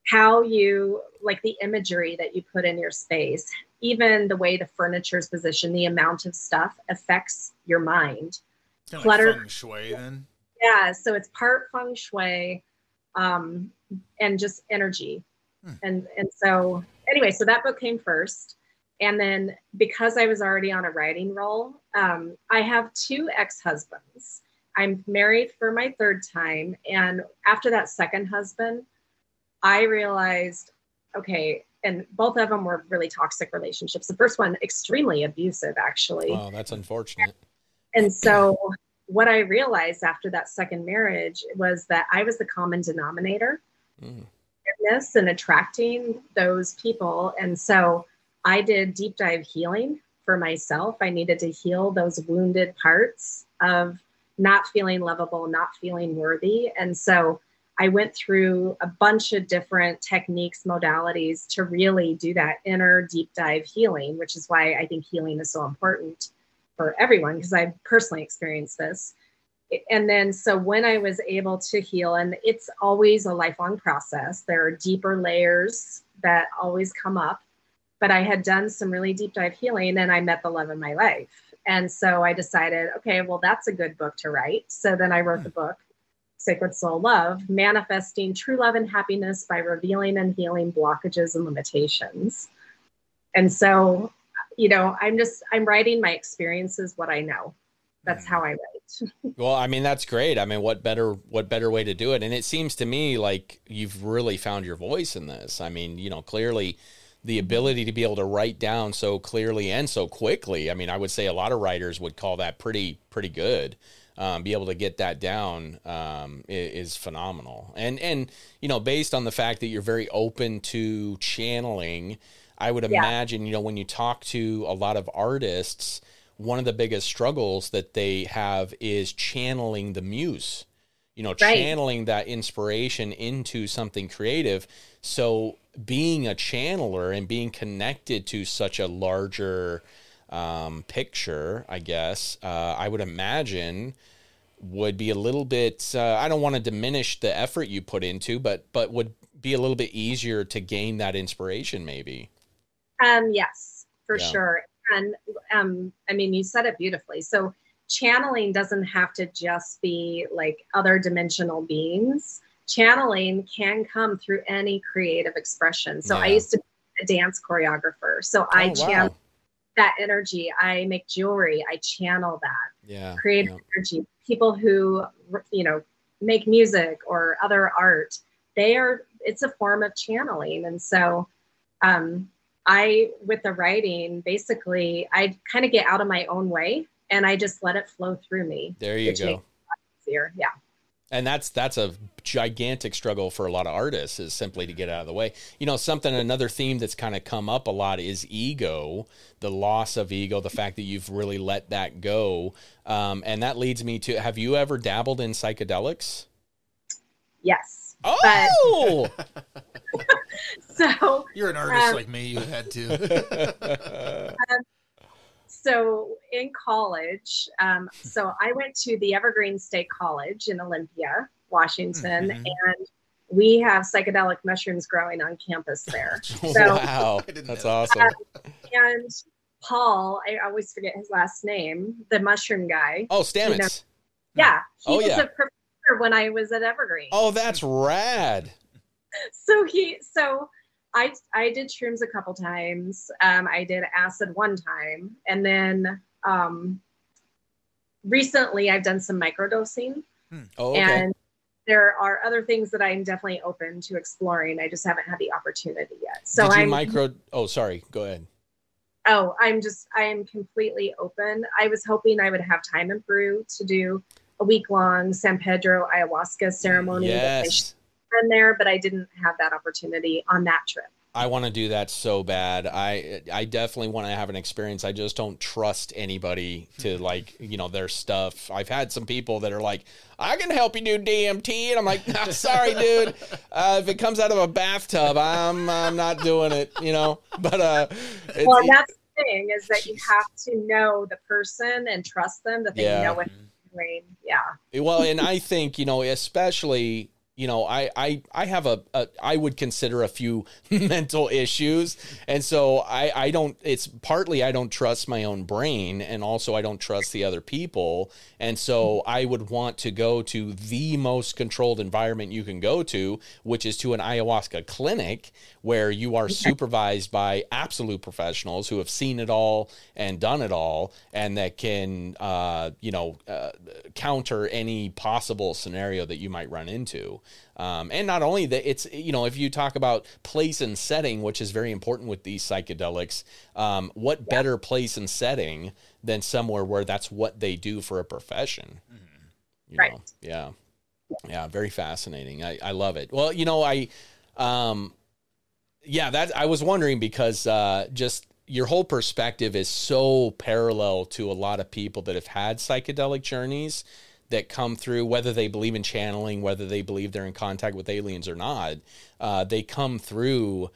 S3: how you like the imagery that you put in your space, even the way the furniture is positioned, the amount of stuff affects your mind.
S2: Kind
S3: Clutter.
S2: like feng shui then.
S3: Yeah, so it's part feng shui um, and just energy.
S2: Hmm.
S3: And and so anyway, so that book came first. And then because I was already on a writing roll, um, I have two ex-husbands. I'm married for my third time. And after that second husband, I realized, okay, and both of them were really toxic relationships. The first one, extremely abusive, actually.
S1: Wow, that's unfortunate.
S3: And so, what I realized after that second marriage was that I was the common denominator
S1: Mm.
S3: In this and attracting those people. And so, I did deep dive healing for myself. I needed to heal those wounded parts of not feeling lovable, not feeling worthy. And so, I went through a bunch of different techniques, modalities to really do that inner deep dive healing, which is why I think healing is so important for everyone because I've personally experienced this. And then, so when I was able to heal, and it's always a lifelong process, there are deeper layers that always come up. But I had done some really deep dive healing and I met the love of my life. And so I decided, okay, well, that's a good book to write. So then I wrote the hmm. book, Sacred Soul Love Manifesting True Love and Happiness by Revealing and Healing Blockages and Limitations. And so, you know, I'm just, I'm writing my experiences, what I know. That's how I write.
S1: Well, I mean, that's great. I mean, what better what better way to do it? And it seems to me like you've really found your voice in this. I mean, you know, clearly the ability to be able to write down so clearly and so quickly. I mean, I would say a lot of writers would call that pretty pretty good. Um, be able to get that down um, is, phenomenal. And and you know, based on the fact that you're very open to channeling, I would
S3: Yeah.
S1: imagine you know when you talk to a lot of artists, one of the biggest struggles that they have is channeling the muse. You know,
S3: Right.
S1: channeling that inspiration into something creative. So being a channeler and being connected to such a larger um, picture, I guess, uh, I would imagine would be a little bit uh, I don't want to diminish the effort you put into, but but would be a little bit easier to gain that inspiration maybe.
S3: Um, yes, for
S1: Yeah.
S3: sure. And um, I mean, you said it beautifully. So channeling doesn't have to just be like other dimensional beings. Channeling can come through any creative expression. So I used to be a dance choreographer. So I
S1: Oh,
S3: channel
S1: wow.
S3: that energy. I make jewelry. I channel that
S1: Yeah.
S3: creative
S1: yeah.
S3: energy. People who you know make music or other art, they are. It's a form of channeling, and so um, I, with the writing, basically, I kind of get out of my own way and I just let it flow through me.
S1: There you go.
S3: makes it a lot easier. Yeah.
S1: and that's that's a gigantic struggle for a lot of artists is simply to get out of the way you know something another theme that's kind of come up a lot is ego the loss of ego the fact that you've really let that go um, and that leads me to have you ever dabbled in psychedelics
S3: Yes.
S1: Oh
S3: So,
S2: You're an artist
S3: Um,
S2: like me. You had to.
S3: so in college, um, so I went to the Evergreen State College in Olympia, Washington,
S2: Mhm.
S3: and we have psychedelic mushrooms growing on campus there. So,
S1: wow that's
S2: know
S1: awesome
S3: and Paul, I always forget his last name, the mushroom guy.
S1: oh stamets
S3: Yeah, he
S1: Oh,
S3: was
S1: yeah.
S3: a professor when I was at Evergreen.
S1: oh that's rad
S3: so he so I I did shrooms a couple times. Um, I did acid one time, and then um, recently I've done some microdosing,
S1: Oh, okay.
S3: and there are other things that I'm definitely open to exploring. I just haven't had the opportunity yet. So
S1: Did you
S3: I'm
S1: micro? Oh, sorry. Go ahead.
S3: oh I'm just I am completely open. I was hoping I would have time in Peru to do a week long San Pedro ayahuasca ceremony. I
S1: Yes.
S3: in there, but I didn't have that opportunity on that trip.
S1: I want to do that so bad. I I definitely want to have an experience. I just don't trust anybody to like you know their stuff. I've had some people that are like, I can help you do DMT, and I'm like, "Nah, sorry, dude. Uh, if it comes out of a bathtub, I'm I'm not doing it. You know. But uh, it's,
S3: Well, that's the thing is that you have to know the person and trust them that they
S1: Yeah.
S3: know what they're. Yeah.
S1: well, and I think you know, especially you know, I I I have a, a I would consider a few mental issues, and so I I don't. It's partly I don't trust my own brain, and also I don't trust the other people, and so I would want to go to the most controlled environment you can go to, which is to an ayahuasca clinic where you are supervised by absolute professionals who have seen it all and done it all, and that can uh, you know uh, counter any possible scenario that you might run into. Um, and not only that, it's you know if you talk about place and setting, which is very important with these psychedelics, um, what better place and setting than somewhere where that's what they do for a profession? You
S3: Right.
S1: know? Yeah. Yeah. Very fascinating. I, I love it. Well, you know, I, um, yeah, that I was wondering because uh, just your whole perspective is so parallel to a lot of people that have had psychedelic journeys that come through, whether they believe in channeling, whether they believe they're in contact with aliens or not. Uh, they come through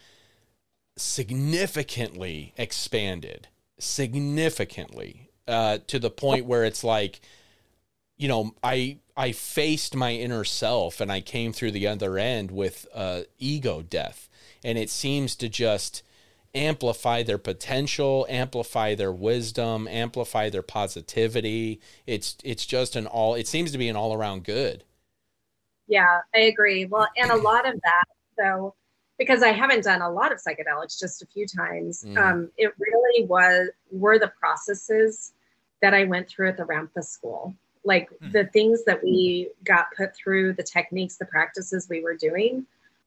S1: significantly expanded, significantly uh, to the point where it's like, you know, I I faced my inner self and I came through the other end with uh, ego death, and it seems to just amplify their potential, amplify their wisdom, amplify their positivity. It's it's just an all. It seems to be an all around good.
S3: Yeah, I agree. Well, and a lot of that, though, because I haven't done a lot of psychedelics, just a few times,
S1: Mm.
S3: um, it really was were the processes that I went through at the Ramtha school. Like
S2: Hmm.
S3: the things that we got put through, the techniques, the practices we were doing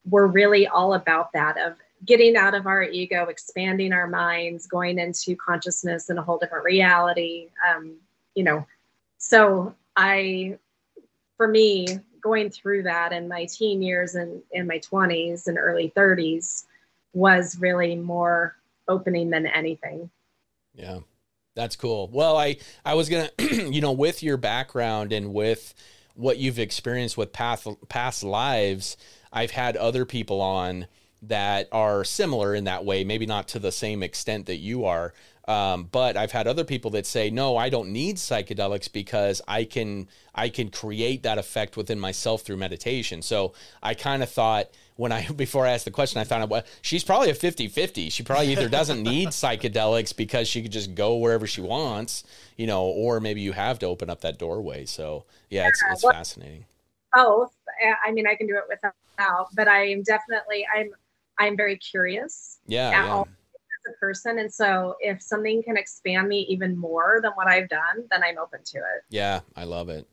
S3: were really all about that of getting out of our ego, expanding our minds, going into consciousness and a whole different reality. Um, you know, so I, for me, going through that in my teen years and in my 20s and early 30s was really more opening than anything.
S1: Yeah. That's cool. Well, I I was going to you know, with your background and with what you've experienced with past past lives, I've had other people on that are similar in that way, maybe not to the same extent that you are. Um, but I've had other people that say, no, I don't need psychedelics because I can I can create that effect within myself through meditation. So I kind of thought when I before I asked the question, I thought, well, she's probably a 50-50. She probably either doesn't need psychedelics because she could just go wherever she wants, you know, or maybe you have to open up that doorway. So yeah, it's it's
S3: well-
S1: fascinating.
S3: Both. I- I mean, I can do it without, but I am definitely I'm I'm very curious
S1: Yeah,
S3: at
S1: yeah.
S3: all as a person, and so if something can expand me even more than what I've done, then I'm open to it.
S1: Yeah, I love it.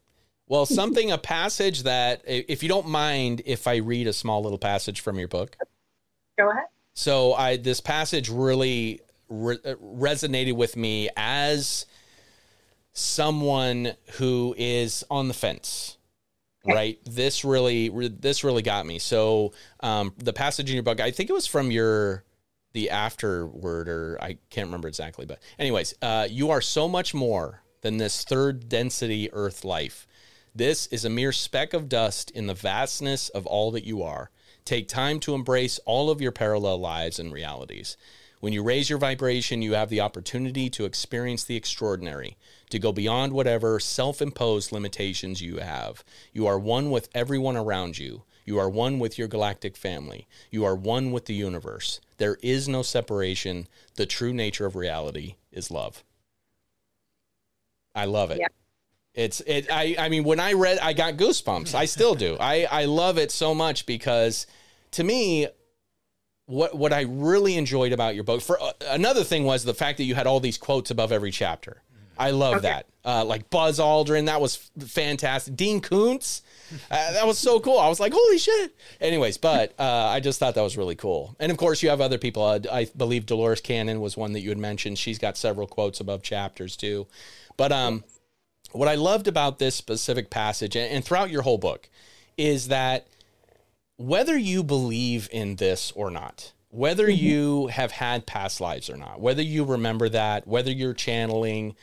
S1: Well, something, a passage that, if you don't mind, if I read a small little passage from your book.
S3: Go ahead.
S1: So, I this passage really re- uh, resonated with me as someone who is on the fence. Right. This really, re- this really got me. So, um, the passage in your book, I think it was from your the afterword, or I can't remember exactly, but anyways, uh, you are so much more than this third density Earth life. This is a mere speck of dust in the vastness of all that you are. Take time to embrace all of your parallel lives and realities. When you raise your vibration, you have the opportunity to experience the extraordinary, to go beyond whatever self imposed limitations you have. You are one with everyone around you. You are one with your galactic family. You are one with the universe. There is no separation. The true nature of reality is love. I love it.
S3: Yeah.
S1: It's it I I mean when I read I got goosebumps. I still do. I I love it so much because to me, what what I really enjoyed about your book for uh, another thing was the fact that you had all these quotes above every chapter. I love
S3: Okay.
S1: that. Uh, like Buzz Aldrin, that was f- fantastic. Dean Koontz, uh, that was so cool. I was like, holy shit. Anyways, but uh, I just thought that was really cool. And of course, you have other people. Uh, I believe Dolores Cannon was one that you had mentioned. She's got several quotes above chapters too. But um, what I loved about this specific passage and, and throughout your whole book is that whether you believe in this or not, whether you have had past lives or not, whether you remember that, whether you're channeling,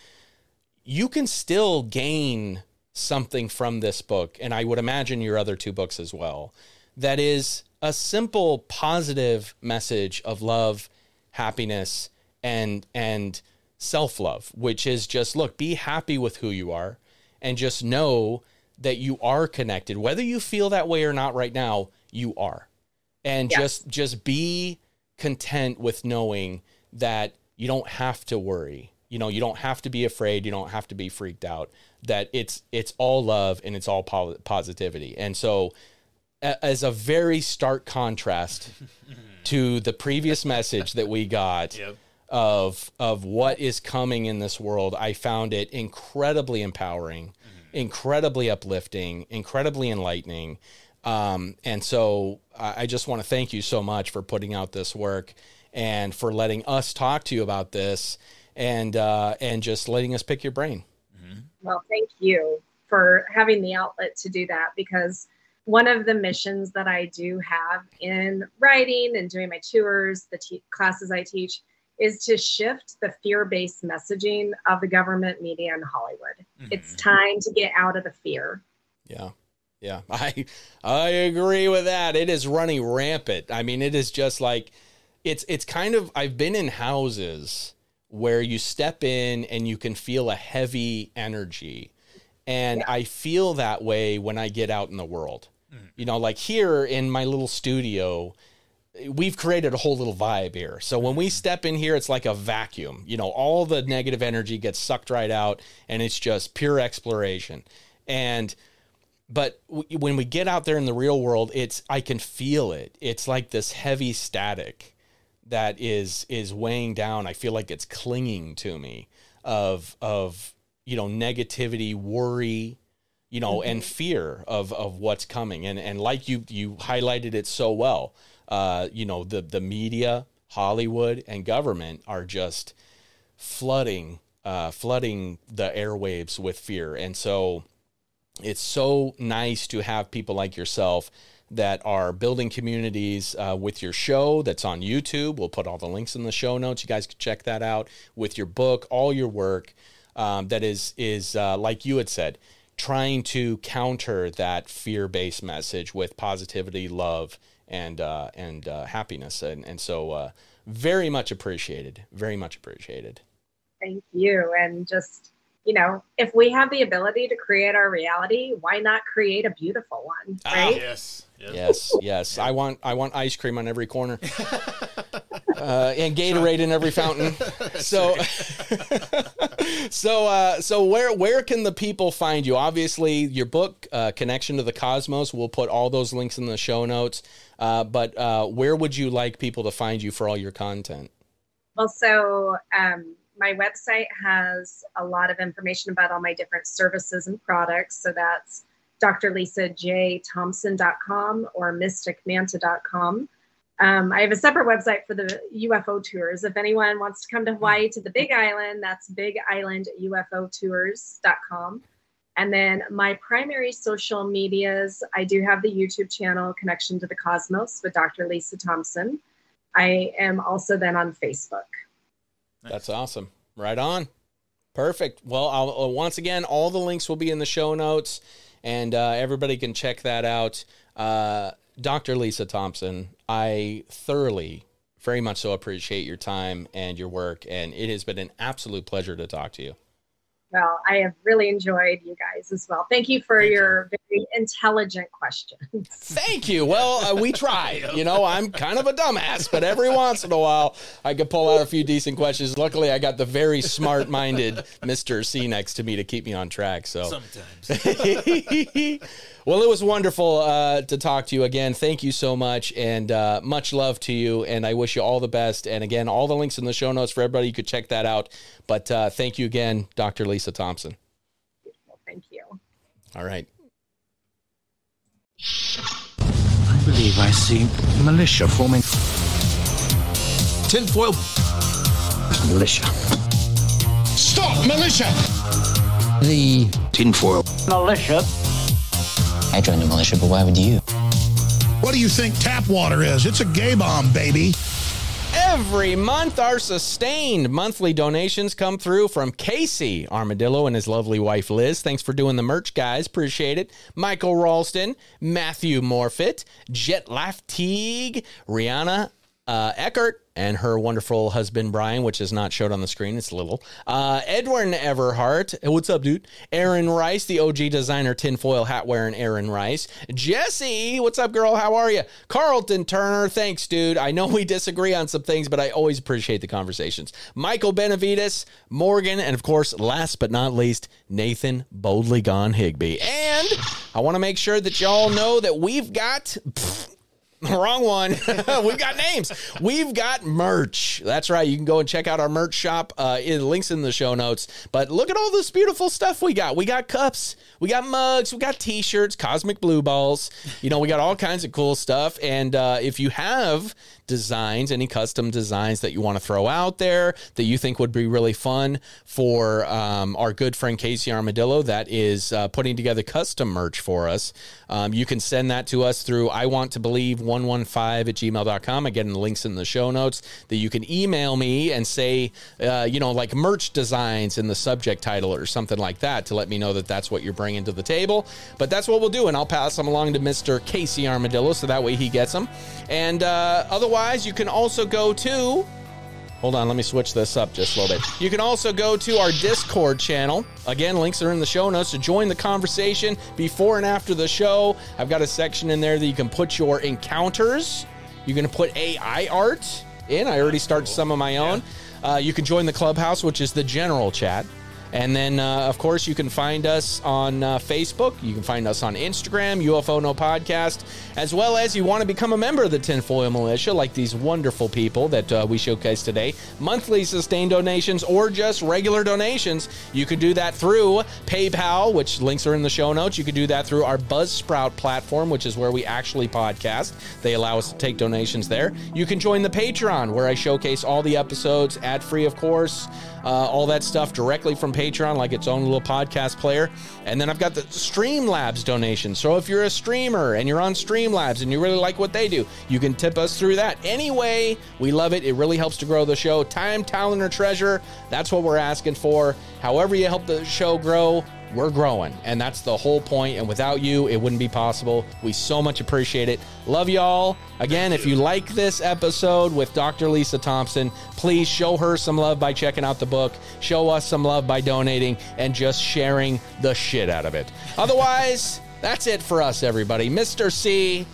S1: you can still gain something from this book. And I would imagine your other two books as well. That is a simple, positive message of love, happiness, and, and, self love, which is just look, be happy with who you are and just know that you are connected. Whether you feel that way or not right now, you are. And just just be content with knowing that you don't have to worry. You know, you don't have to be afraid, you don't have to be freaked out. That it's it's all love and it's all po- positivity. And so a- as a very stark contrast to the previous message that we got
S2: Yep.
S1: of of what is coming in this world, I found it incredibly empowering, incredibly uplifting, incredibly enlightening. Um, and so I, I just want to thank you so much for putting out this work and for letting us talk to you about this and uh, and just letting us pick your brain.
S3: Well, thank you for having the outlet to do that because one of the missions that I do have in writing and doing my tours, the te- classes I teach, is to shift the fear based messaging of the government, media, and Hollywood. It's time to get out of the fear.
S1: Yeah. Yeah. I I agree with that. It is running rampant. I mean, it is just like it's it's kind of I've been in houses where you step in and you can feel a heavy energy. And I feel that way when I get out in the world. Mm. You know, like here in my little studio, we've created a whole little vibe here. So when we mm. step in here, it's like a vacuum. You know, all the negative energy gets sucked right out, and it's just pure exploration. And but w- when we get out there in the real world, it's I can feel it. It's like this heavy static that is is weighing down. I feel like it's clinging to me of of you know negativity, worry, you know, and fear of of what's coming. And and like you you highlighted it so well. Uh, you know, the the media, Hollywood, and government are just flooding uh, flooding the airwaves with fear. And so it's so nice to have people like yourself that are building communities uh, with your show that's on YouTube. We'll put all the links in the show notes. You guys can check that out with your book, all your work. Um, that is is uh, like you had said, trying to counter that fear based message with positivity, love, and uh, and uh, happiness. And and so uh, very much appreciated. Very much appreciated.
S3: Thank you. And just, you know, if we have the ability to create our reality, why not create a beautiful one?
S1: Ah,
S3: Right?
S2: Yes. Yes.
S1: Yes, yes. I want I want ice cream on every corner, uh, and Gatorade in every fountain. So, so, uh, so where where can the people find you? Obviously, your book, uh, Connection to the Cosmos. We'll put all those links in the show notes. Uh, but uh, where would you like people to find you for all your content?
S3: Well, so um, my website has a lot of information about all my different services and products. So that's drlisajthompson.com or mysticmanta.com. Um, I have a separate website for the UFO tours. If anyone wants to come to Hawaii to the Big Island, that's bigislandUFOtours.com. And then my primary social medias, I do have the YouTube channel Connection to the Cosmos with Dr. Lisa Thompson. I am also then on Facebook.
S1: That's awesome. Right on. Perfect. Well, I'll, uh, once again, all the links will be in the show notes, and uh, everybody can check that out. Uh, Dr. Lisa Thompson, I thoroughly, very much so appreciate your time and your work, and it has been an absolute pleasure to talk to you.
S3: Well, I have really enjoyed you guys as well. Thank you for your very intelligent questions.
S1: Thank you. Well, uh, we try. You know, I'm kind of a dumbass, but every once in a while I could pull out a few decent questions. Luckily, I got the very smart minded Mr. C next to me to keep me on track. So,
S2: Sometimes.
S1: Well, it was wonderful uh, to talk to you again. Thank you so much, and uh, much love to you. And I wish you all the best. And again, all the links in the show notes for everybody. You could check that out. But uh, thank you again, Dr. Lisa Thompson.
S3: Thank you.
S1: All right.
S4: I believe I see militia forming.
S5: Tinfoil.
S4: Militia.
S5: Stop, militia!
S4: The tinfoil.
S6: militia. I joined the militia, but why would you?
S5: What do you think tap water is? It's a gay bomb, baby.
S1: Every month, our sustained monthly donations come through from Casey Armadillo and his lovely wife Liz. Thanks for doing the merch, guys. Appreciate it. Michael Ralston, Matthew Morfitt, Jet Laugh Teague, Rihanna uh, Eckert, and her wonderful husband Brian, which is not showed on the screen. It's little. Uh, Edwin Everhart. What's up, dude? Aaron Rice, the OG designer, tinfoil hat wearing Aaron Rice. Jesse, what's up, girl? How are you? Carlton Turner, thanks, dude. I know we disagree on some things, but I always appreciate the conversations. Michael Benavides, Morgan, and of course, last but not least, Nathan Boldly Gone Higby. And I want to make sure that y'all know that we've got. pfft, Wrong one. We've got names. We've got merch. That's right. You can go and check out our merch shop. Uh, in links in the show notes. But look at all this beautiful stuff we got. We got cups. We got mugs. We got T-shirts. Cosmic blue balls. You know, we got all kinds of cool stuff. And uh, if you have designs, any custom designs that you want to throw out there that you think would be really fun for um, our good friend Casey Armadillo, that is uh, putting together custom merch for us, um, you can send that to us through I want to believe 115 at gmail.com. Again, the links in the show notes that you can email me and say, uh, you know, like merch designs in the subject title or something like that to let me know that that's what you're bringing to the table. But that's what we'll do. And I'll pass them along to Mr. Casey Armadillo so that way he gets them. And uh, otherwise, you can also go to Hold on, let me switch this up just a little bit. You can also go to our Discord channel. Again, links are in the show notes to join the conversation before and after the show. I've got a section in there that you can put your encounters. You can put AI art in. I already started some of my own. Uh, you can join the clubhouse, which is the general chat. And then, uh, of course, you can find us on uh, Facebook. You can find us on Instagram, UFO No Podcast, as well as you want to become a member of the Tinfoil Mulisha, like these wonderful people that uh, we showcase today. Monthly sustained donations or just regular donations. You can do that through PayPal, which links are in the show notes. You can do that through our Buzzsprout platform, which is where we actually podcast. They allow us to take donations there. You can join the Patreon, where I showcase all the episodes, ad free, of course uh, all that stuff directly from Patreon, like its own little podcast player. And then I've got the Streamlabs donation. So if you're a streamer and you're on Streamlabs and you really like what they do, you can tip us through that. Anyway, we love it. It really helps to grow the show. Time, talent, or treasure, that's what we're asking for. However, you help the show grow, we're growing and that's the whole point. and without you it wouldn't be possible we so much appreciate it love y'all again if you like this episode with dr lisa thompson please show her some love by checking out the book show us some love by donating and just sharing the shit out of it otherwise that's it for us everybody mr c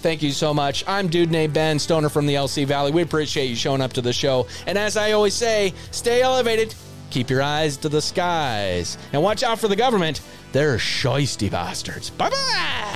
S1: Thank you so much. I'm Dude named Ben, stoner from the LC Valley. We appreciate you showing up to the show. And as I always say, stay elevated, keep your eyes to the skies, and watch out for the government. They're shoisty bastards. Bye bye.